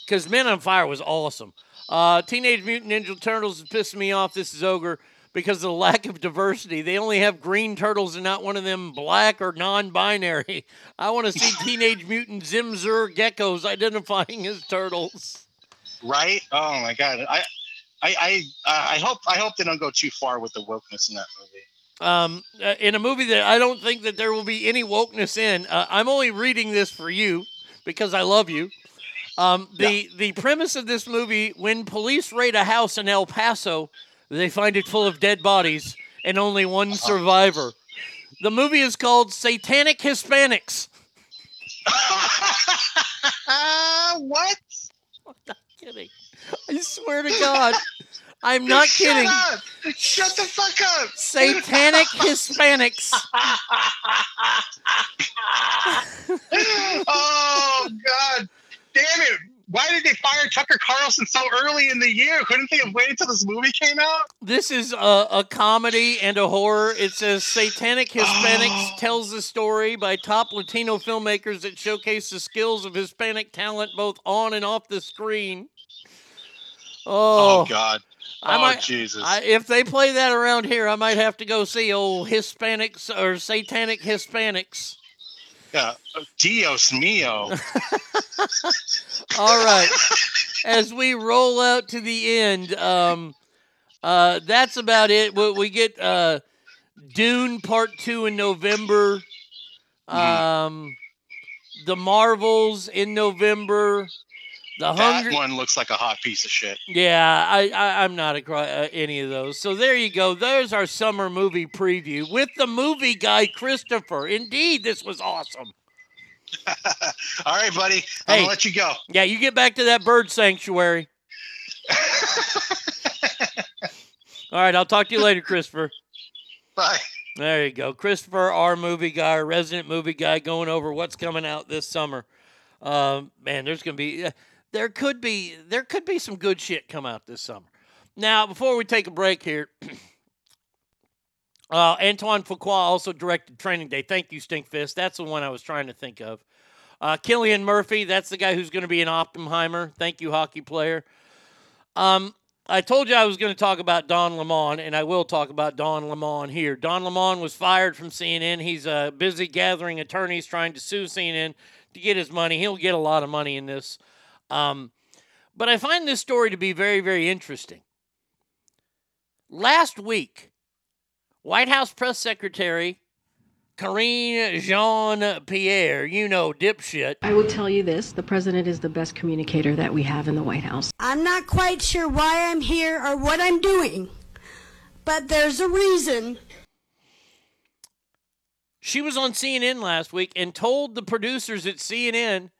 because Man on Fire was awesome. Uh, Teenage Mutant Ninja Turtles is pissing me off. This is ogre because of the *laughs* lack of diversity. They only have green turtles and not one of them black or non-binary. *laughs* I want to see *laughs* Teenage Mutant Zimzer geckos identifying as turtles. Right? Oh my god. I I I uh, I hope I hope they don't go too far with the wokeness in that movie. um, uh, in a movie that I don't think that there will be any wokeness in. Uh, I'm only reading this for you because I love you. Um, the the premise of this movie: when police raid a house in El Paso, they find it full of dead bodies and only one survivor. The movie is called Satanic Hispanics. *laughs* What? *laughs* I'm not kidding. *laughs* I swear to God, I'm *laughs* not Shut kidding. up! Shut the fuck up! Satanic *laughs* Hispanics. oh God! Damn it! Why did they fire Tucker Carlson so early in the year? Couldn't they have waited till this movie came out? This is a, a comedy and a horror. It says Satanic Hispanics *gasps* tells the story by top Latino filmmakers that showcase the skills of Hispanic talent both on and off the screen. Oh, Oh, God! I oh might- Jesus! I, if they play that around here, I might have to go see old Hispanics or Satanic Hispanics. Yeah, Dios mio! *laughs* All right. As we roll out to the end, um, uh, that's about it. We, we get uh, Dune Part Two in November. Um, the Marvels in November. The that one looks like a hot piece of shit. Yeah, I, I I'm not across uh, any of those. So there you go. There's our summer movie preview with the movie guy Christopher. Indeed, this was awesome. *laughs* All right, buddy. I'm Hey. gonna let you go. Yeah, you get back to that bird sanctuary. *laughs* All right, I'll talk to you later, Christopher. Bye. There you go. Christopher, our movie guy, our resident movie guy, going over what's coming out this summer. Um, man, there's gonna be, uh, there could be, there could be some good shit come out this summer. Now, before we take a break here, *clears throat* uh, Antoine Fuqua also directed Training Day. Thank you, Stinkfist. That's the one I was trying to think of. Uh, Cillian Murphy, that's the guy who's going to be an Oppenheimer. Thank you, hockey player. Um, I told you I was going to talk about Don Lemon, and I will talk about Don Lemon here. Don Lemon was fired from CNN. He's uh, busy gathering attorneys trying to sue CNN to get his money. He'll get a lot of money in this. Um, but I find this story to be very, very interesting. Last week, White House Press Secretary Karine Jean Pierre, you know, dipshit, I will tell you this the president is the best communicator that we have in the White House. I'm not quite sure why I'm here or what I'm doing, but there's a reason. She was on CNN last week and told the producers at CNN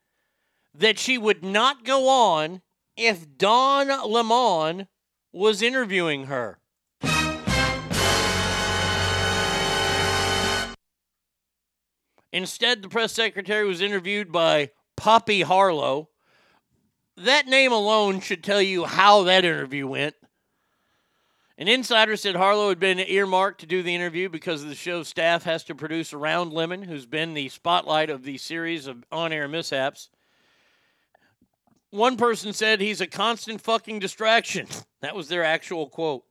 that she would not go on if Don Lemon was interviewing her. Instead, the press secretary was interviewed by Poppy Harlow. That name alone should tell you how that interview went. An insider said Harlow had been earmarked to do the interview because the show's staff has to produce Around Lemon, who's been the spotlight of the series of on air mishaps. One person said he's a constant fucking distraction. *laughs* That was their actual quote.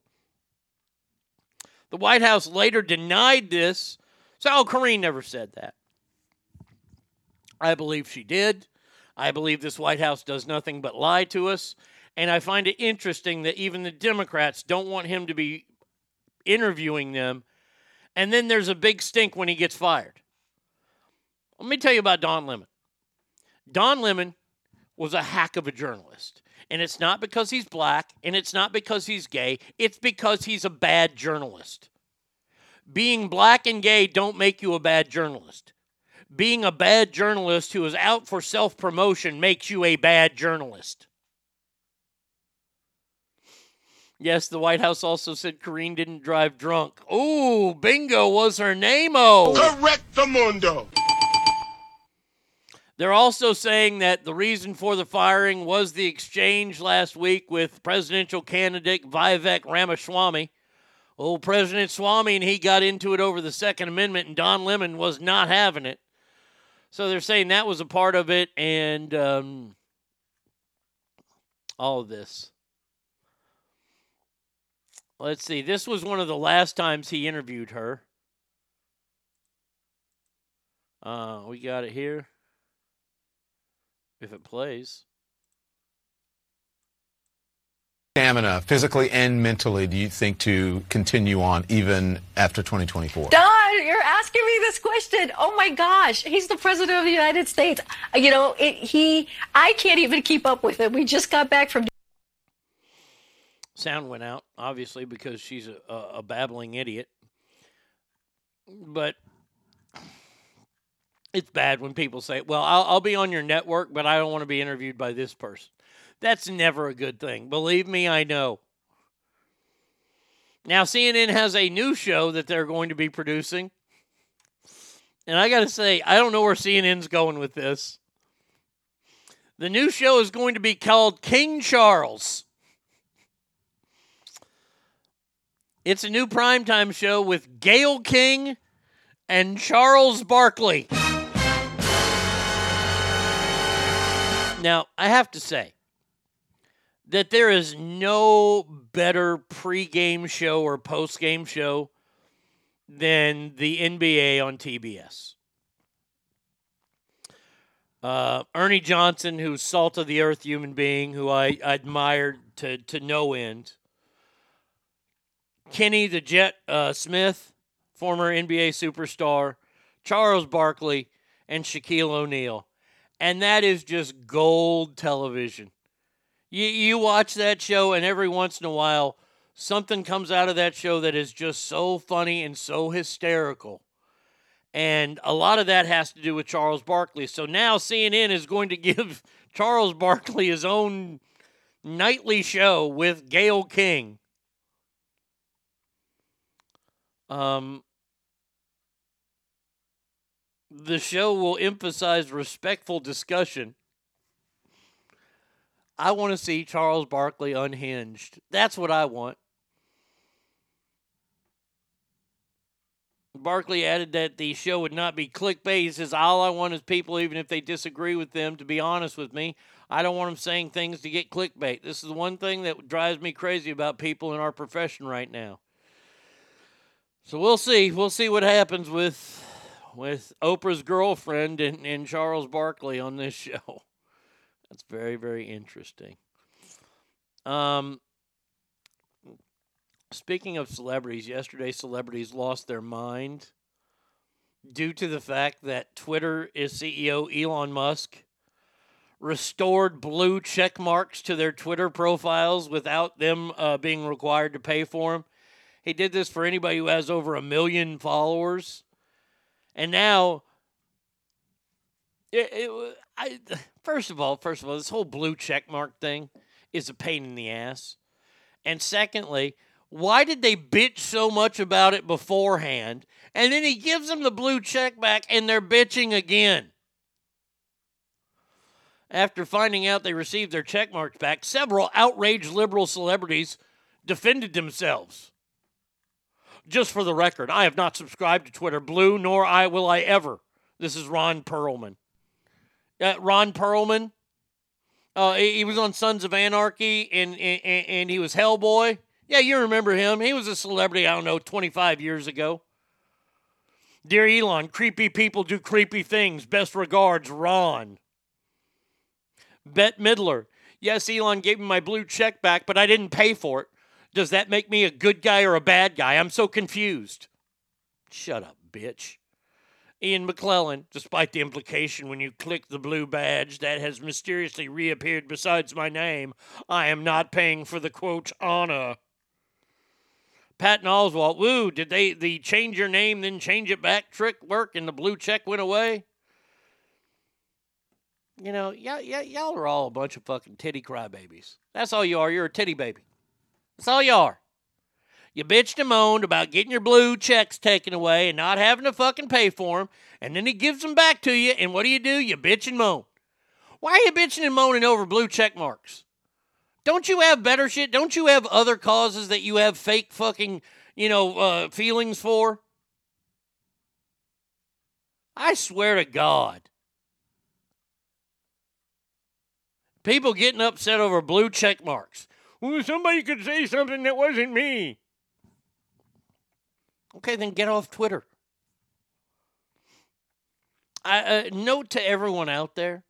The White House later denied this. Sal Kareen never said that. I believe she did. I believe this White House does nothing but lie to us. And I find it interesting that even the Democrats don't want him to be interviewing them. And then there's a big stink when he gets fired. Let me tell you about Don Lemon. Don Lemon was a hack of a journalist. And it's not because he's black and it's not because he's gay, it's because he's a bad journalist. Being black and gay don't make you a bad journalist. Being a bad journalist who is out for self promotion makes you a bad journalist. Yes, the White House also said Karine didn't drive drunk. Oh, bingo was her name. Oh, Correct the mundo. They're also saying that the reason for the firing was the exchange last week with presidential candidate Vivek Ramaswamy, Old President Swami and he got into it over the Second Amendment, and Don Lemon was not having it. So they're saying that was a part of it, and um, all of this. Let's see. This was one of the last times he interviewed her. Uh, we got it here. If it plays. stamina, physically and mentally, do you think to continue on even after 2024? Don, you're asking me this question. Oh my gosh, he's the president of the United States. You know, it, he, I can't even keep up with him. We just got back from. Sound went out, obviously, because she's a, a, a babbling idiot. But it's bad when people say, well, I'll, I'll be on your network, but I don't want to be interviewed by this person. That's never a good thing. Believe me, I know. Now, CNN has a new show that they're going to be producing. And I got to say, I don't know where CNN's going with this. The new show is going to be called King Charles. It's a new primetime show with Gayle King and Charles Barkley. Now, I have to say that there is no better pregame show or postgame show than the NBA on TBS. Uh, Ernie Johnson, who's salt of the earth human being, who I, I admired to, to no end. Kenny the Jet uh, Smith, former NBA superstar, Charles Barkley, and Shaquille O'Neal. And that is just gold television. You, you watch that show, and every once in a while, something comes out of that show that is just so funny and so hysterical. And a lot of that has to do with Charles Barkley. So now CNN is going to *laughs* give Charles Barkley his own nightly show with Gayle King. Um, the show will emphasize respectful discussion. I want to see Charles Barkley unhinged. That's what I want. Barkley added that the show would not be clickbait. He says, All I want is people, even if they disagree with them, to be honest with me. I don't want them saying things to get clickbait. This is the one thing that drives me crazy about people in our profession right now. So we'll see. We'll see what happens with with Oprah's girlfriend and, and Charles Barkley on this *laughs* show. That's very, very interesting. Um, speaking of celebrities, yesterday celebrities lost their mind due to the fact that Twitter is CEO Elon Musk restored blue check marks to their Twitter profiles without them uh, being required to pay for them. He did this for anybody who has over a million followers. And now, it, it, I, first of all, first of all, this whole blue check mark thing is a pain in the ass. And secondly, why did they bitch so much about it beforehand? And then he gives them the blue check back and they're bitching again. After finding out they received their check marks back, several outraged liberal celebrities defended themselves. Just for the record, I have not subscribed to Twitter Blue, nor I will I ever. This is Ron Perlman. Uh, Ron Perlman, uh, he, was on Sons of Anarchy, and, and and he was Hellboy. Yeah, you remember him. He was a celebrity, I don't know, 25 years ago. Dear Elon, creepy people do creepy things. Best regards, Ron. Bette Midler. Yes, Elon gave me my blue check back, but I didn't pay for it. Does that make me a good guy or a bad guy? I'm so confused. Shut up, bitch. Ian McKellen, despite the implication when you click the blue badge that has mysteriously reappeared besides my name, I am not paying for the quote honor. Patton Oswalt, woo, did they the change your name then change it back trick work and the blue check went away? You know, y'all, y'all are all a bunch of fucking titty crybabies. That's all you are. You're a titty baby. That's all you are. You bitched and moaned about getting your blue checks taken away and not having to fucking pay for them, and then he gives them back to you, and what do you do? You bitch and moan. Why are you bitching and moaning over blue check marks? Don't you have better shit? Don't you have other causes that you have fake fucking you know, uh, feelings for. I swear to God. People getting upset over blue check marks. Well, somebody could say something that wasn't me. Okay, then get off Twitter. I, uh, note to everyone out there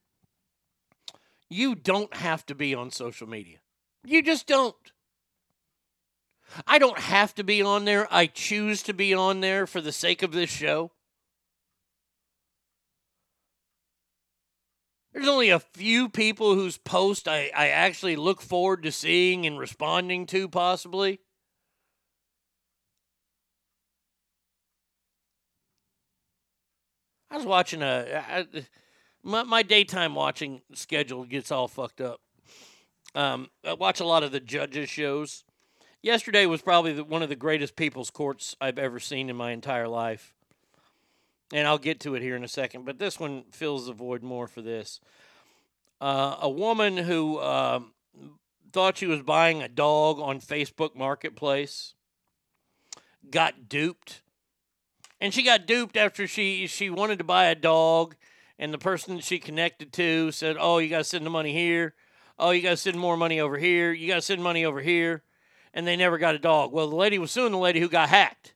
you don't have to be on social media. You just don't. I don't have to be on there. I choose to be on there for the sake of this show. There's only a few people whose post I, I actually look forward to seeing and responding to, possibly. I was watching a. I, my, my daytime watching schedule gets all fucked up. Um, I watch a lot of the judges' shows. Yesterday was probably the, one of the greatest people's courts I've ever seen in my entire life. And I'll get to it here in a second, but this one fills the void more for this. Uh, a woman who um, thought she was buying a dog on Facebook Marketplace got duped. And she got duped after she, she wanted to buy a dog, and the person she connected to said, Oh, you got to send the money here. Oh, you got to send more money over here. You got to send money over here. And they never got a dog. Well, the lady was suing the lady who got hacked.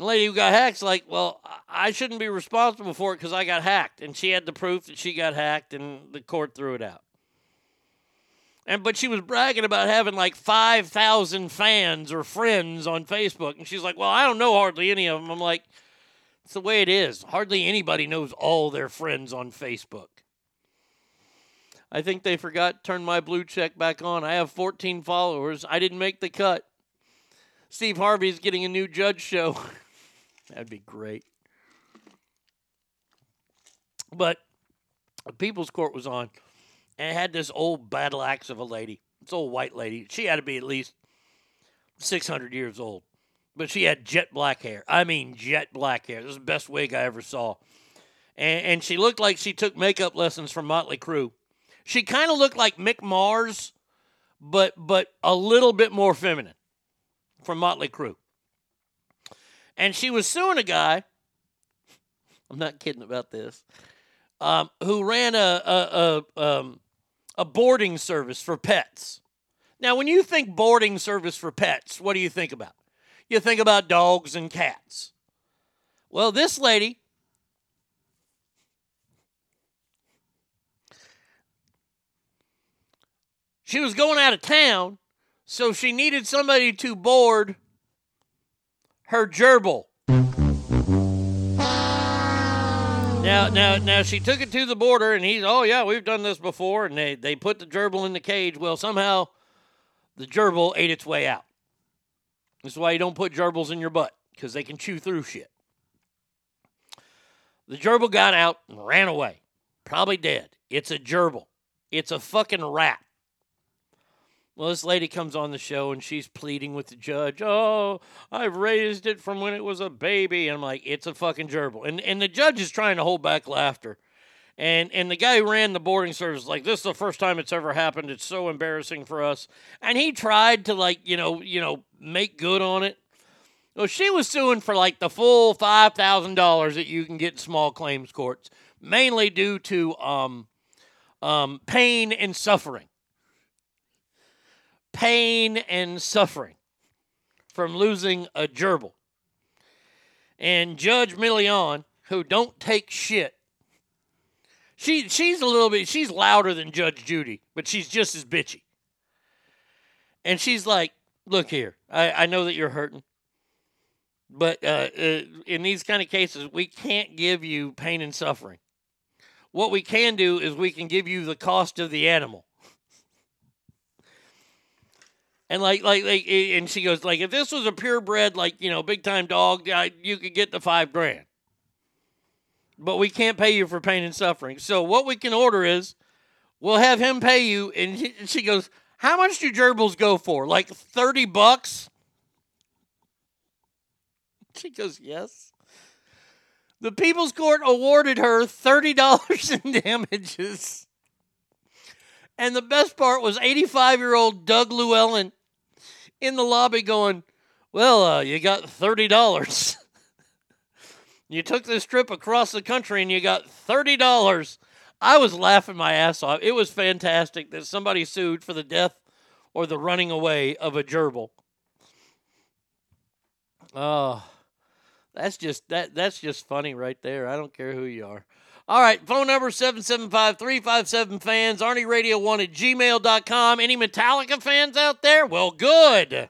The lady who got hacked's like, well, I shouldn't be responsible for it because I got hacked. And she had the proof that she got hacked, and the court threw it out. And but she was bragging about having like five thousand fans or friends on Facebook, and she's like, "Well, I don't know hardly any of them." I'm like, "It's the way it is. Hardly anybody knows all their friends on Facebook." I think they forgot to turn my blue check back on. I have 14 followers. I didn't make the cut. Steve Harvey's getting a new judge show. *laughs* That'd be great. But the People's Court was on, and had this old battle axe of a lady. This old white lady. She had to be at least 600 years old. But she had jet black hair. I mean, jet black hair. This is the best wig I ever saw. And, and she looked like she took makeup lessons from Motley Crue. She kind of looked like Mick Mars, but but a little bit more feminine from Motley Crue. And she was suing a guy. *laughs* I'm not kidding about this. Um, who ran a a, a, um, a boarding service for pets. Now, when you think boarding service for pets, what do you think about? You think about dogs and cats. Well, this lady She was going out of town, so she needed somebody to board her gerbil. Now, now, now, she took it to the border, and he's, oh yeah, we've done this before, and they they put the gerbil in the cage. Well, somehow, the gerbil ate its way out. This is why you don't put gerbils in your butt because they can chew through shit. The gerbil got out and ran away, probably dead. It's a gerbil. It's a fucking rat. Well, this lady comes on the show and she's pleading with the judge. Oh, I've raised it from when it was a baby. And I'm like, it's a fucking gerbil. And and the judge is trying to hold back laughter. And and the guy who ran the boarding service like, this is the first time it's ever happened. It's so embarrassing for us. And he tried to like, you know, you know, make good on it. Well, she was suing for like the full five thousand dollars that you can get in small claims courts, mainly due to um, um, pain and suffering pain and suffering from losing a gerbil. And Judge Milian, who don't take shit, she she's a little bit she's louder than Judge Judy, but she's just as bitchy. And she's like, "Look here, I, I know that you're hurting, but uh, uh, in these kind of cases, we can't give you pain and suffering. What we can do is we can give you the cost of the animal." And like, like, like, and she goes, like, if this was a purebred, like, you know, big time dog, I, you could get the five grand. But we can't pay you for pain and suffering. So what we can order is, we'll have him pay you. And, he, and she goes, how much do gerbils go for? Like thirty bucks? *laughs* She goes, yes. The People's Court awarded her thirty dollars *laughs* in damages. And the best part was 85 year old Doug Llewellyn in the lobby going, Well, uh, you got $30. *laughs* you took this trip across the country and you got $30. I was laughing my ass off. It was fantastic that somebody sued for the death or the running away of a gerbil. Oh, that's just that that's just funny right there. I don't care who you are. All right, phone number 775-357 fans, Arnie Radio 1 at gmail.com. Any Metallica fans out there? Well, good.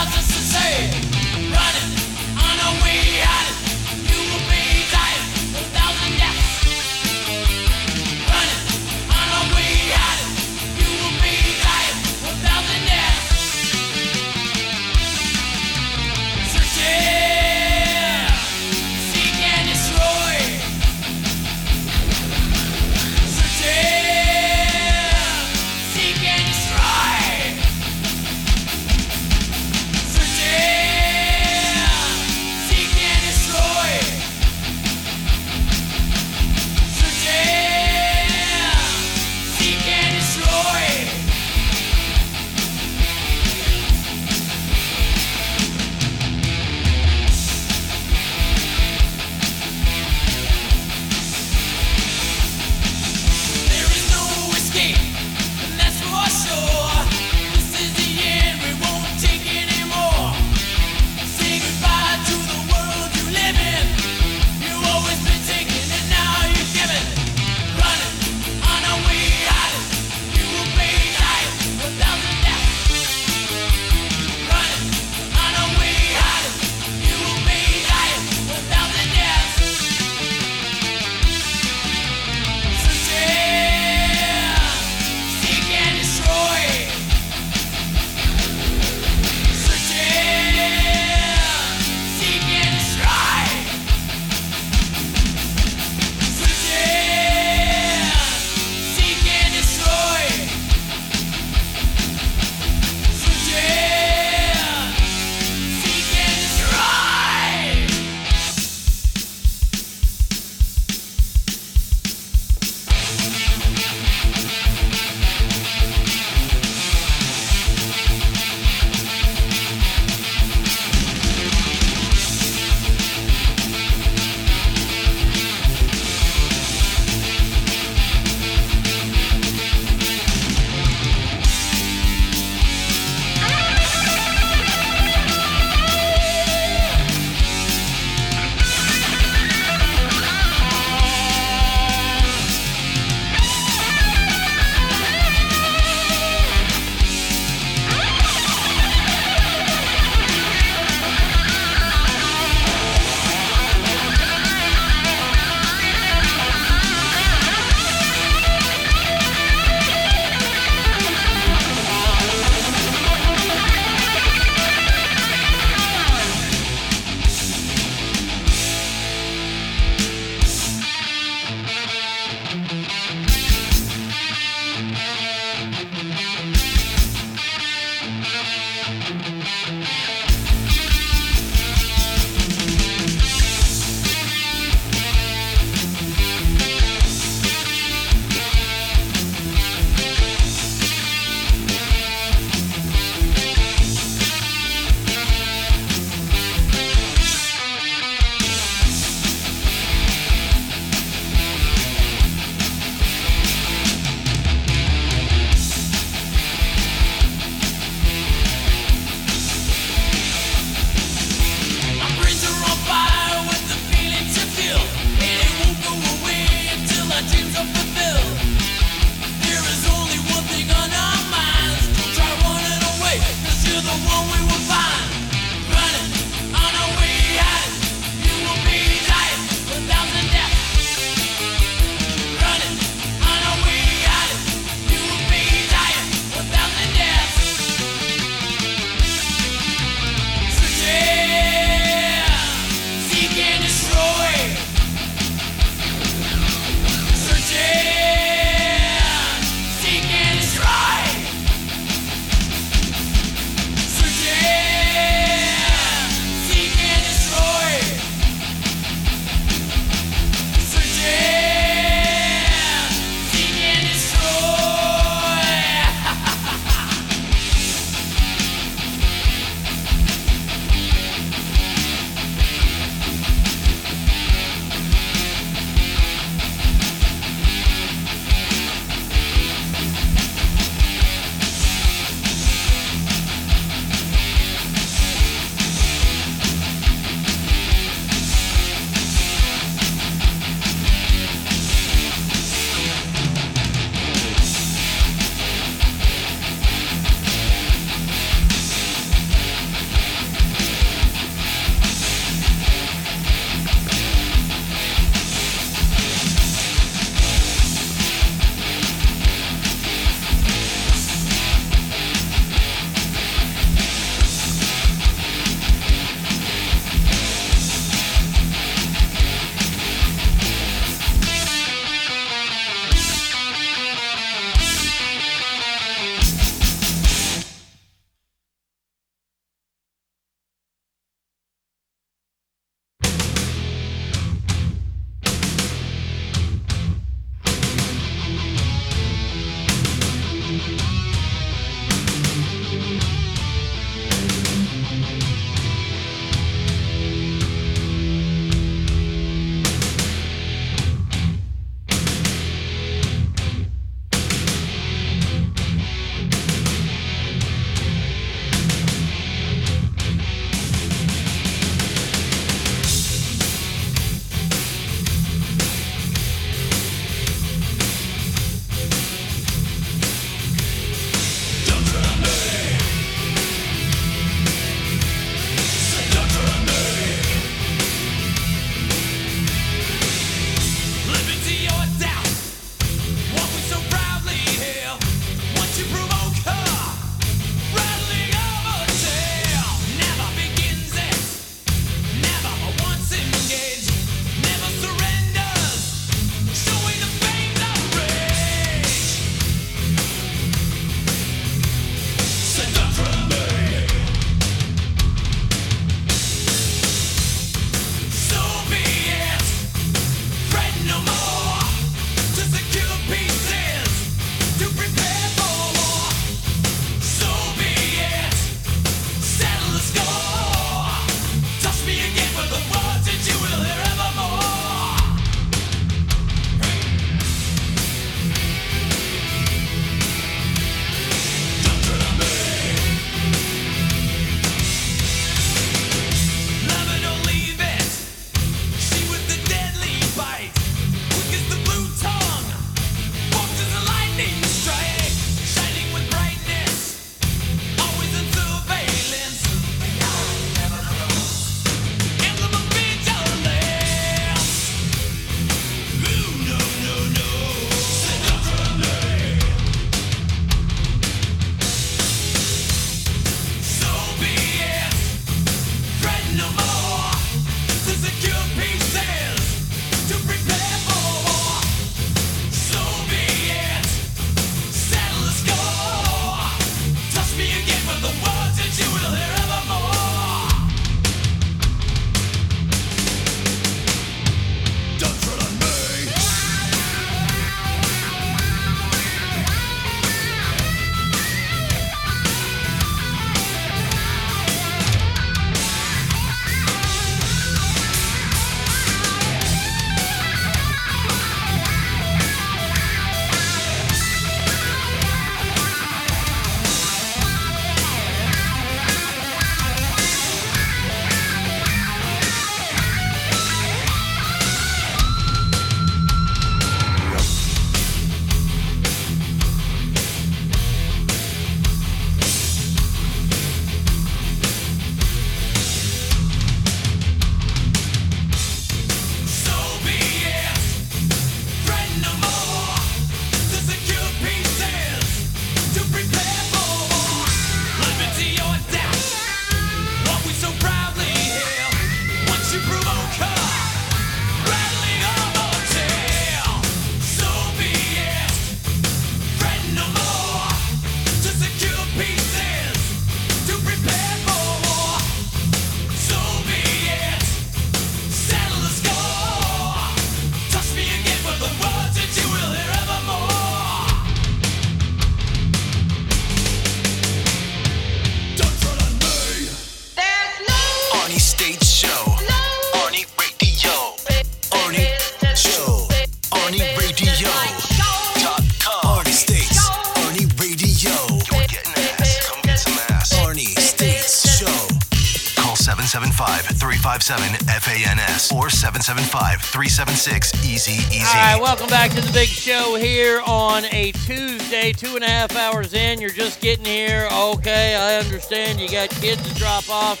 357 FANS or 775 376 Easy Easy. All right, welcome back to the big show here on a Tuesday, two and a half hours in. You're just getting here. Okay, I understand. You got kids to drop off.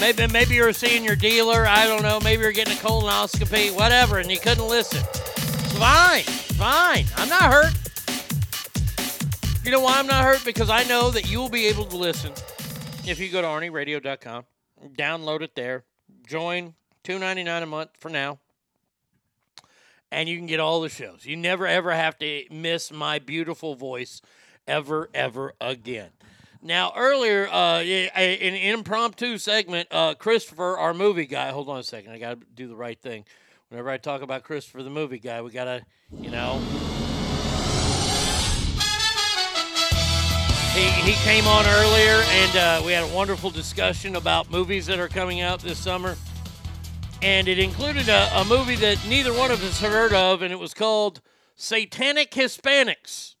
Maybe maybe you're seeing your dealer. I don't know. Maybe you're getting a colonoscopy, whatever, and you couldn't listen. Fine, fine. I'm not hurt. You know why I'm not hurt? Because I know that you will be able to listen if you go to ArnieRadio.com, download it there, join $2.99 a month for now, and you can get all the shows. You never ever have to miss my beautiful voice ever ever again. Now earlier, uh, an impromptu segment, uh, Christopher, our movie guy. Hold on a second, I got to do the right thing. Whenever I talk about Christopher, the movie guy, we gotta, you know. He, he came on earlier and uh, we had a wonderful discussion about movies that are coming out this summer. And it included a, a movie that neither one of us heard of, and it was called Satanic Hispanics.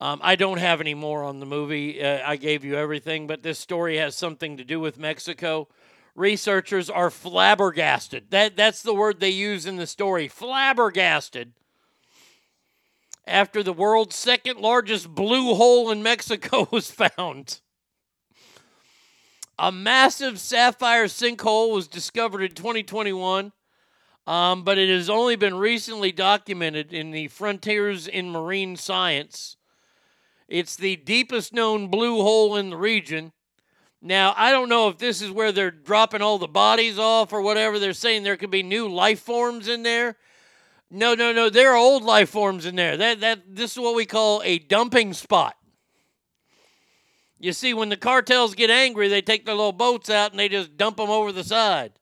Um, I don't have any more on the movie. Uh, I gave you everything, but this story has something to do with Mexico. Researchers are flabbergasted. That that's the word they use in the story. Flabbergasted. After the world's second largest blue hole in Mexico *laughs* was found. A massive sapphire sinkhole was discovered in 2021, um, but it has only been recently documented in the Frontiers in Marine Science. It's the deepest known blue hole in the region. Now, I don't know if this is where they're dropping all the bodies off or whatever. They're saying there could be new life forms in there. No, no, no. There are old life forms in there. That that this is what we call a dumping spot. You see, when the cartels get angry, they take their little boats out and they just dump them over the side.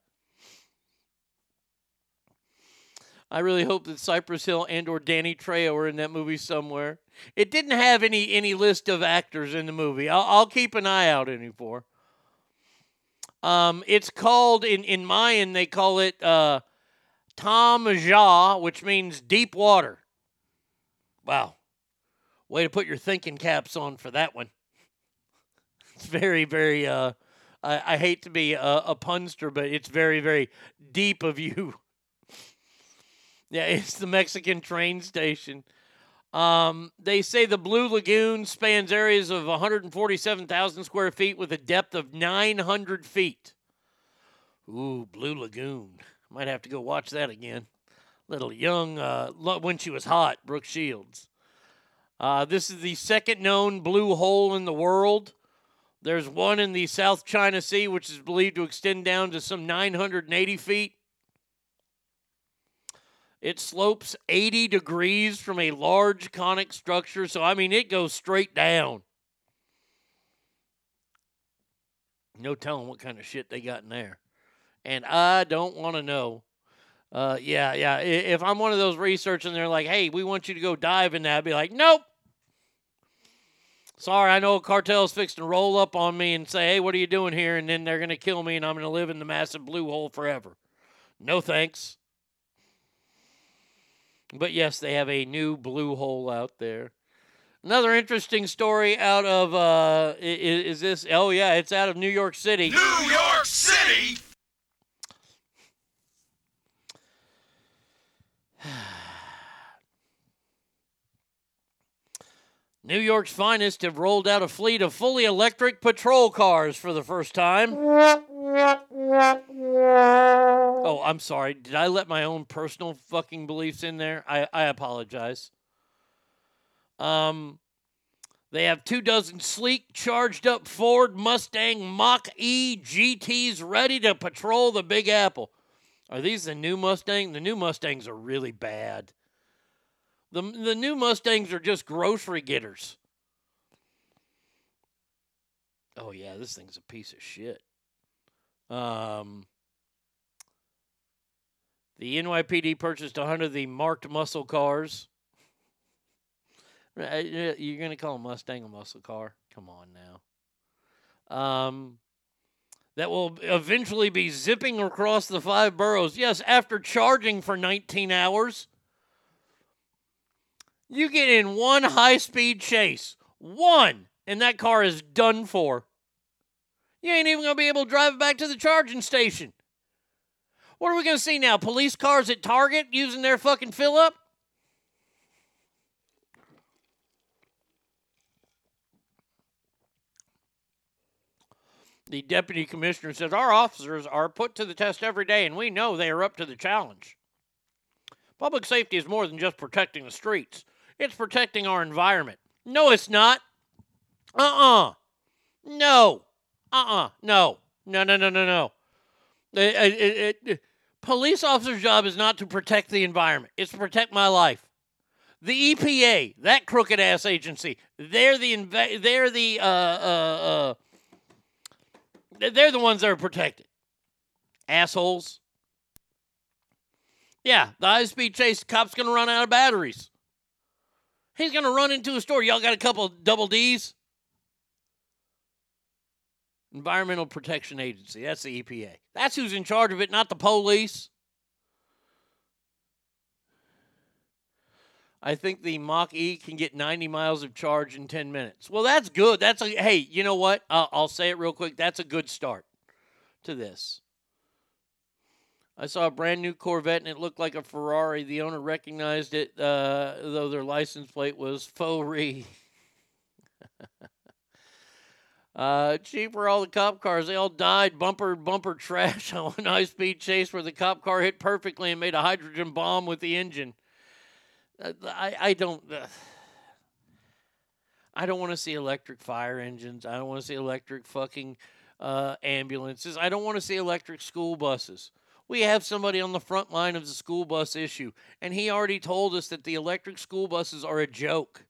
I really hope that Cypress Hill and or Danny Trejo are in that movie somewhere. It didn't have any any list of actors in the movie. I'll, I'll keep an eye out any for. Um, it's called in in Mayan they call it uh, Tom which means deep water. Wow, way to put your thinking caps on for that one. *laughs* It's very very. Uh, I, I hate to be a, a punster, but it's very very deep of you. *laughs* Yeah, it's the Mexican train station. Um, they say the Blue Lagoon spans areas of 147,000 square feet with a depth of 900 feet. Ooh, Blue Lagoon. Might have to go watch that again. Little young, uh, when she was hot, Brooke Shields. Uh, this is the second known blue hole in the world. There's one in the South China Sea, which is believed to extend down to some 980 feet. It slopes 80 degrees from a large conic structure. So, I mean, it goes straight down. No telling what kind of shit they got in there. And I don't want to know. Uh, yeah, yeah. If I'm one of those researchers and they're like, hey, we want you to go dive in that, I'd be like, nope. Sorry, I know a cartel's fixing to roll up on me and say, hey, what are you doing here? And then they're going to kill me and I'm going to live in the massive blue hole forever. No thanks. But yes, they have a new blue hole out there. Another interesting story out of uh, is, is this? Oh yeah, it's out of New York City. New York City. *sighs* New York's finest have rolled out a fleet of fully electric patrol cars for the first time. Oh, I'm sorry. Did I let my own personal fucking beliefs in there? I, I apologize. Um, they have two dozen sleek, charged up Ford Mustang Mach E GTs ready to patrol the Big Apple. Are these the new Mustang? The new Mustangs are really bad. The, the new Mustangs are just grocery getters. Oh, yeah, this thing's a piece of shit. Um, the NYPD purchased 100 of the marked muscle cars. *laughs* Uh, you're going to call a Mustang a muscle car? Come on now. Um, that will eventually be zipping across the five boroughs. Yes, after charging for 19 hours. You get in one high speed chase, one, and that car is done for. You ain't even going to be able to drive it back to the charging station. What are we going to see now? Police cars at Target using their fucking fill up? The deputy commissioner says our officers are put to the test every day, and we know they are up to the challenge. Public safety is more than just protecting the streets, it's protecting our environment. No, it's not. Uh uh No. Uh uh No. No, no, no, no, no. It- it- it- police officer's job is not to protect the environment, it's to protect my life. The EPA, that crooked ass agency, they're the inva- they're the uh, uh, uh, they're the ones that are protected. Assholes. Yeah, the high speed chase cop's gonna run out of batteries. He's gonna run into a store. Y'all got a couple double D's? Environmental Protection Agency. That's the EPA. That's who's in charge of it, not the police. I think the Mach E can get 90 miles of charge in 10 minutes. Well, that's good. That's a hey, you know what? I'll, I'll say it real quick. That's a good start to this. I saw a brand new Corvette and it looked like a Ferrari. The owner recognized it, uh, though their license plate was faux *laughs* Uh, cheaper all the cop cars. They all died bumper bumper trash *laughs* on a high speed chase where the cop car hit perfectly and made a hydrogen bomb with the engine. Uh, I I don't. Uh, I don't want to see electric fire engines. I don't want to see electric fucking uh, ambulances. I don't want to see electric school buses. We have somebody on the front line of the school bus issue, and he already told us that the electric school buses are a joke.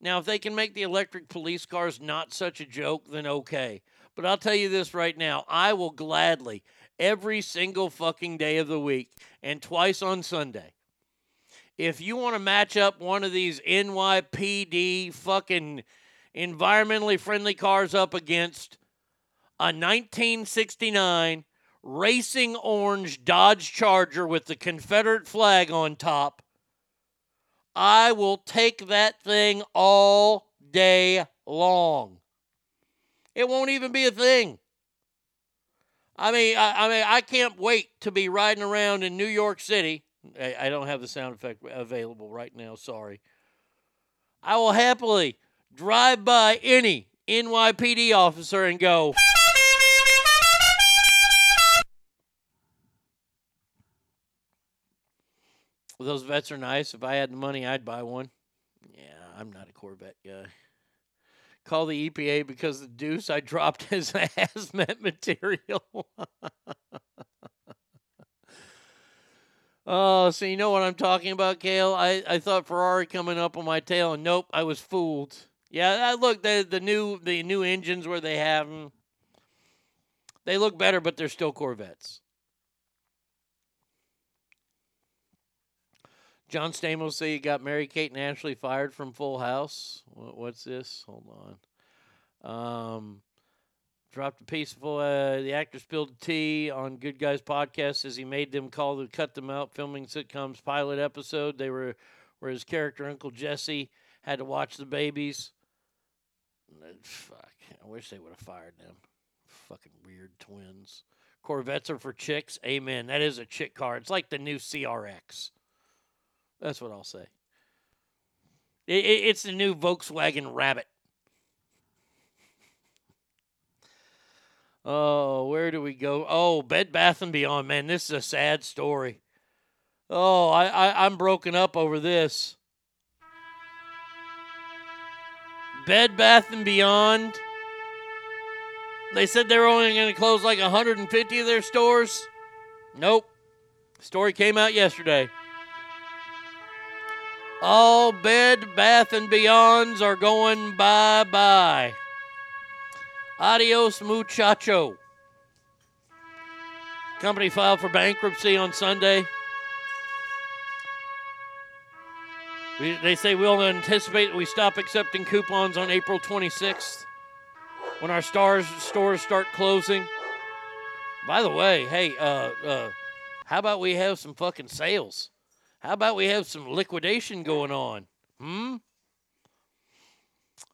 Now, if they can make the electric police cars not such a joke, then okay. But I'll tell you this right now I will gladly, every single fucking day of the week and twice on Sunday, if you want to match up one of these NYPD fucking environmentally friendly cars up against a 1969 racing orange Dodge Charger with the Confederate flag on top, I will take that thing all day long. It won't even be a thing. I mean, I, I mean, I can't wait to be riding around in New York City. I, I don't have the sound effect available right now. Sorry. I will happily drive by any NYPD officer and go. Those vets are nice. If I had the money, I'd buy one. Yeah, I'm not a Corvette guy. Call the EPA because the deuce I dropped *laughs* is *laughs* hazmat material. *laughs* oh, so you know what I'm talking about, Kale? I, I thought Ferrari coming up on my tail, and nope, I was fooled. Yeah, I look the the new the new engines where they have them. They look better, but they're still Corvettes. John Stamos say you got Mary Kate and Ashley fired from Full House. What, what's this? Hold on. Um, dropped a of uh, the actor spilled tea on Good Guys podcast as he made them call to cut them out filming sitcom's pilot episode. They were where his character Uncle Jesse had to watch the babies. Fuck, I wish they would have fired them. Fucking weird twins. Corvettes are for chicks. Amen. That is a chick car. It's like the new CRX. That's what I'll say. It, it, it's the new Volkswagen Rabbit. Oh, where do we go? Oh, Bed Bath and Beyond, man. This is a sad story. Oh, I, I I'm broken up over this. Bed Bath and Beyond. They said they were only going to close like 150 of their stores. Nope. Story came out yesterday. All Bed Bath and Beyonds are going bye bye. Adios, muchacho. Company filed for bankruptcy on Sunday. We, they say we'll anticipate that we stop accepting coupons on April 26th when our stars stores start closing. By the way, hey, uh, uh, how about we have some fucking sales? How about we have some liquidation going on? Hmm?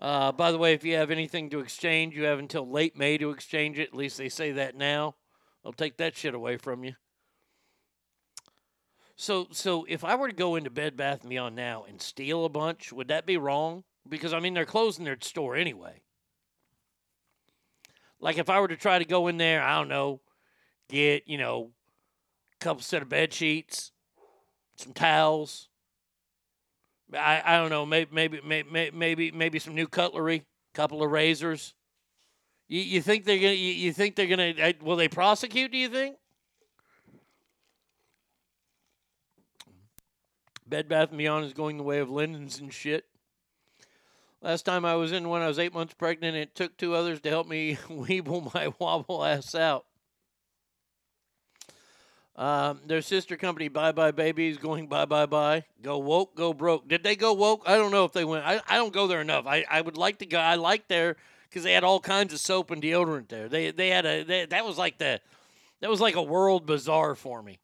Uh, by the way, if you have anything to exchange, you have until late May to exchange it. At least they say that now. I'll take that shit away from you. So, so if I were to go into Bed Bath Beyond now and steal a bunch, would that be wrong? Because I mean, they're closing their store anyway. Like if I were to try to go in there, I don't know, get you know, a couple set of bed sheets, some towels. I, I don't know, maybe maybe maybe maybe maybe some new cutlery, couple of razors. You, you think they're gonna? You, you think they're gonna? uh, Will they prosecute? Do you think? Bed Bath and Beyond is going the way of linens and shit. Last time I was in when I was eight months pregnant, it took two others to help me *laughs* weeble my *laughs* wobble ass out. Um, their sister company, Bye Bye Babies, going bye bye bye. Go woke, go broke. Did they go woke? I don't know if they went. I, I don't go there enough. I, I would like to go. I like there because they had all kinds of soap and deodorant there. They they had a they, that was like the that was like a world bazaar for me.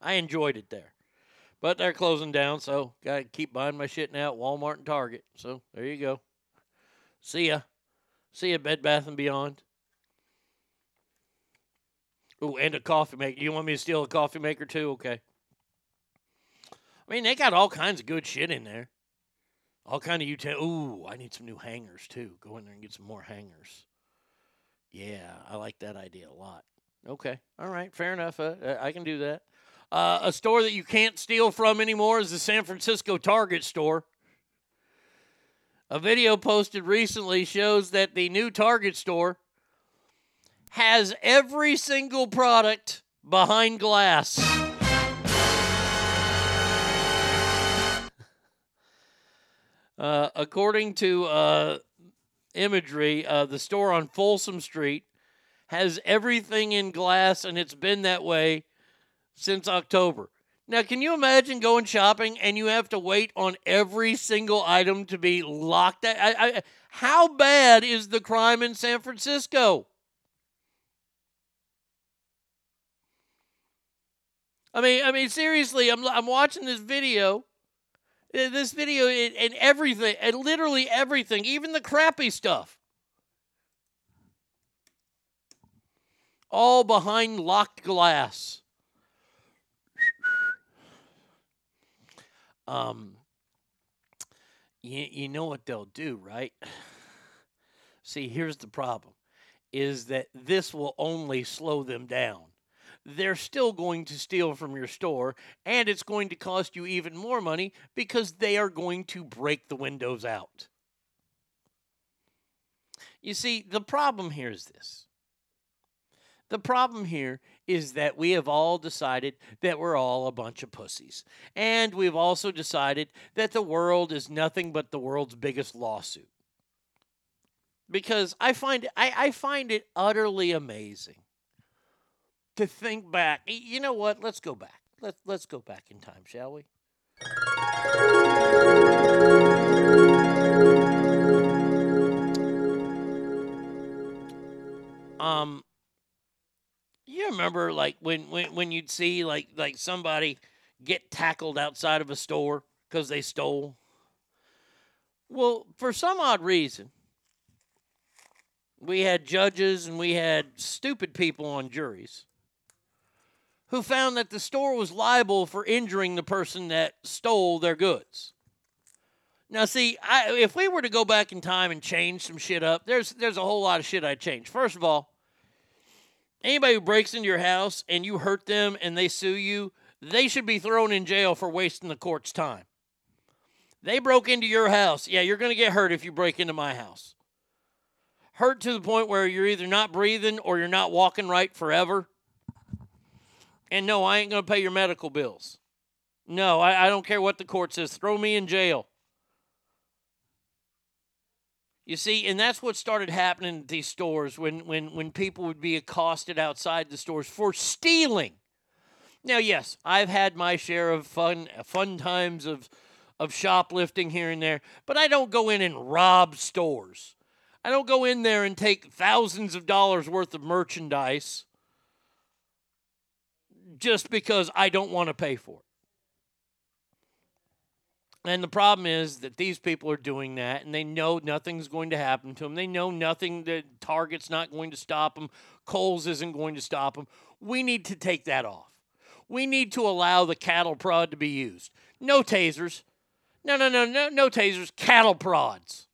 I enjoyed it there. But they're closing down, so gotta keep buying my shit now at Walmart and Target. So there you go. See ya. See ya, Bed Bath and Beyond. Ooh, and a coffee maker. You want me to steal a coffee maker too? Okay. I mean, they got all kinds of good shit in there. All kind of util. Ooh, I need some new hangers too. Go in there and get some more hangers. Yeah, I like that idea a lot. Okay, all right, fair enough. Uh, uh, I can do that. Uh, a store that you can't steal from anymore is the San Francisco Target store. A video posted recently shows that the new Target store has every single product behind glass. *laughs* Uh, according to uh, imagery, uh, the store on Folsom Street has everything in glass, and it's been that way since October. Now, can you imagine going shopping and you have to wait on every single item to be locked? I, I, how bad is the crime in San Francisco? I mean, I mean, seriously, I'm I'm watching this video, uh, this video, and and everything, and literally everything, even the crappy stuff, all behind locked glass. Um, you, you know what they'll do, right? *sighs* See, here's the problem is that this will only slow them down. They're still going to steal from your store, and it's going to cost you even more money because they are going to break the windows out. You see, the problem here is this. The problem here is that we have all decided that we're all a bunch of pussies. And we've also decided that the world is nothing but the world's biggest lawsuit. Because I find I, I find it utterly amazing to think back. You know what? Let's go back. Let's let's go back in time, shall we? Um you remember like when when when you'd see like like somebody get tackled outside of a store cuz they stole? Well, for some odd reason, we had judges and we had stupid people on juries who found that the store was liable for injuring the person that stole their goods. Now, see, I, if we were to go back in time and change some shit up, there's there's a whole lot of shit I'd change. First of all, anybody who breaks into your house and you hurt them and they sue you, they should be thrown in jail for wasting the court's time. They broke into your house. Yeah, you're going to get hurt if you break into my house. Hurt to the point where you're either not breathing or you're not walking right forever. And no, I ain't going to pay your medical bills. No, I, I don't care what the court says. Throw me in jail. You see, and that's what started happening at these stores when, when, when people would be accosted outside the stores for stealing. Now, yes, I've had my share of fun fun times of of shoplifting here and there, but I don't go in and rob stores. I don't go in there and take thousands of dollars worth of merchandise just because I don't want to pay for it. And the problem is that these people are doing that and they know nothing's going to happen to them. They know nothing, that Target's not going to stop them, Kohl's isn't going to stop them. We need to take that off. We need to allow the cattle prod to be used. No tasers. No, no, no, no, no tasers, cattle prods.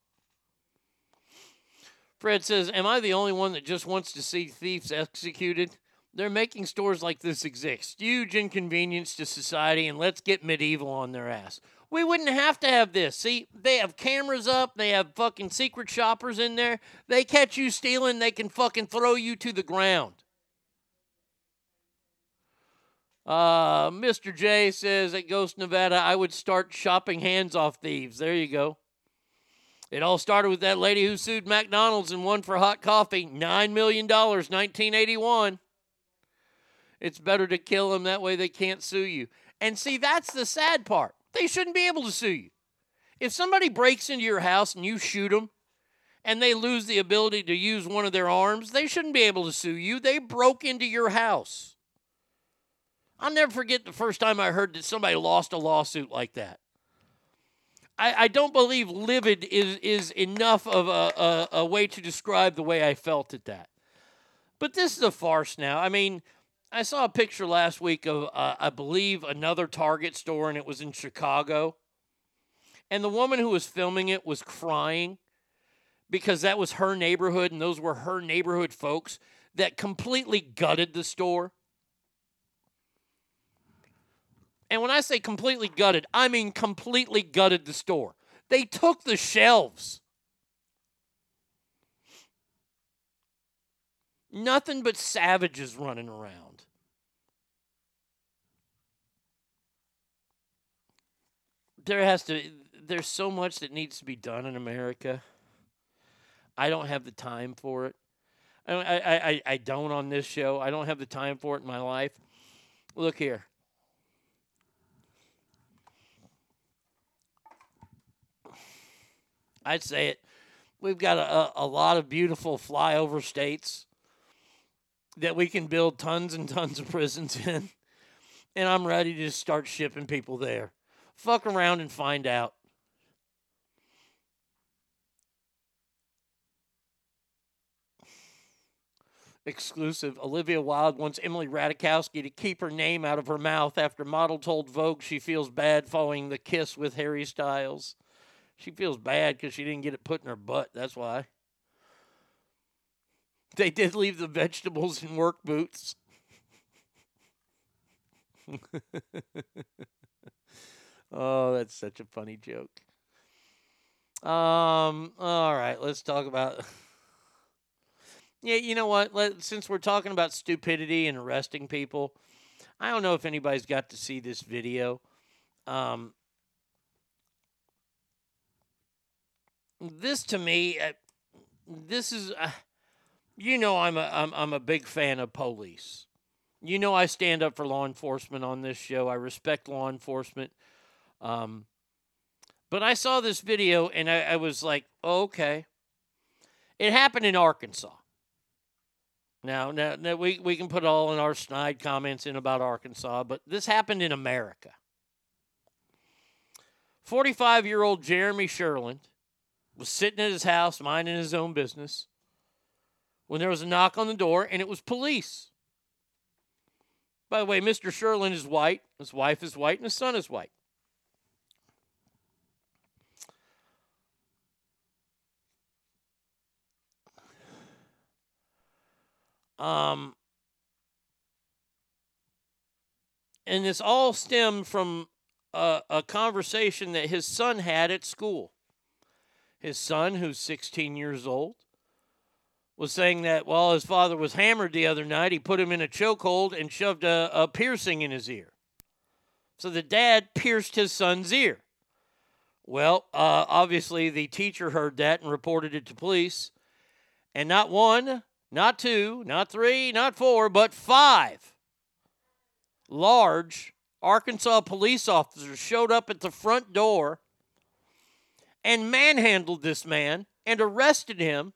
Fred says, Am I the only one that just wants to see thieves executed? They're making stores like this exist. Huge inconvenience to society, and let's get medieval on their ass. We wouldn't have to have this. See, they have cameras up, they have fucking secret shoppers in there. They catch you stealing, they can fucking throw you to the ground. Uh, Mr. J says at Ghost Nevada, I would start shopping hands off thieves. There you go. It all started with that lady who sued McDonald's and won for hot coffee $9 million, 1981. It's better to kill them. That way they can't sue you. And see, that's the sad part. They shouldn't be able to sue you. If somebody breaks into your house and you shoot them and they lose the ability to use one of their arms, they shouldn't be able to sue you. They broke into your house. I'll never forget the first time I heard that somebody lost a lawsuit like that. I, I don't believe livid is, is enough of a, a, a way to describe the way I felt at that. But this is a farce now. I mean, I saw a picture last week of, uh, I believe, another Target store, and it was in Chicago. And the woman who was filming it was crying because that was her neighborhood, and those were her neighborhood folks that completely gutted the store. And when I say completely gutted, I mean completely gutted the store. They took the shelves. Nothing but savages running around. There has to there's so much that needs to be done in America. I don't have the time for it. I, I, I, I don't on this show. I don't have the time for it in my life. Look here. I'd say it. We've got a, a lot of beautiful flyover states that we can build tons and tons of *laughs* prisons in. And I'm ready to start shipping people there. Fuck around and find out. Exclusive. Olivia Wilde wants Emily Ratajkowski to keep her name out of her mouth after model told Vogue she feels bad following the kiss with Harry Styles. She feels bad because she didn't get it put in her butt. That's why. They did leave the vegetables in work boots. *laughs* oh, that's such a funny joke. Um, all right, let's talk about *laughs* Yeah, you know what? Let, since we're talking about stupidity and arresting people, I don't know if anybody's got to see this video. Um, this to me, uh, this is, uh, you know, I'm a I'm, I'm a big fan of police. You know, I stand up for law enforcement on this show. I respect law enforcement. Um, but I saw this video and I, I was like, oh, okay. It happened in Arkansas. Now, now, now we, we can put all in our snide comments in about Arkansas, but this happened in America. 45 year old Jeremy Sherland was sitting at his house minding his own business when there was a knock on the door and it was police. By the way, Mr. Sherland is white, his wife is white, and his son is white. Um, and this all stemmed from a, a conversation that his son had at school. His son, who's 16 years old, was saying that while his father was hammered the other night, he put him in a chokehold and shoved a, a piercing in his ear. So the dad pierced his son's ear. Well, uh, obviously, the teacher heard that and reported it to police. And not one, not two, not three, not four, but five large Arkansas police officers showed up at the front door and manhandled this man and arrested him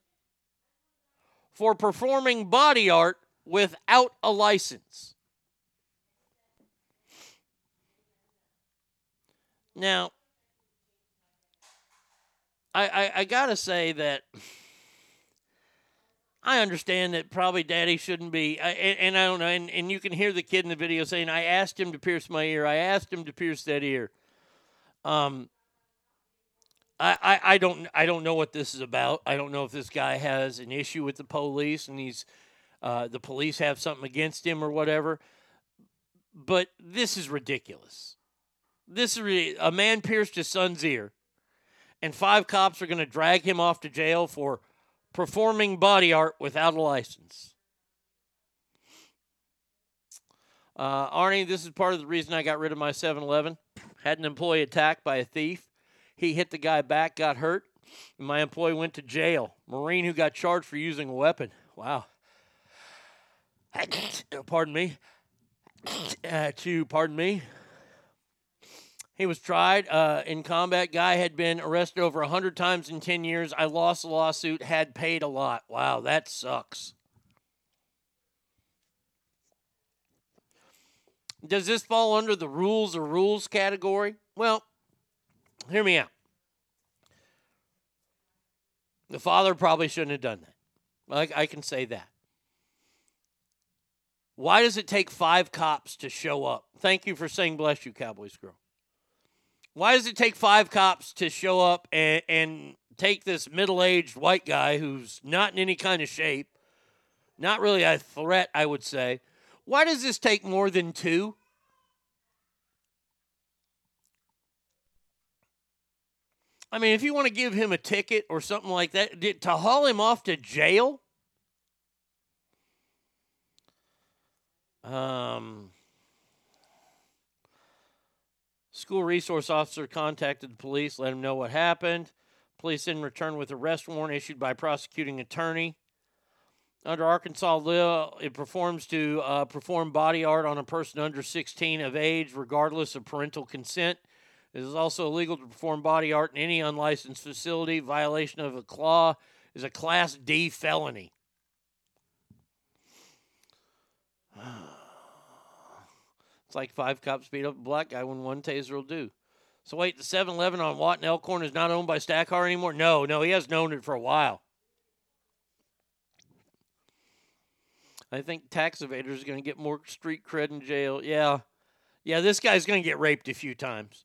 for performing body art without a license. Now, I, I, I gotta say that I understand that probably daddy shouldn't be, and, and I don't know, and, and you can hear the kid in the video saying, I asked him to pierce my ear. I asked him to pierce that ear. Um, I, I, I don't I don't know what this is about. I don't know if this guy has an issue with the police and he's uh, the police have something against him or whatever. But this is ridiculous. This is a man pierced his son's ear, and five cops are going to drag him off to jail for performing body art without a license. Uh, Arnie, this is part of the reason I got rid of my 7 Eleven. Had an employee attacked by a thief. He hit the guy back, got hurt. And my employee went to jail. Marine who got charged for using a weapon. Wow. *coughs* pardon me. *coughs* Uh, to pardon me. He was tried uh, in combat. Guy had been arrested over 100 times in 10 years. I lost the lawsuit, had paid a lot. Wow, that sucks. Does this fall under the rules or rules category? Well, hear me out. The father probably shouldn't have done that. I, I can say that. Why does it take five cops to show up? Thank you for saying bless you, Cowboys girl. Why does it take five cops to show up and, and take this middle aged white guy who's not in any kind of shape, not really a threat, I would say? Why does this take more than two? I mean, if you want to give him a ticket or something like that, to haul him off to jail? Um, school resource officer contacted the police, let him know what happened. Police in return with arrest warrant issued by prosecuting attorney. Under Arkansas law, it performs to uh, perform body art on a person under 16 of age, regardless of parental consent. It is also illegal to perform body art in any unlicensed facility. Violation of a claw is a Class D felony. *sighs* It's like five cops beat up a black guy when one taser will do. So wait, the 7-Eleven on Watt and Elkhorn is not owned by Stackar anymore? No, no, he hasn't owned it for a while. I think tax evaders are going to get more street cred in jail. Yeah. Yeah, this guy's going to get raped a few times.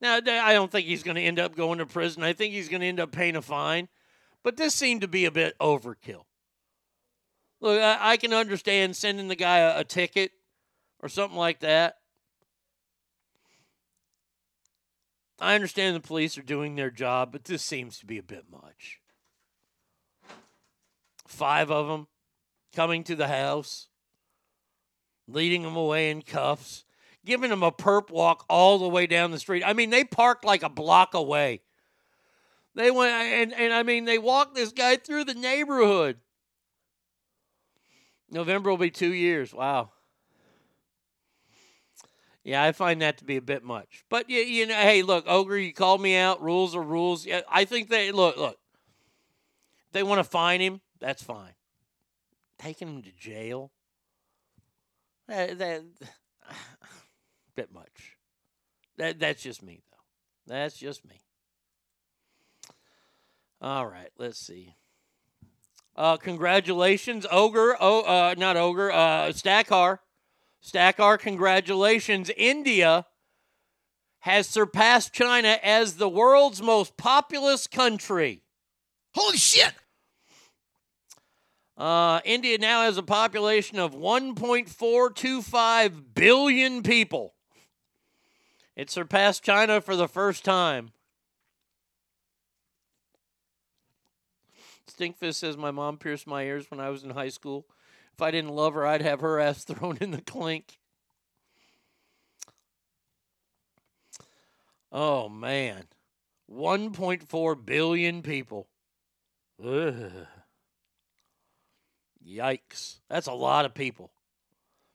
Now, I don't think he's going to end up going to prison. I think he's going to end up paying a fine. But this seemed to be a bit overkill. Look, I, I can understand sending the guy a, a ticket or something like that. I understand the police are doing their job, but this seems to be a bit much. Five of them coming to the house, leading them away in cuffs, giving them a perp walk all the way down the street. I mean, they parked like a block away. They went and, and I mean they walked this guy through the neighborhood. November will be two years. Wow. Yeah, I find that to be a bit much. But you, you know, hey, look, Ogre, you called me out. Rules are rules. Yeah, I think they look, look. They want to fine him. That's fine. Taking him to jail. That, that *sighs* bit much. That that's just me though. That's just me. All right, let's see. Uh, congratulations, Ogre. Oh, uh, not Ogre. Uh, Stackar. Stackar, congratulations. India has surpassed China as the world's most populous country. Holy shit! Uh, India now has a population of 1.425 billion people. It surpassed China for the first time. Stinkfist says my mom pierced my ears when I was in high school. If I didn't love her, I'd have her ass *laughs* thrown in the clink. Oh man. 1.4 billion people. Ugh. Yikes. That's a lot of people.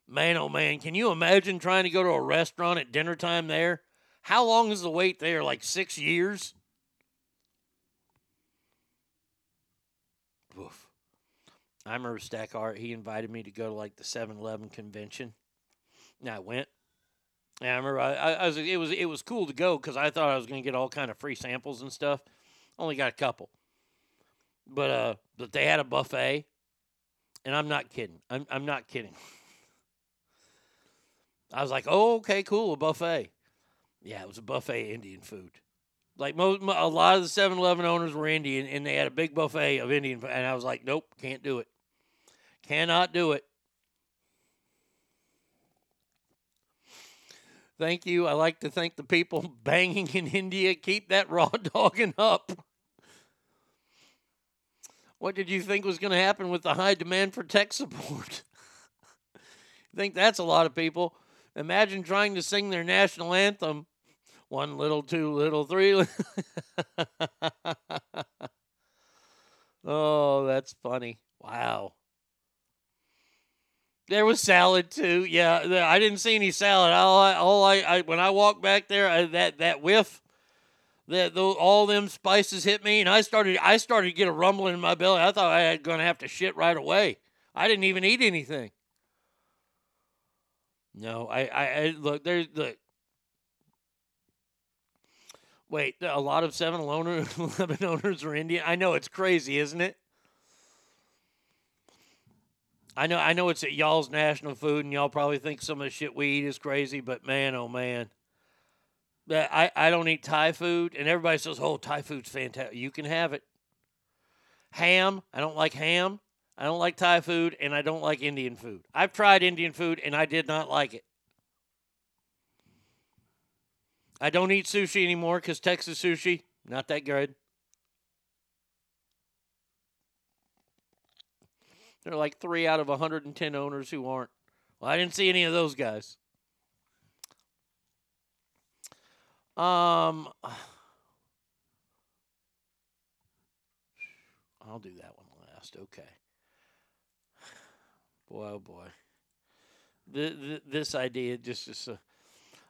Man, oh man, can you imagine trying to go to a restaurant at dinner time there? How long is the wait there? Like six years? Oof. I remember Stackart, he invited me to go to like the 7 Eleven convention. And I went. And I remember I, I, was it was it was cool to go because I thought I was going to get all kind of free samples and stuff. Only got a couple. But uh but they had a buffet. And I'm not kidding. I'm I'm not kidding. I was like, "Oh, okay, cool, a buffet." Yeah, it was a buffet Indian food. Like most, a lot of the 7-Eleven owners were Indian, and they had a big buffet of Indian, food, and I was like, "Nope, can't do it. Cannot do it." Thank you. I like to thank the people *laughs* banging in India. Keep that raw *laughs* dogging up. What did you think was going to happen with the high demand for tech support? *laughs* Think that's a lot of people. Imagine trying to sing their national anthem. One little, two little, three. oh, that's funny. Wow. There was salad too. Yeah, I didn't see any salad. All I, all I, I when I walked back there, I, that that whiff, that tho- all them spices hit me, and I started I started to get a rumbling in my belly. I thought I was gonna have to shit right away. I didn't even eat anything. No, I, I, I look there's look. Wait, a lot of 7-Eleven *laughs* owners are Indian. I know it's crazy, isn't it? I know I know it's at y'all's national food, and y'all probably think some of the shit we eat is crazy, but man, oh man. I, I don't eat Thai food, and everybody says, oh, Thai food's fantastic. You can have it. Ham, I don't like ham. I don't like Thai food, and I don't like Indian food. I've tried Indian food, and I did not like it. I don't eat sushi anymore because Texas sushi, not that good. There are like three out of 110 owners who aren't. Well, I didn't see any of those guys. Um, I'll do that one last. Okay. Boy, oh boy. Th- th- this idea just is a,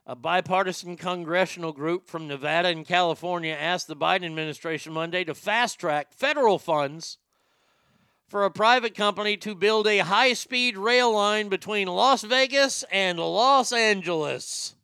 a bipartisan congressional group from Nevada and California asked the Biden administration Monday to fast track federal funds for a private company to build a high speed rail line between Las Vegas and Los Angeles.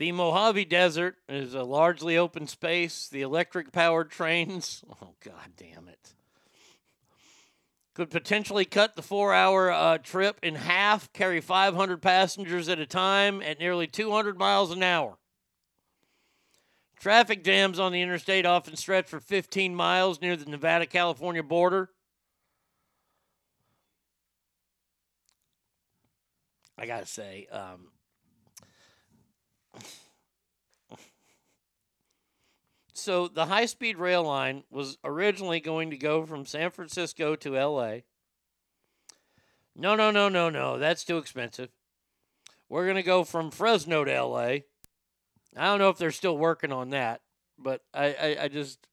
The Mojave Desert is a largely open space. The electric powered trains, *laughs* oh, god damn it, could potentially cut the four hour uh, trip in half, carry 500 passengers at a time at nearly 200 miles an hour. Traffic jams on the interstate often stretch for 15 miles near the Nevada California border. I gotta say, um, so the high speed rail line was originally going to go from San Francisco to LA. No, no, no, no, no. That's too expensive. We're going to go from Fresno to LA. I don't know if they're still working on that, but I, I, I just.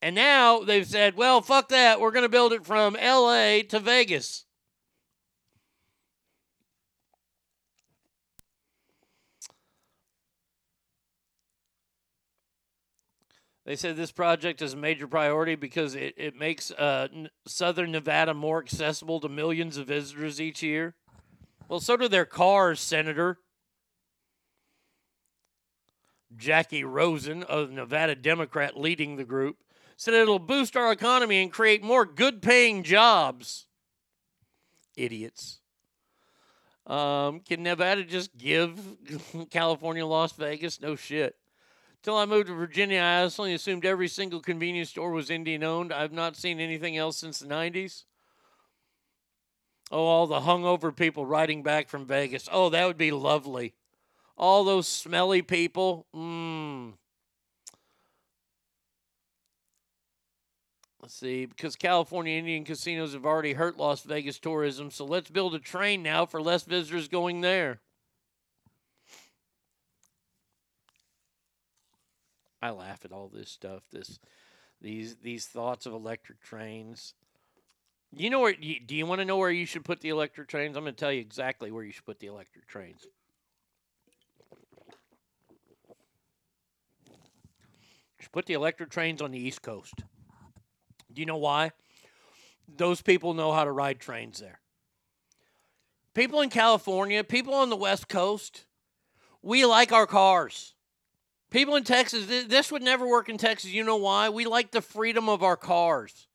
And now they've said, well, fuck that. We're going to build it from LA to Vegas. They said this project is a major priority because it, it makes uh, N- southern Nevada more accessible to millions of visitors each year. Well, so do their cars, Senator. Jackie Rosen, a Nevada Democrat leading the group, said it'll boost our economy and create more good paying jobs. Idiots. Um, can Nevada just give *laughs* California Las Vegas? No shit. Till I moved to Virginia, I honestly assumed every single convenience store was Indian owned. I've not seen anything else since the 90s. Oh, all the hungover people riding back from Vegas. Oh, that would be lovely. All those smelly people. Mmm. Let's see, because California Indian casinos have already hurt Las Vegas tourism, so let's build a train now for less visitors going there. I laugh at all this stuff. This, these, these thoughts of electric trains. You know where? Do you want to know where you should put the electric trains? I'm going to tell you exactly where you should put the electric trains. should put the electric trains on the East Coast. Do you know why? Those people know how to ride trains there. People in California, people on the West Coast, we like our cars. People in Texas, th- this would never work in Texas. You know why? We like the freedom of our cars.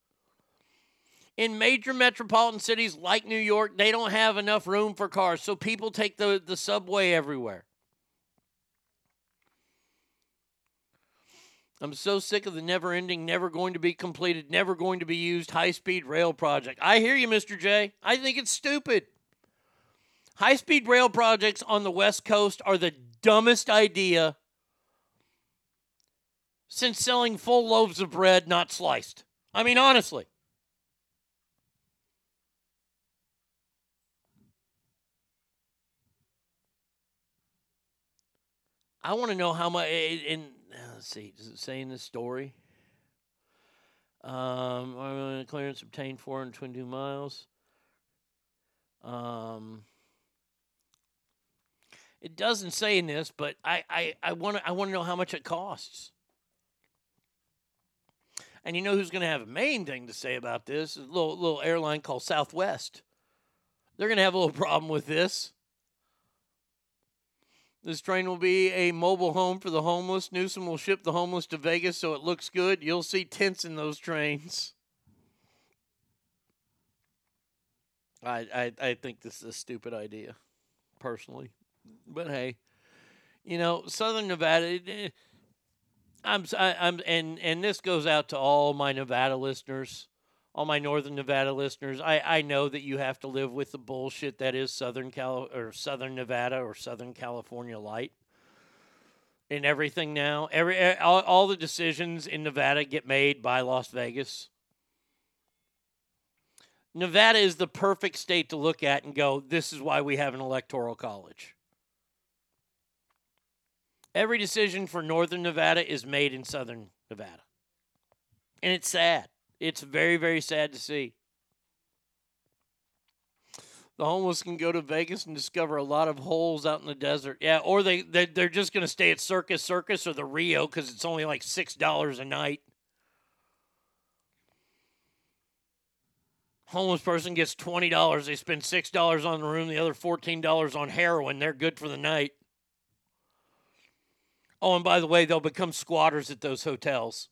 In major metropolitan cities like New York, they don't have enough room for cars, so people take the, the subway everywhere. I'm so sick of the never ending, never going to be completed, never going to be used high speed rail project. I hear you, Mr. J. I think it's stupid. High speed rail projects on the West Coast are the dumbest idea since selling full loaves of bread, not sliced. I mean, honestly. I want to know how much. In let's see, does it say in this story? Um, clearance obtained 422 miles. Um, it doesn't say in this, but I I I want to I want to know how much it costs. And you know who's going to have a main thing to say about this? A little little airline called Southwest. They're going to have a little problem with this. This train will be a mobile home for the homeless. Newsom will ship the homeless to Vegas so it looks good. You'll see tents in those trains. I I, I think this is a stupid idea, personally. But hey, you know, Southern Nevada. Eh, I'm I'm and and this goes out to all my Nevada listeners, all my Northern Nevada listeners. I I know that you have to live with the bullshit that is Southern Cal or Southern Nevada or Southern California light. In everything now, every all, all the decisions in Nevada get made by Las Vegas. Nevada is the perfect state to look at and go, this is why we have an electoral college. Every decision for Northern Nevada is made in Southern Nevada. And it's sad. It's very, very sad to see. The homeless can go to Vegas and discover a lot of holes out in the desert. Yeah, or they, they they're just going to stay at Circus Circus or the Rio because it's only like six dollars a night. Homeless person gets twenty dollars. They spend six dollars on the room, the other fourteen dollars on heroin. They're good for the night. Oh, and by the way, they'll become squatters at those hotels.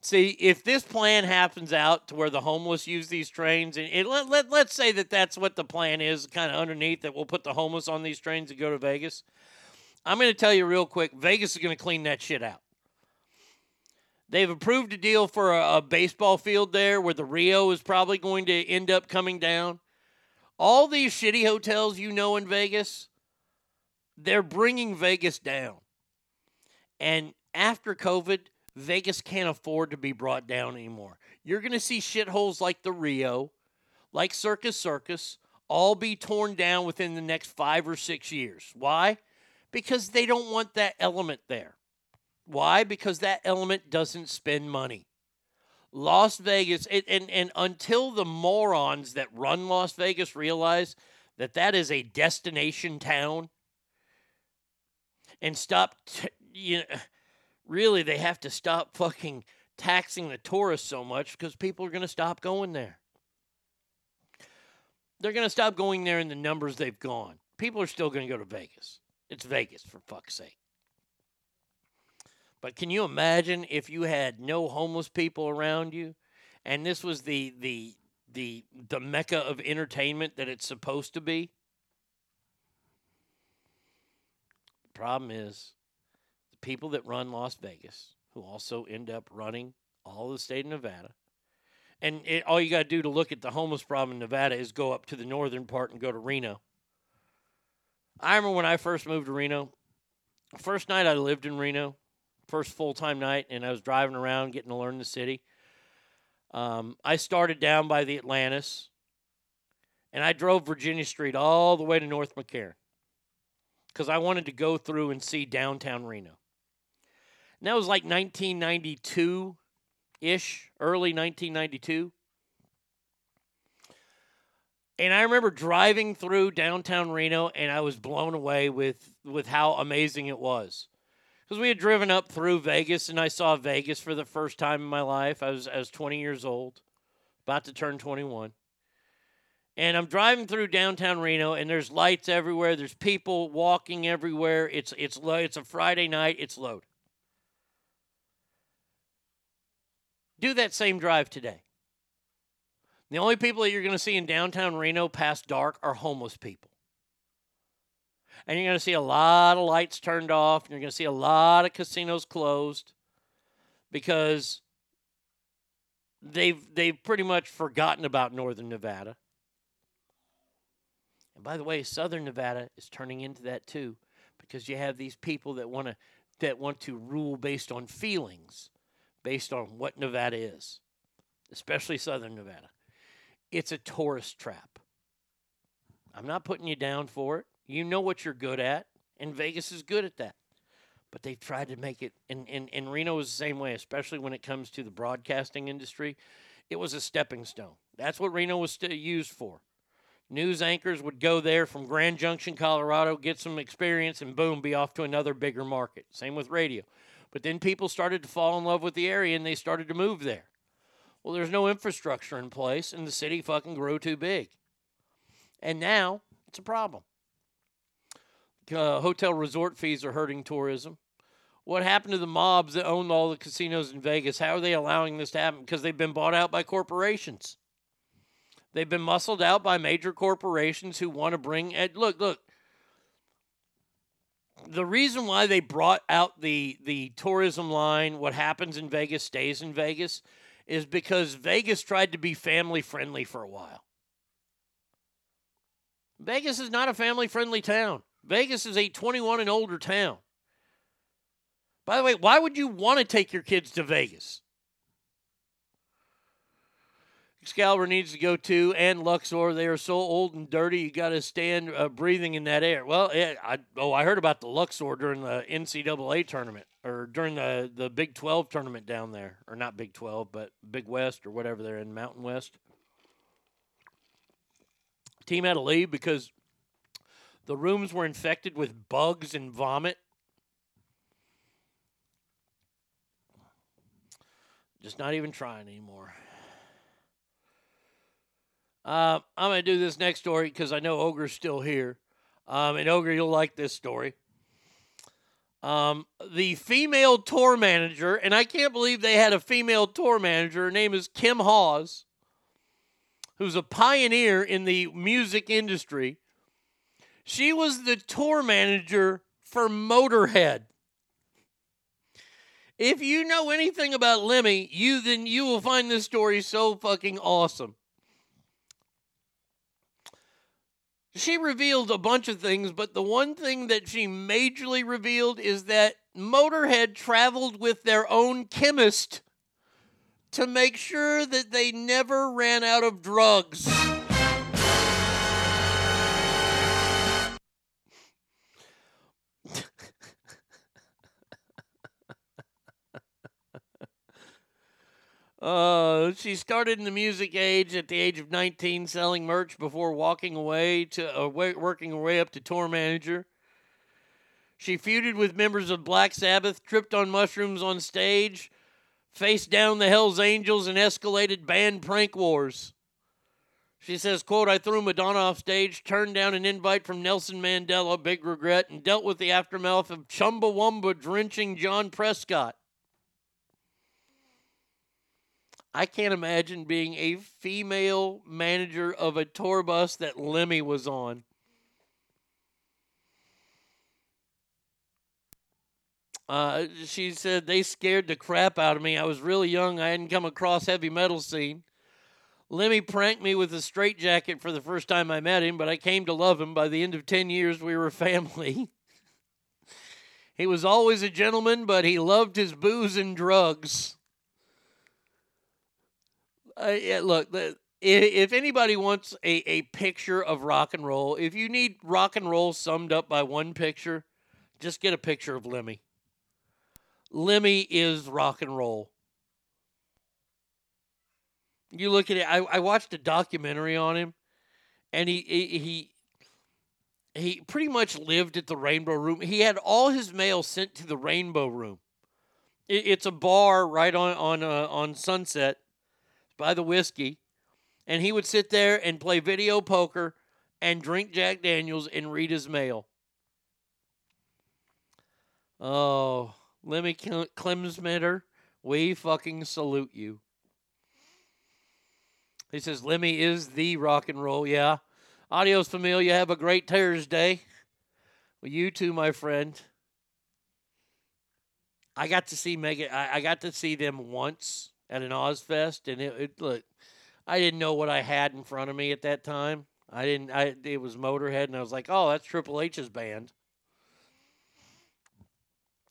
See, if this plan happens out to where the homeless use these trains, and it, let, let, let's say that that's what the plan is, kind of underneath, that we'll put the homeless on these trains and go to Vegas. I'm going to tell you real quick Vegas is going to clean that shit out. They've approved a deal for a, a baseball field there where the Rio is probably going to end up coming down. All these shitty hotels you know in Vegas, they're bringing Vegas down. And after COVID, Vegas can't afford to be brought down anymore. You're going to see shitholes like the Rio, like Circus Circus, all be torn down within the next five or six years. Why? Because they don't want that element there. Why? Because that element doesn't spend money. Las Vegas, it, and, and until the morons that run Las Vegas realize that that is a destination town and stop, t- you know, really, they have to stop fucking taxing the tourists so much because people are going to stop going there. They're going to stop going there in the numbers they've gone. People are still going to go to Vegas. It's Vegas, for fuck's sake. But can you imagine if you had no homeless people around you and this was the the the the mecca of entertainment that it's supposed to be? The problem is the people that run Las Vegas, who also end up running all the state of Nevada. And it, all you got to do to look at the homeless problem in Nevada is go up to the northern part and go to Reno. I remember when I first moved to Reno, first night I lived in Reno, first full time night, and I was driving around getting to learn the city. Um, I started down by the Atlantis, and I drove Virginia Street all the way to North McCarran because I wanted to go through and see downtown Reno. And that was like 1992 ish, early 1992. And I remember driving through downtown Reno and I was blown away with, with how amazing it was. because we had driven up through Vegas, and I saw Vegas for the first time in my life. I was I was 20 years old, about to turn 21. And I'm driving through downtown Reno, and there's lights everywhere. There's people walking everywhere. It's it's. It's a Friday night. It's load. Do that same drive today. The only people that you're going to see in downtown Reno past dark are homeless people. And you're going to see a lot of lights turned off, and you're going to see a lot of casinos closed because they've they've pretty much forgotten about northern Nevada. And by the way, southern Nevada is turning into that too because you have these people that want to that want to rule based on feelings, based on what Nevada is, especially southern Nevada. It's a tourist trap. I'm not putting you down for it. You know what you're good at, and Vegas is good at that. But they've tried to make it, and, and, and Reno is the same way, especially when it comes to the broadcasting industry. It was a stepping stone. That's what Reno was used for. News anchors would go there from Grand Junction, Colorado, get some experience, and boom, be off to another bigger market. Same with radio. But then people started to fall in love with the area and they started to move there. Well, there's no infrastructure in place, and the city fucking grew too big. And now it's a problem. Uh, hotel resort fees are hurting tourism. What happened to the mobs that owned all the casinos in Vegas? How are they allowing this to happen? Because they've been bought out by corporations. They've been muscled out by major corporations who want to bring. And look, look. The reason why they brought out the the tourism line, what happens in Vegas stays in Vegas, is because Vegas tried to be family friendly for a while. Vegas is not a family friendly town. Vegas is a 21 and older town. By the way, why would you want to take your kids to Vegas? Excalibur needs to go to, and Luxor. They are so old and dirty. You got to stand uh, breathing in that air. Well, it, I, oh, I heard about the Luxor during the NCAA tournament or during the the Big 12 tournament down there, or not Big 12, but Big West or whatever they're in Mountain West. Team had to leave because the rooms were infected with bugs and vomit. Just not even trying anymore. Uh, I'm going to do this next story because I know Ogre's still here. Um, and Ogre, you'll like this story. Um, the female tour manager, and I can't believe they had a female tour manager. Her name is Kim Hawes, who's a pioneer in the music industry. She was the tour manager for Motorhead. If you know anything about Lemmy, you then you will find this story so fucking awesome. She revealed a bunch of things, but the one thing that she majorly revealed is that Motorhead traveled with their own chemist to make sure that they never ran out of drugs. Uh, she started in the music age at the age of 19, selling merch before walking away to uh, working her way up to tour manager. She feuded with members of Black Sabbath, tripped on mushrooms on stage, faced down the Hells Angels, and escalated band prank wars. She says, quote, I threw Madonna off stage, turned down an invite from Nelson Mandela, big regret, and dealt with the aftermath of Chumbawamba drenching John Prescott. I can't imagine being a female manager of a tour bus that Lemmy was on. Uh, she said they scared the crap out of me. I was really young. I hadn't come across heavy metal scene. Lemmy pranked me with a straitjacket for the first time I met him, but I came to love him. By the end of 10 years, we were *laughs* family. he was always a gentleman, but he loved his booze and drugs. Uh, yeah, look, the, if anybody wants a, a picture of rock and roll, if you need rock and roll summed up by one picture, just get a picture of Lemmy. Lemmy is rock and roll. You look at it. I, I watched a documentary on him, and he he he pretty much lived at the Rainbow Room. He had all his mail sent to the Rainbow Room. It, it's a bar right on on uh, on Sunset by the whiskey, and he would sit there and play video poker and drink Jack Daniels and read his mail. Oh, Lemmy Cle- Clemsmitter, we fucking salute you. He says Lemmy is the rock and roll. Yeah. Adios, familia. Have a great Thursday. Well, you too, my friend. I got to see Megan. I, I got to see them once at an Ozzfest, and it, it look. I didn't know what I had in front of me at that time. I didn't. I it was Motorhead, and I was like, "Oh, that's Triple H's band."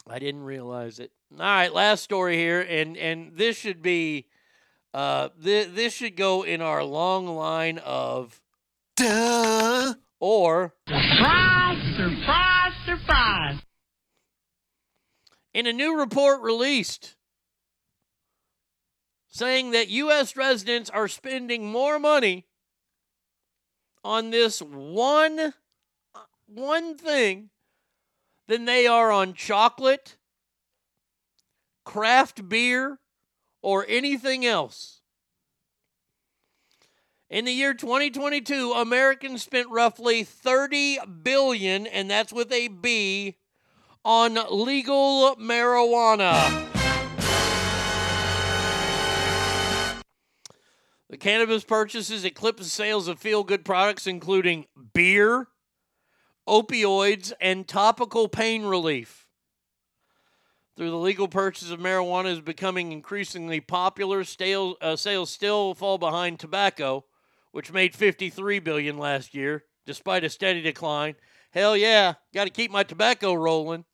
I didn't realize it. All right, last story here, and and this should be, uh, th- this should go in our long line of, duh, or Surprise, surprise, surprise. in a new report released saying that U.S. residents are spending more money on this one one thing than they are on chocolate, craft beer, or anything else. In the year 2022, Americans spent roughly 30 billion and that's with a B on legal marijuana. The cannabis purchases eclipsed sales of feel good products, including beer, opioids, and topical pain relief. Through the legal purchase of marijuana is becoming increasingly popular. Stale, uh, sales still fall behind tobacco, which made 53 billion last year, despite a steady decline. Hell yeah, got to keep my tobacco rolling.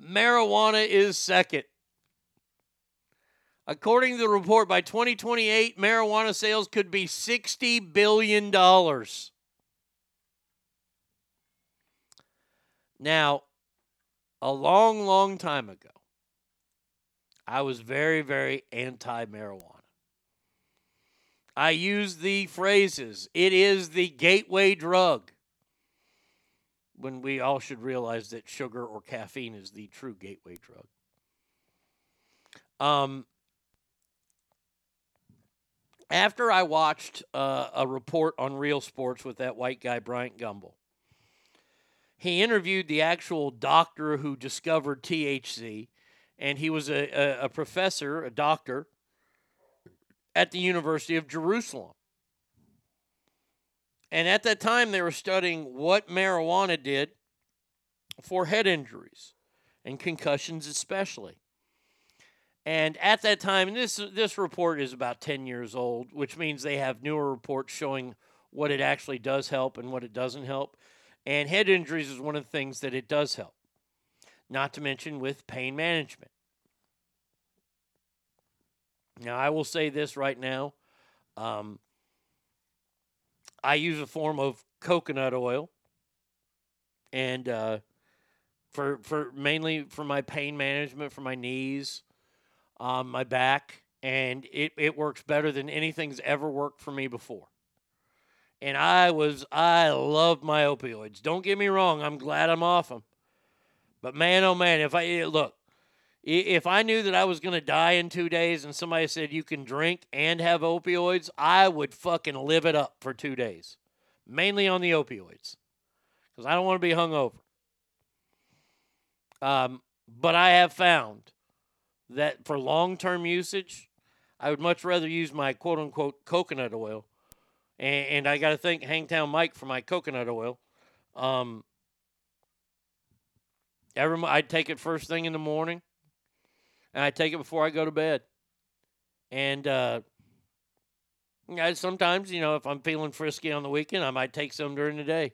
Marijuana is second. According to the report, by 2028, marijuana sales could be $60 billion. Now, a long, long time ago, I was very, very anti marijuana. I used the phrases, it is the gateway drug, when we all should realize that sugar or caffeine is the true gateway drug. Um, after I watched uh, a report on Real Sports with that white guy, Bryant Gumbel, he interviewed the actual doctor who discovered THC, and he was a, a, a professor, a doctor at the University of Jerusalem. And at that time, they were studying what marijuana did for head injuries and concussions, especially. And at that time, this this report is about 10 years old, which means they have newer reports showing what it actually does help and what it doesn't help. And head injuries is one of the things that it does help. Not to mention with pain management. Now, I will say this right now. Um, I use a form of coconut oil, and uh, for for mainly for my pain management for my knees, um, my back, and it, it works better than anything's ever worked for me before. And I was I love my opioids. Don't get me wrong, I'm glad I'm off them. But man, oh man, if I eh, look, if I knew that I was going to die in 2 days and somebody said you can drink and have opioids, I would fucking live it up for 2 days. Mainly on the opioids. Cuz I don't want to be hungover. Um, but I have found that for long-term usage, I would much rather use my quote unquote coconut oil and, and I got to thank Hangtown Mike for my coconut oil. Um, every I'd take it first thing in the morning, and I take it before I go to bed. And uh, sometimes, you know, if I'm feeling frisky on the weekend, I might take some during the day.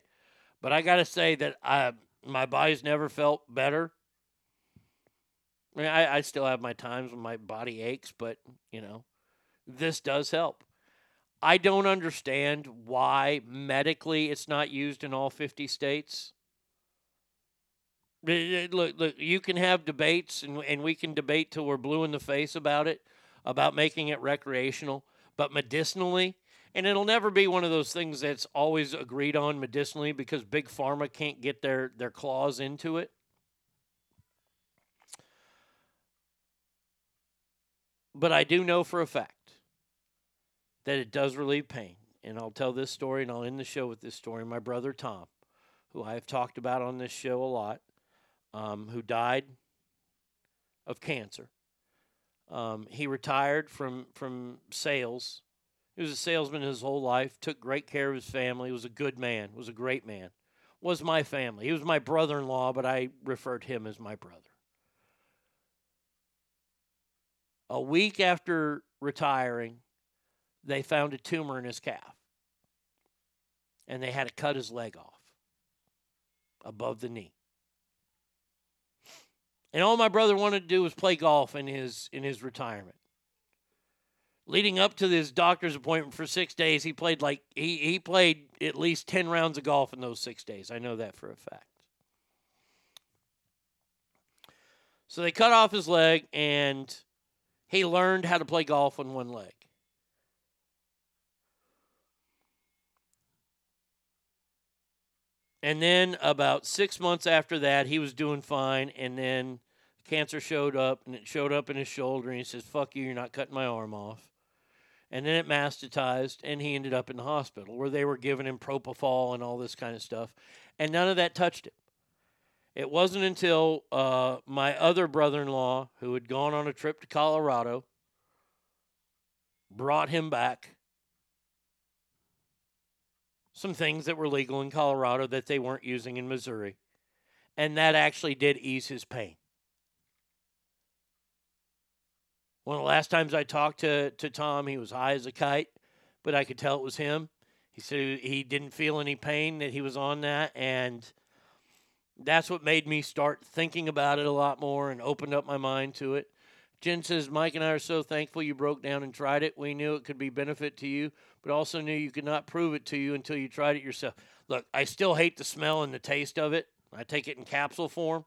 But I got to say that I my body's never felt better. I, mean, I, I still have my times when my body aches, but you know, this does help. I don't understand why medically it's not used in all 50 states. Eh, eh, Look, look, you can have debates and, and we can debate till we're blue in the face about it, about making it recreational. But medicinally, And it'll never be one of those things that's always agreed on medicinally because big pharma can't get their, their claws into it. But I do know for a fact that it does relieve pain. And I'll tell this story and I'll end the show with this story. My brother Tom, who I have talked about on this show a lot, um, who died of cancer. Um, he retired from, from sales. He was a salesman his whole life, took great care of his family, was a good man, was a great man. Was my family. He was my brother in law, but I referred to him as my brother. A week after retiring, they found a tumor in his calf. And they had to cut his leg off above the knee. And all my brother wanted to do was play golf in his in his retirement. Leading up to this doctor's appointment for six days, he played like he, he played at least ten rounds of golf in those six days. I know that for a fact. So they cut off his leg and he learned how to play golf on one leg. And then about six months after that, he was doing fine. And then cancer showed up, and it showed up in his shoulder. And he says, Fuck you, you're not cutting my arm off. And then it metastasized, and he ended up in the hospital where they were giving him propofol and all this kind of stuff. And none of that touched him. It wasn't until uh, my other brother in law, who had gone on a trip to Colorado, brought him back some things that were legal in Colorado that they weren't using in Missouri. And that actually did ease his pain. One of the last times I talked to, to Tom, he was high as a kite, but I could tell it was him. He said he didn't feel any pain, that he was on that. And that's what made me start thinking about it a lot more and opened up my mind to it. Jen says, Mike and I are so thankful you broke down and tried it. We knew it could be benefit to you, but also knew you could not prove it to you until you tried it yourself. Look, I still hate the smell and the taste of it. I take it in capsule form.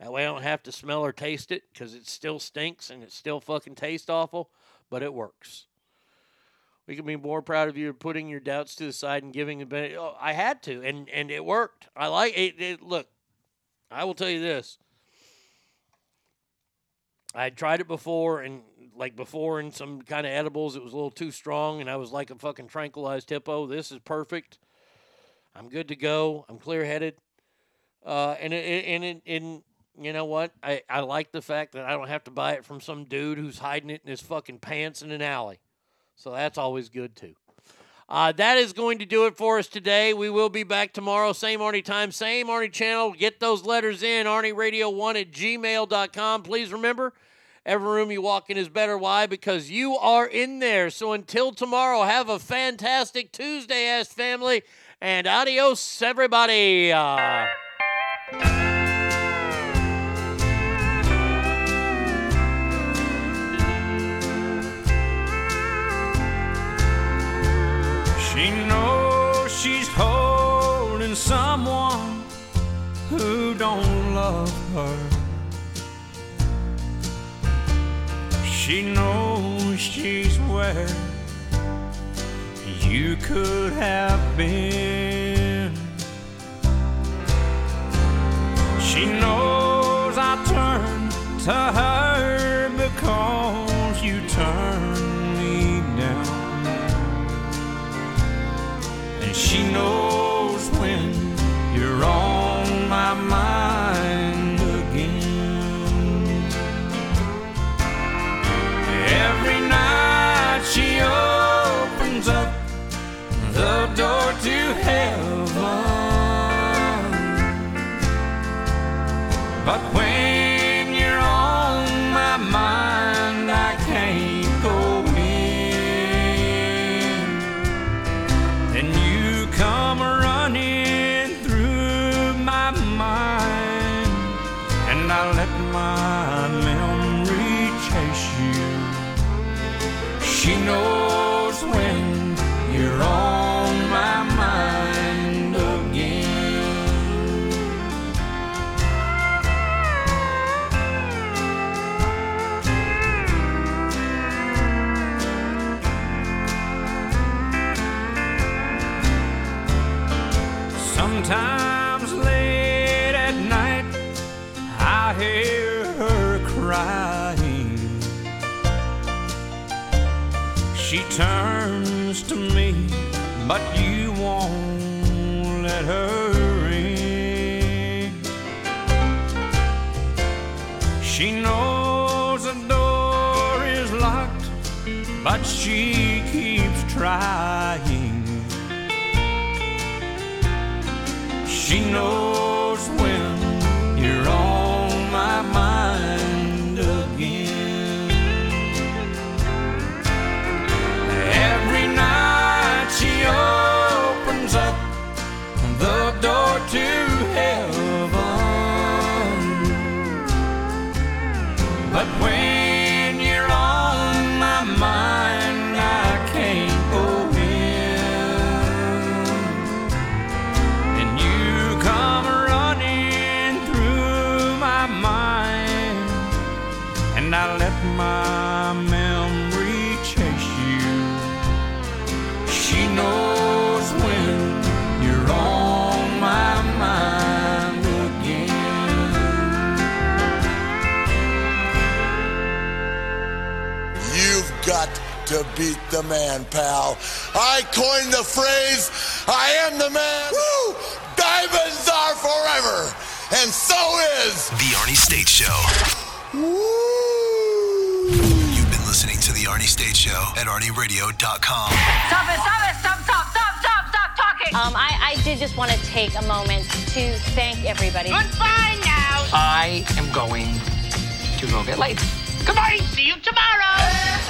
That way I don't have to smell or taste it because it still stinks and it still fucking tastes awful, but it works. We can be more proud of you putting your doubts to the side and giving the benefit. Oh, I had to, and and it worked. I like it, it. Look, I will tell you this. I tried it before, and like before in some kind of edibles, it was a little too strong, and I was like a fucking tranquilized hippo. This is perfect. I'm good to go. I'm clear headed. Uh, and and and you know what? I, I like the fact that I don't have to buy it from some dude who's hiding it in his fucking pants in an alley. So that's always good too. Uh, that is going to do it for us today. We will be back tomorrow, same Arnie time, same Arnie channel. Get those letters in, ArnieRadio1 at gmail.com. Please remember, every room you walk in is better. Why? Because you are in there. So until tomorrow, have a fantastic Tuesday, ass family, and adios, everybody. Uh, who don't love her. She knows she's where you could have been. She knows I turn to her because you turned me down. And she knows when you're on my mind again. Every night she opens up the door to heaven. But when She turns to me, but you won't let her in. She knows the door is locked, but she keeps trying. She knows to to beat the man, pal. I coined the phrase, I am the man. Woo! Diamonds are forever. And so is The Arnie State Show. You've been listening to The Arnie State Show at ArnieRadio.com. Stop it, stop it, stop, stop, stop, stop, stop talking. Um, I, I did just want to take a moment to thank everybody. Goodbye now. I am going to go get laid. Goodbye. See you tomorrow.